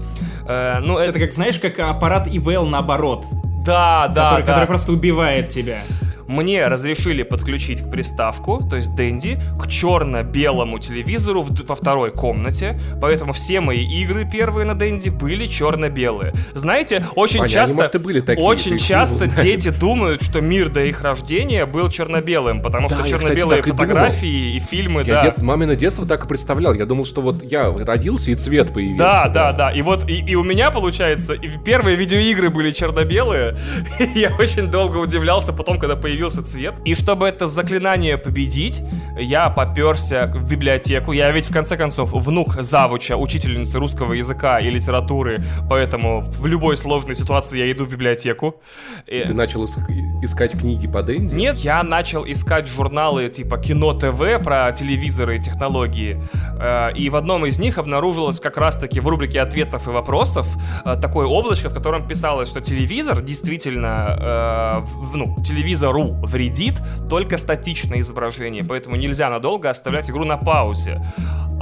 Э, ну, это... Это как, знаешь, как аппарат ИВЛ наоборот, Да, да, который, да. который просто убивает тебя. Мне разрешили подключить к приставку, то есть Дэнди, к черно-белому телевизору в- во второй комнате, поэтому все мои игры первые на Дэнди были черно-белые. Знаете, очень Ваня, они, часто, может, и были такие, очень часто дети думают, что мир до их рождения был черно-белым, потому Да, что черно-белые так и фотографии и фильмы, Я да. дет- мамино детство так и представлял. Я думал, что вот я родился и цвет появился. Да, да, да. И вот и, и у меня получается, и первые видеоигры были черно-белые. Я очень долго удивлялся потом, когда появился цвет. И чтобы это заклинание победить, я поперся в библиотеку. Я ведь в конце концов внук завуча, учительницы русского языка и литературы, поэтому в любой сложной ситуации я иду в библиотеку. И- Ты начал иск- искать книги по Дэнди? нет, я начал искать журналы типа Кино ТВ про телевизоры и технологии. Э, И в одном из них обнаружилось как раз-таки в рубрике ответов и вопросов э, такое облачко, в котором писалось, что телевизор действительно, э, ну, телевизору вредит только статичное изображение, поэтому нельзя надолго оставлять игру на паузе.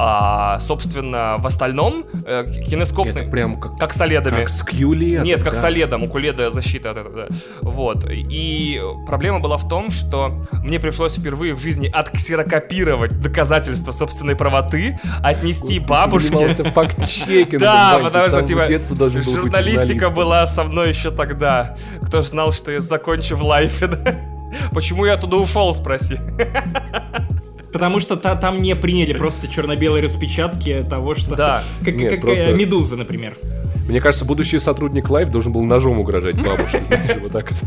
А, собственно, в остальном э, кинескопный... Это прям как, Как с оледами. как с QLED, Нет, как да. с оледом, у куледа защита от этого, да. Вот. И проблема была в том, что мне пришлось впервые в жизни отксерокопировать доказательства собственной правоты, отнести Ты бабушке. занимался факт-чекингом, Да, ты потому что, типа, журналистика была со мной еще тогда. Кто ж знал, что я закончу в лайфе, да? Почему я оттуда ушел, спроси. Потому что та- там не приняли просто черно-белые распечатки того, что... Да. Как, Нет, как, просто- э, Медуза, например. Мне кажется, будущий сотрудник Лайв должен был ножом угрожать бабушке. вот так это.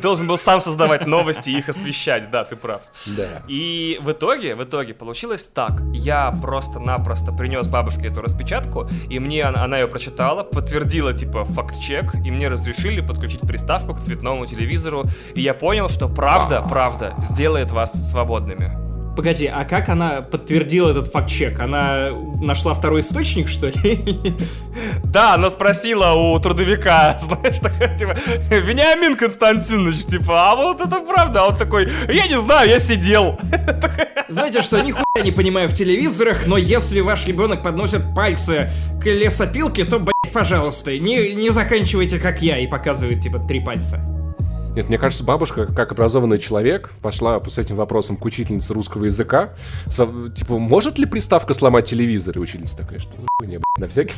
Должен был сам создавать новости и их освещать, да, ты прав. Да. И в итоге, в итоге получилось так. Я просто-напросто принес бабушке эту распечатку, и мне она ее прочитала, подтвердила, типа, факт-чек, и мне разрешили подключить приставку к цветному телевизору, и я понял, что правда, правда сделает вас свободными. Погоди, а как она подтвердила этот факт-чек? Она нашла второй источник, что ли? Да, она спросила у трудовика, знаешь, такая, типа, Вениамин Константинович, типа, а вот это правда? А он такой, я не знаю, я сидел. Знаете что, нихуя не понимаю в телевизорах, но если ваш ребенок подносит пальцы к лесопилке, то, блядь, пожалуйста, не, не заканчивайте как я и показывает, типа, три пальца. Нет, мне кажется, бабушка, как образованный человек, пошла с этим вопросом к учительнице русского языка. Типа, может ли приставка сломать телевизор? И учительница такая, что блядь, на всякий.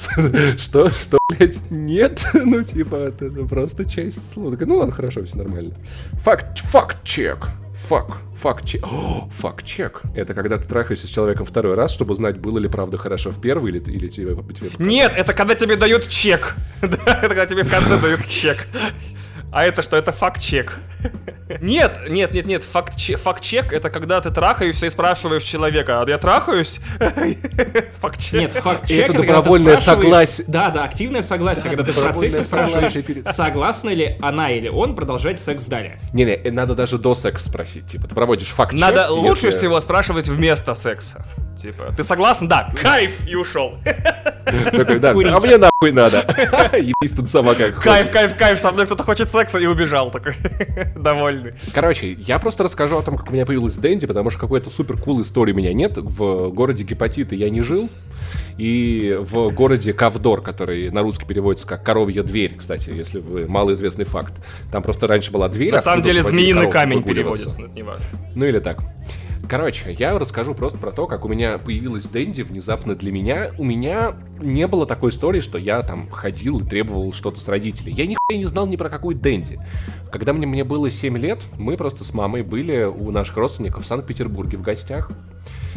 Что, что, блядь, нет? Ну, типа, это просто часть слова. Ну ладно, хорошо, все нормально. Факт, факт-чек. Фак, факт-чек. Факт-чек. Это когда ты трахаешься с человеком второй раз, чтобы узнать, было ли правда хорошо в первый, или, или тебе, тебе Нет, это когда тебе дают чек. Это когда тебе в конце дают чек. А это что? Это факт-чек. Нет, нет, нет, нет, факт-чек, факт-чек это когда ты трахаешься и спрашиваешь человека, а я трахаюсь? Факт-чек. Нет, факт-чек Это добровольное согласие. Да, да, активное согласие, когда ты в процессе спрашиваешь, перед- согласна ли она или он продолжать секс далее. Не-не, надо даже до секса спросить. Типа, ты проводишь факт-чек. Надо лучше всего спрашивать вместо секса. Типа, ты согласен? Да. Кайф! И ушел. Такой, да, Курить. а мне нахуй надо. Ебись тут сама как Кайф, кайф, кайф, со мной кто-то хочет секса и убежал такой. Довольный. Короче, я просто расскажу о том, как у меня появилась Дэнди, потому что какой-то супер кул истории у меня нет. В городе Гепатиты я не жил. И в городе Кавдор, который на русский переводится как «коровья дверь», кстати, если вы малоизвестный факт. Там просто раньше была дверь. На самом деле змеиный камень переводится, но это не важно. Ну или так. Короче, я расскажу просто про то, как у меня появилась Дэнди внезапно для меня. У меня не было такой истории, что я там ходил и требовал что-то с родителей. Я нихуя не знал ни про какую Дэнди. Когда мне, мне было 7 лет, мы просто с мамой были у наших родственников в Санкт-Петербурге в гостях.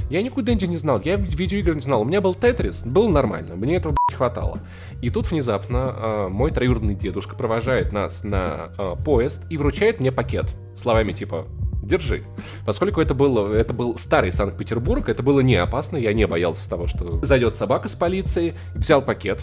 Я никакой Дэнди не знал, я видеоигр не знал. У меня был Тетрис, было нормально, мне этого блядь, хватало. И тут внезапно а, мой троюродный дедушка провожает нас на а, поезд и вручает мне пакет. Словами типа Держи. Поскольку это, было, это был старый Санкт-Петербург, это было не опасно, я не боялся того, что зайдет собака с полицией, взял пакет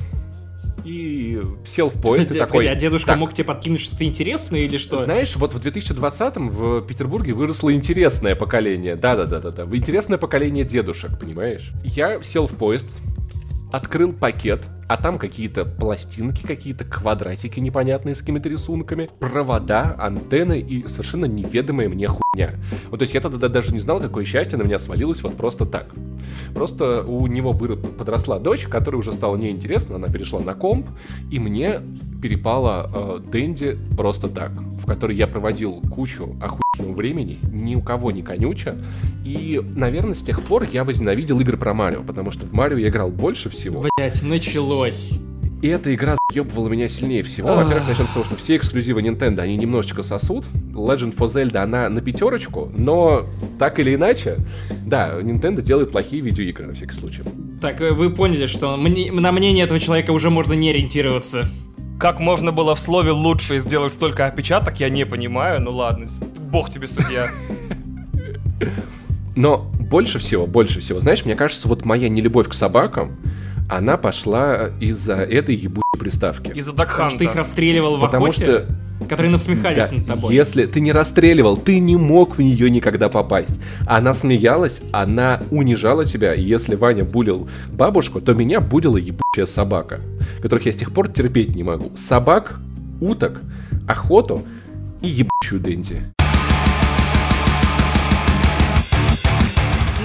и сел в поезд и такой... а дедушка «Так, мог тебе подкинуть что-то интересное или что? знаешь, вот в 2020-м в Петербурге выросло интересное поколение. Да-да-да-да-да. Интересное поколение дедушек, понимаешь? Я сел в поезд, открыл пакет, а там какие-то пластинки, какие-то квадратики непонятные с какими-то рисунками, провода, антенны и совершенно неведомая мне хуйня. Вот, то есть я тогда даже не знал, какое счастье на меня свалилось вот просто так. Просто у него вырос, подросла дочь, которая уже стала неинтересна, она перешла на комп, и мне перепала э, Дэнди просто так, в которой я проводил кучу охуенного времени, ни у кого не конюча, и, наверное, с тех пор я возненавидел игры про Марио, потому что в Марио я играл больше всего, Блять, началось. и эта игра заебывала меня сильнее всего. Во-первых, начнем с того, что все эксклюзивы Nintendo, они немножечко сосут. Legend for Zelda, она на пятерочку, но так или иначе, да, Nintendo делает плохие видеоигры на всякий случай. Так, э, вы поняли, что мне- на мнение этого человека уже можно не ориентироваться. Как можно было в слове лучше сделать столько опечаток, я не понимаю. Ну ладно, бог тебе судья. Но больше всего, больше всего, знаешь, мне кажется, вот моя нелюбовь к собакам, она пошла из-за этой ебучей приставки. Из-за Потому что ты их Дакханта. расстреливал в Потому охоте, что которые насмехались Да, над тобой. Если ты не расстреливал, ты не мог в нее никогда попасть. Она смеялась, она унижала тебя. И если Ваня булил бабушку, то меня булила ебучая собака, которых я с тех пор терпеть не могу. Собак, уток, охоту и ебучую Дэнди.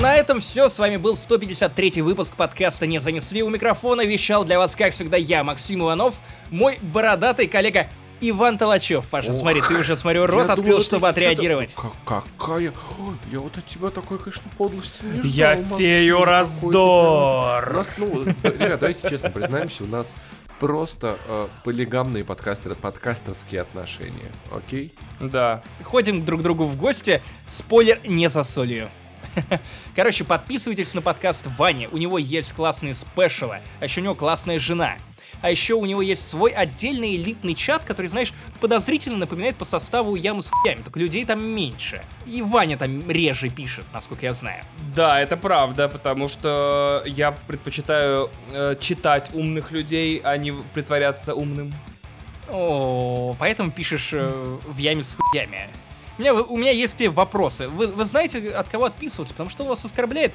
На этом все. С вами был 153 выпуск подкаста «Не занесли». У микрофона вещал для вас, как всегда, я, Максим Иванов, мой бородатый коллега Иван Толачев. Паша, смотри, ты уже, смотрю, рот Я открыл, думал, чтобы отреагировать. К- Какая... Ой, Я вот от тебя такой, конечно, подлости не Я ждал, сею Максим, раздор. У нас, ну, ребят, давайте честно признаемся, у нас просто э, полигамные подкастеры, подкастерские отношения, окей? Да. Ходим друг к другу в гости. Спойлер, не за солью. Короче, подписывайтесь на подкаст Вани, у него есть классные спешалы, а еще у него классная жена. А еще у него есть свой отдельный элитный чат, который, знаешь, подозрительно напоминает по составу яму с хуями, только людей там меньше. И Ваня там реже пишет, насколько я знаю. Да, это правда, потому что я предпочитаю э, читать умных людей, а не притворяться умным. О, поэтому пишешь э, в яме с хуями. У меня, у меня есть к тебе вопросы. Вы, вы знаете, от кого отписываться, потому что вас оскорбляет?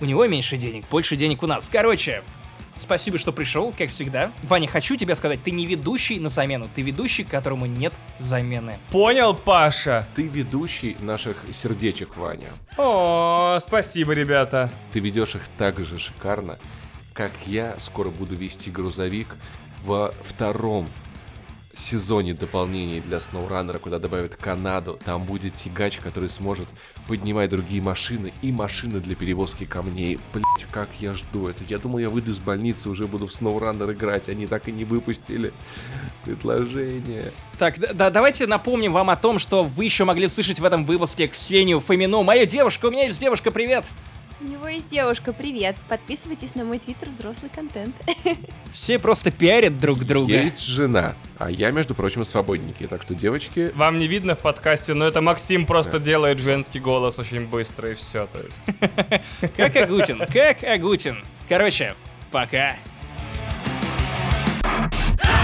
У него меньше денег, больше денег у нас. Короче, спасибо, что пришел, как всегда. Ваня, хочу тебе сказать, ты не ведущий на замену, ты ведущий, которому нет замены. Понял, Паша? Ты ведущий наших сердечек, Ваня. О, спасибо, ребята. Ты ведешь их так же шикарно, как я скоро буду вести грузовик во втором сезоне дополнений для SnowRunner, куда добавят Канаду. Там будет тягач, который сможет поднимать другие машины и машины для перевозки камней. Блять, как я жду это. Я думал, я выйду из больницы, уже буду в SnowRunner играть. Они так и не выпустили предложение. Так, да, да, давайте напомним вам о том, что вы еще могли слышать в этом выпуске Ксению Фомину. Мою девушку, у меня есть девушка, привет! У него есть девушка, привет. Подписывайтесь на мой твиттер взрослый контент. Все просто пиарят друг друга. Есть жена, а я, между прочим, свободники, так что девочки... Вам не видно в подкасте, но это Максим просто да. делает женский голос очень быстро и все, то есть... Как Агутин, как Агутин. Короче, пока. Ah!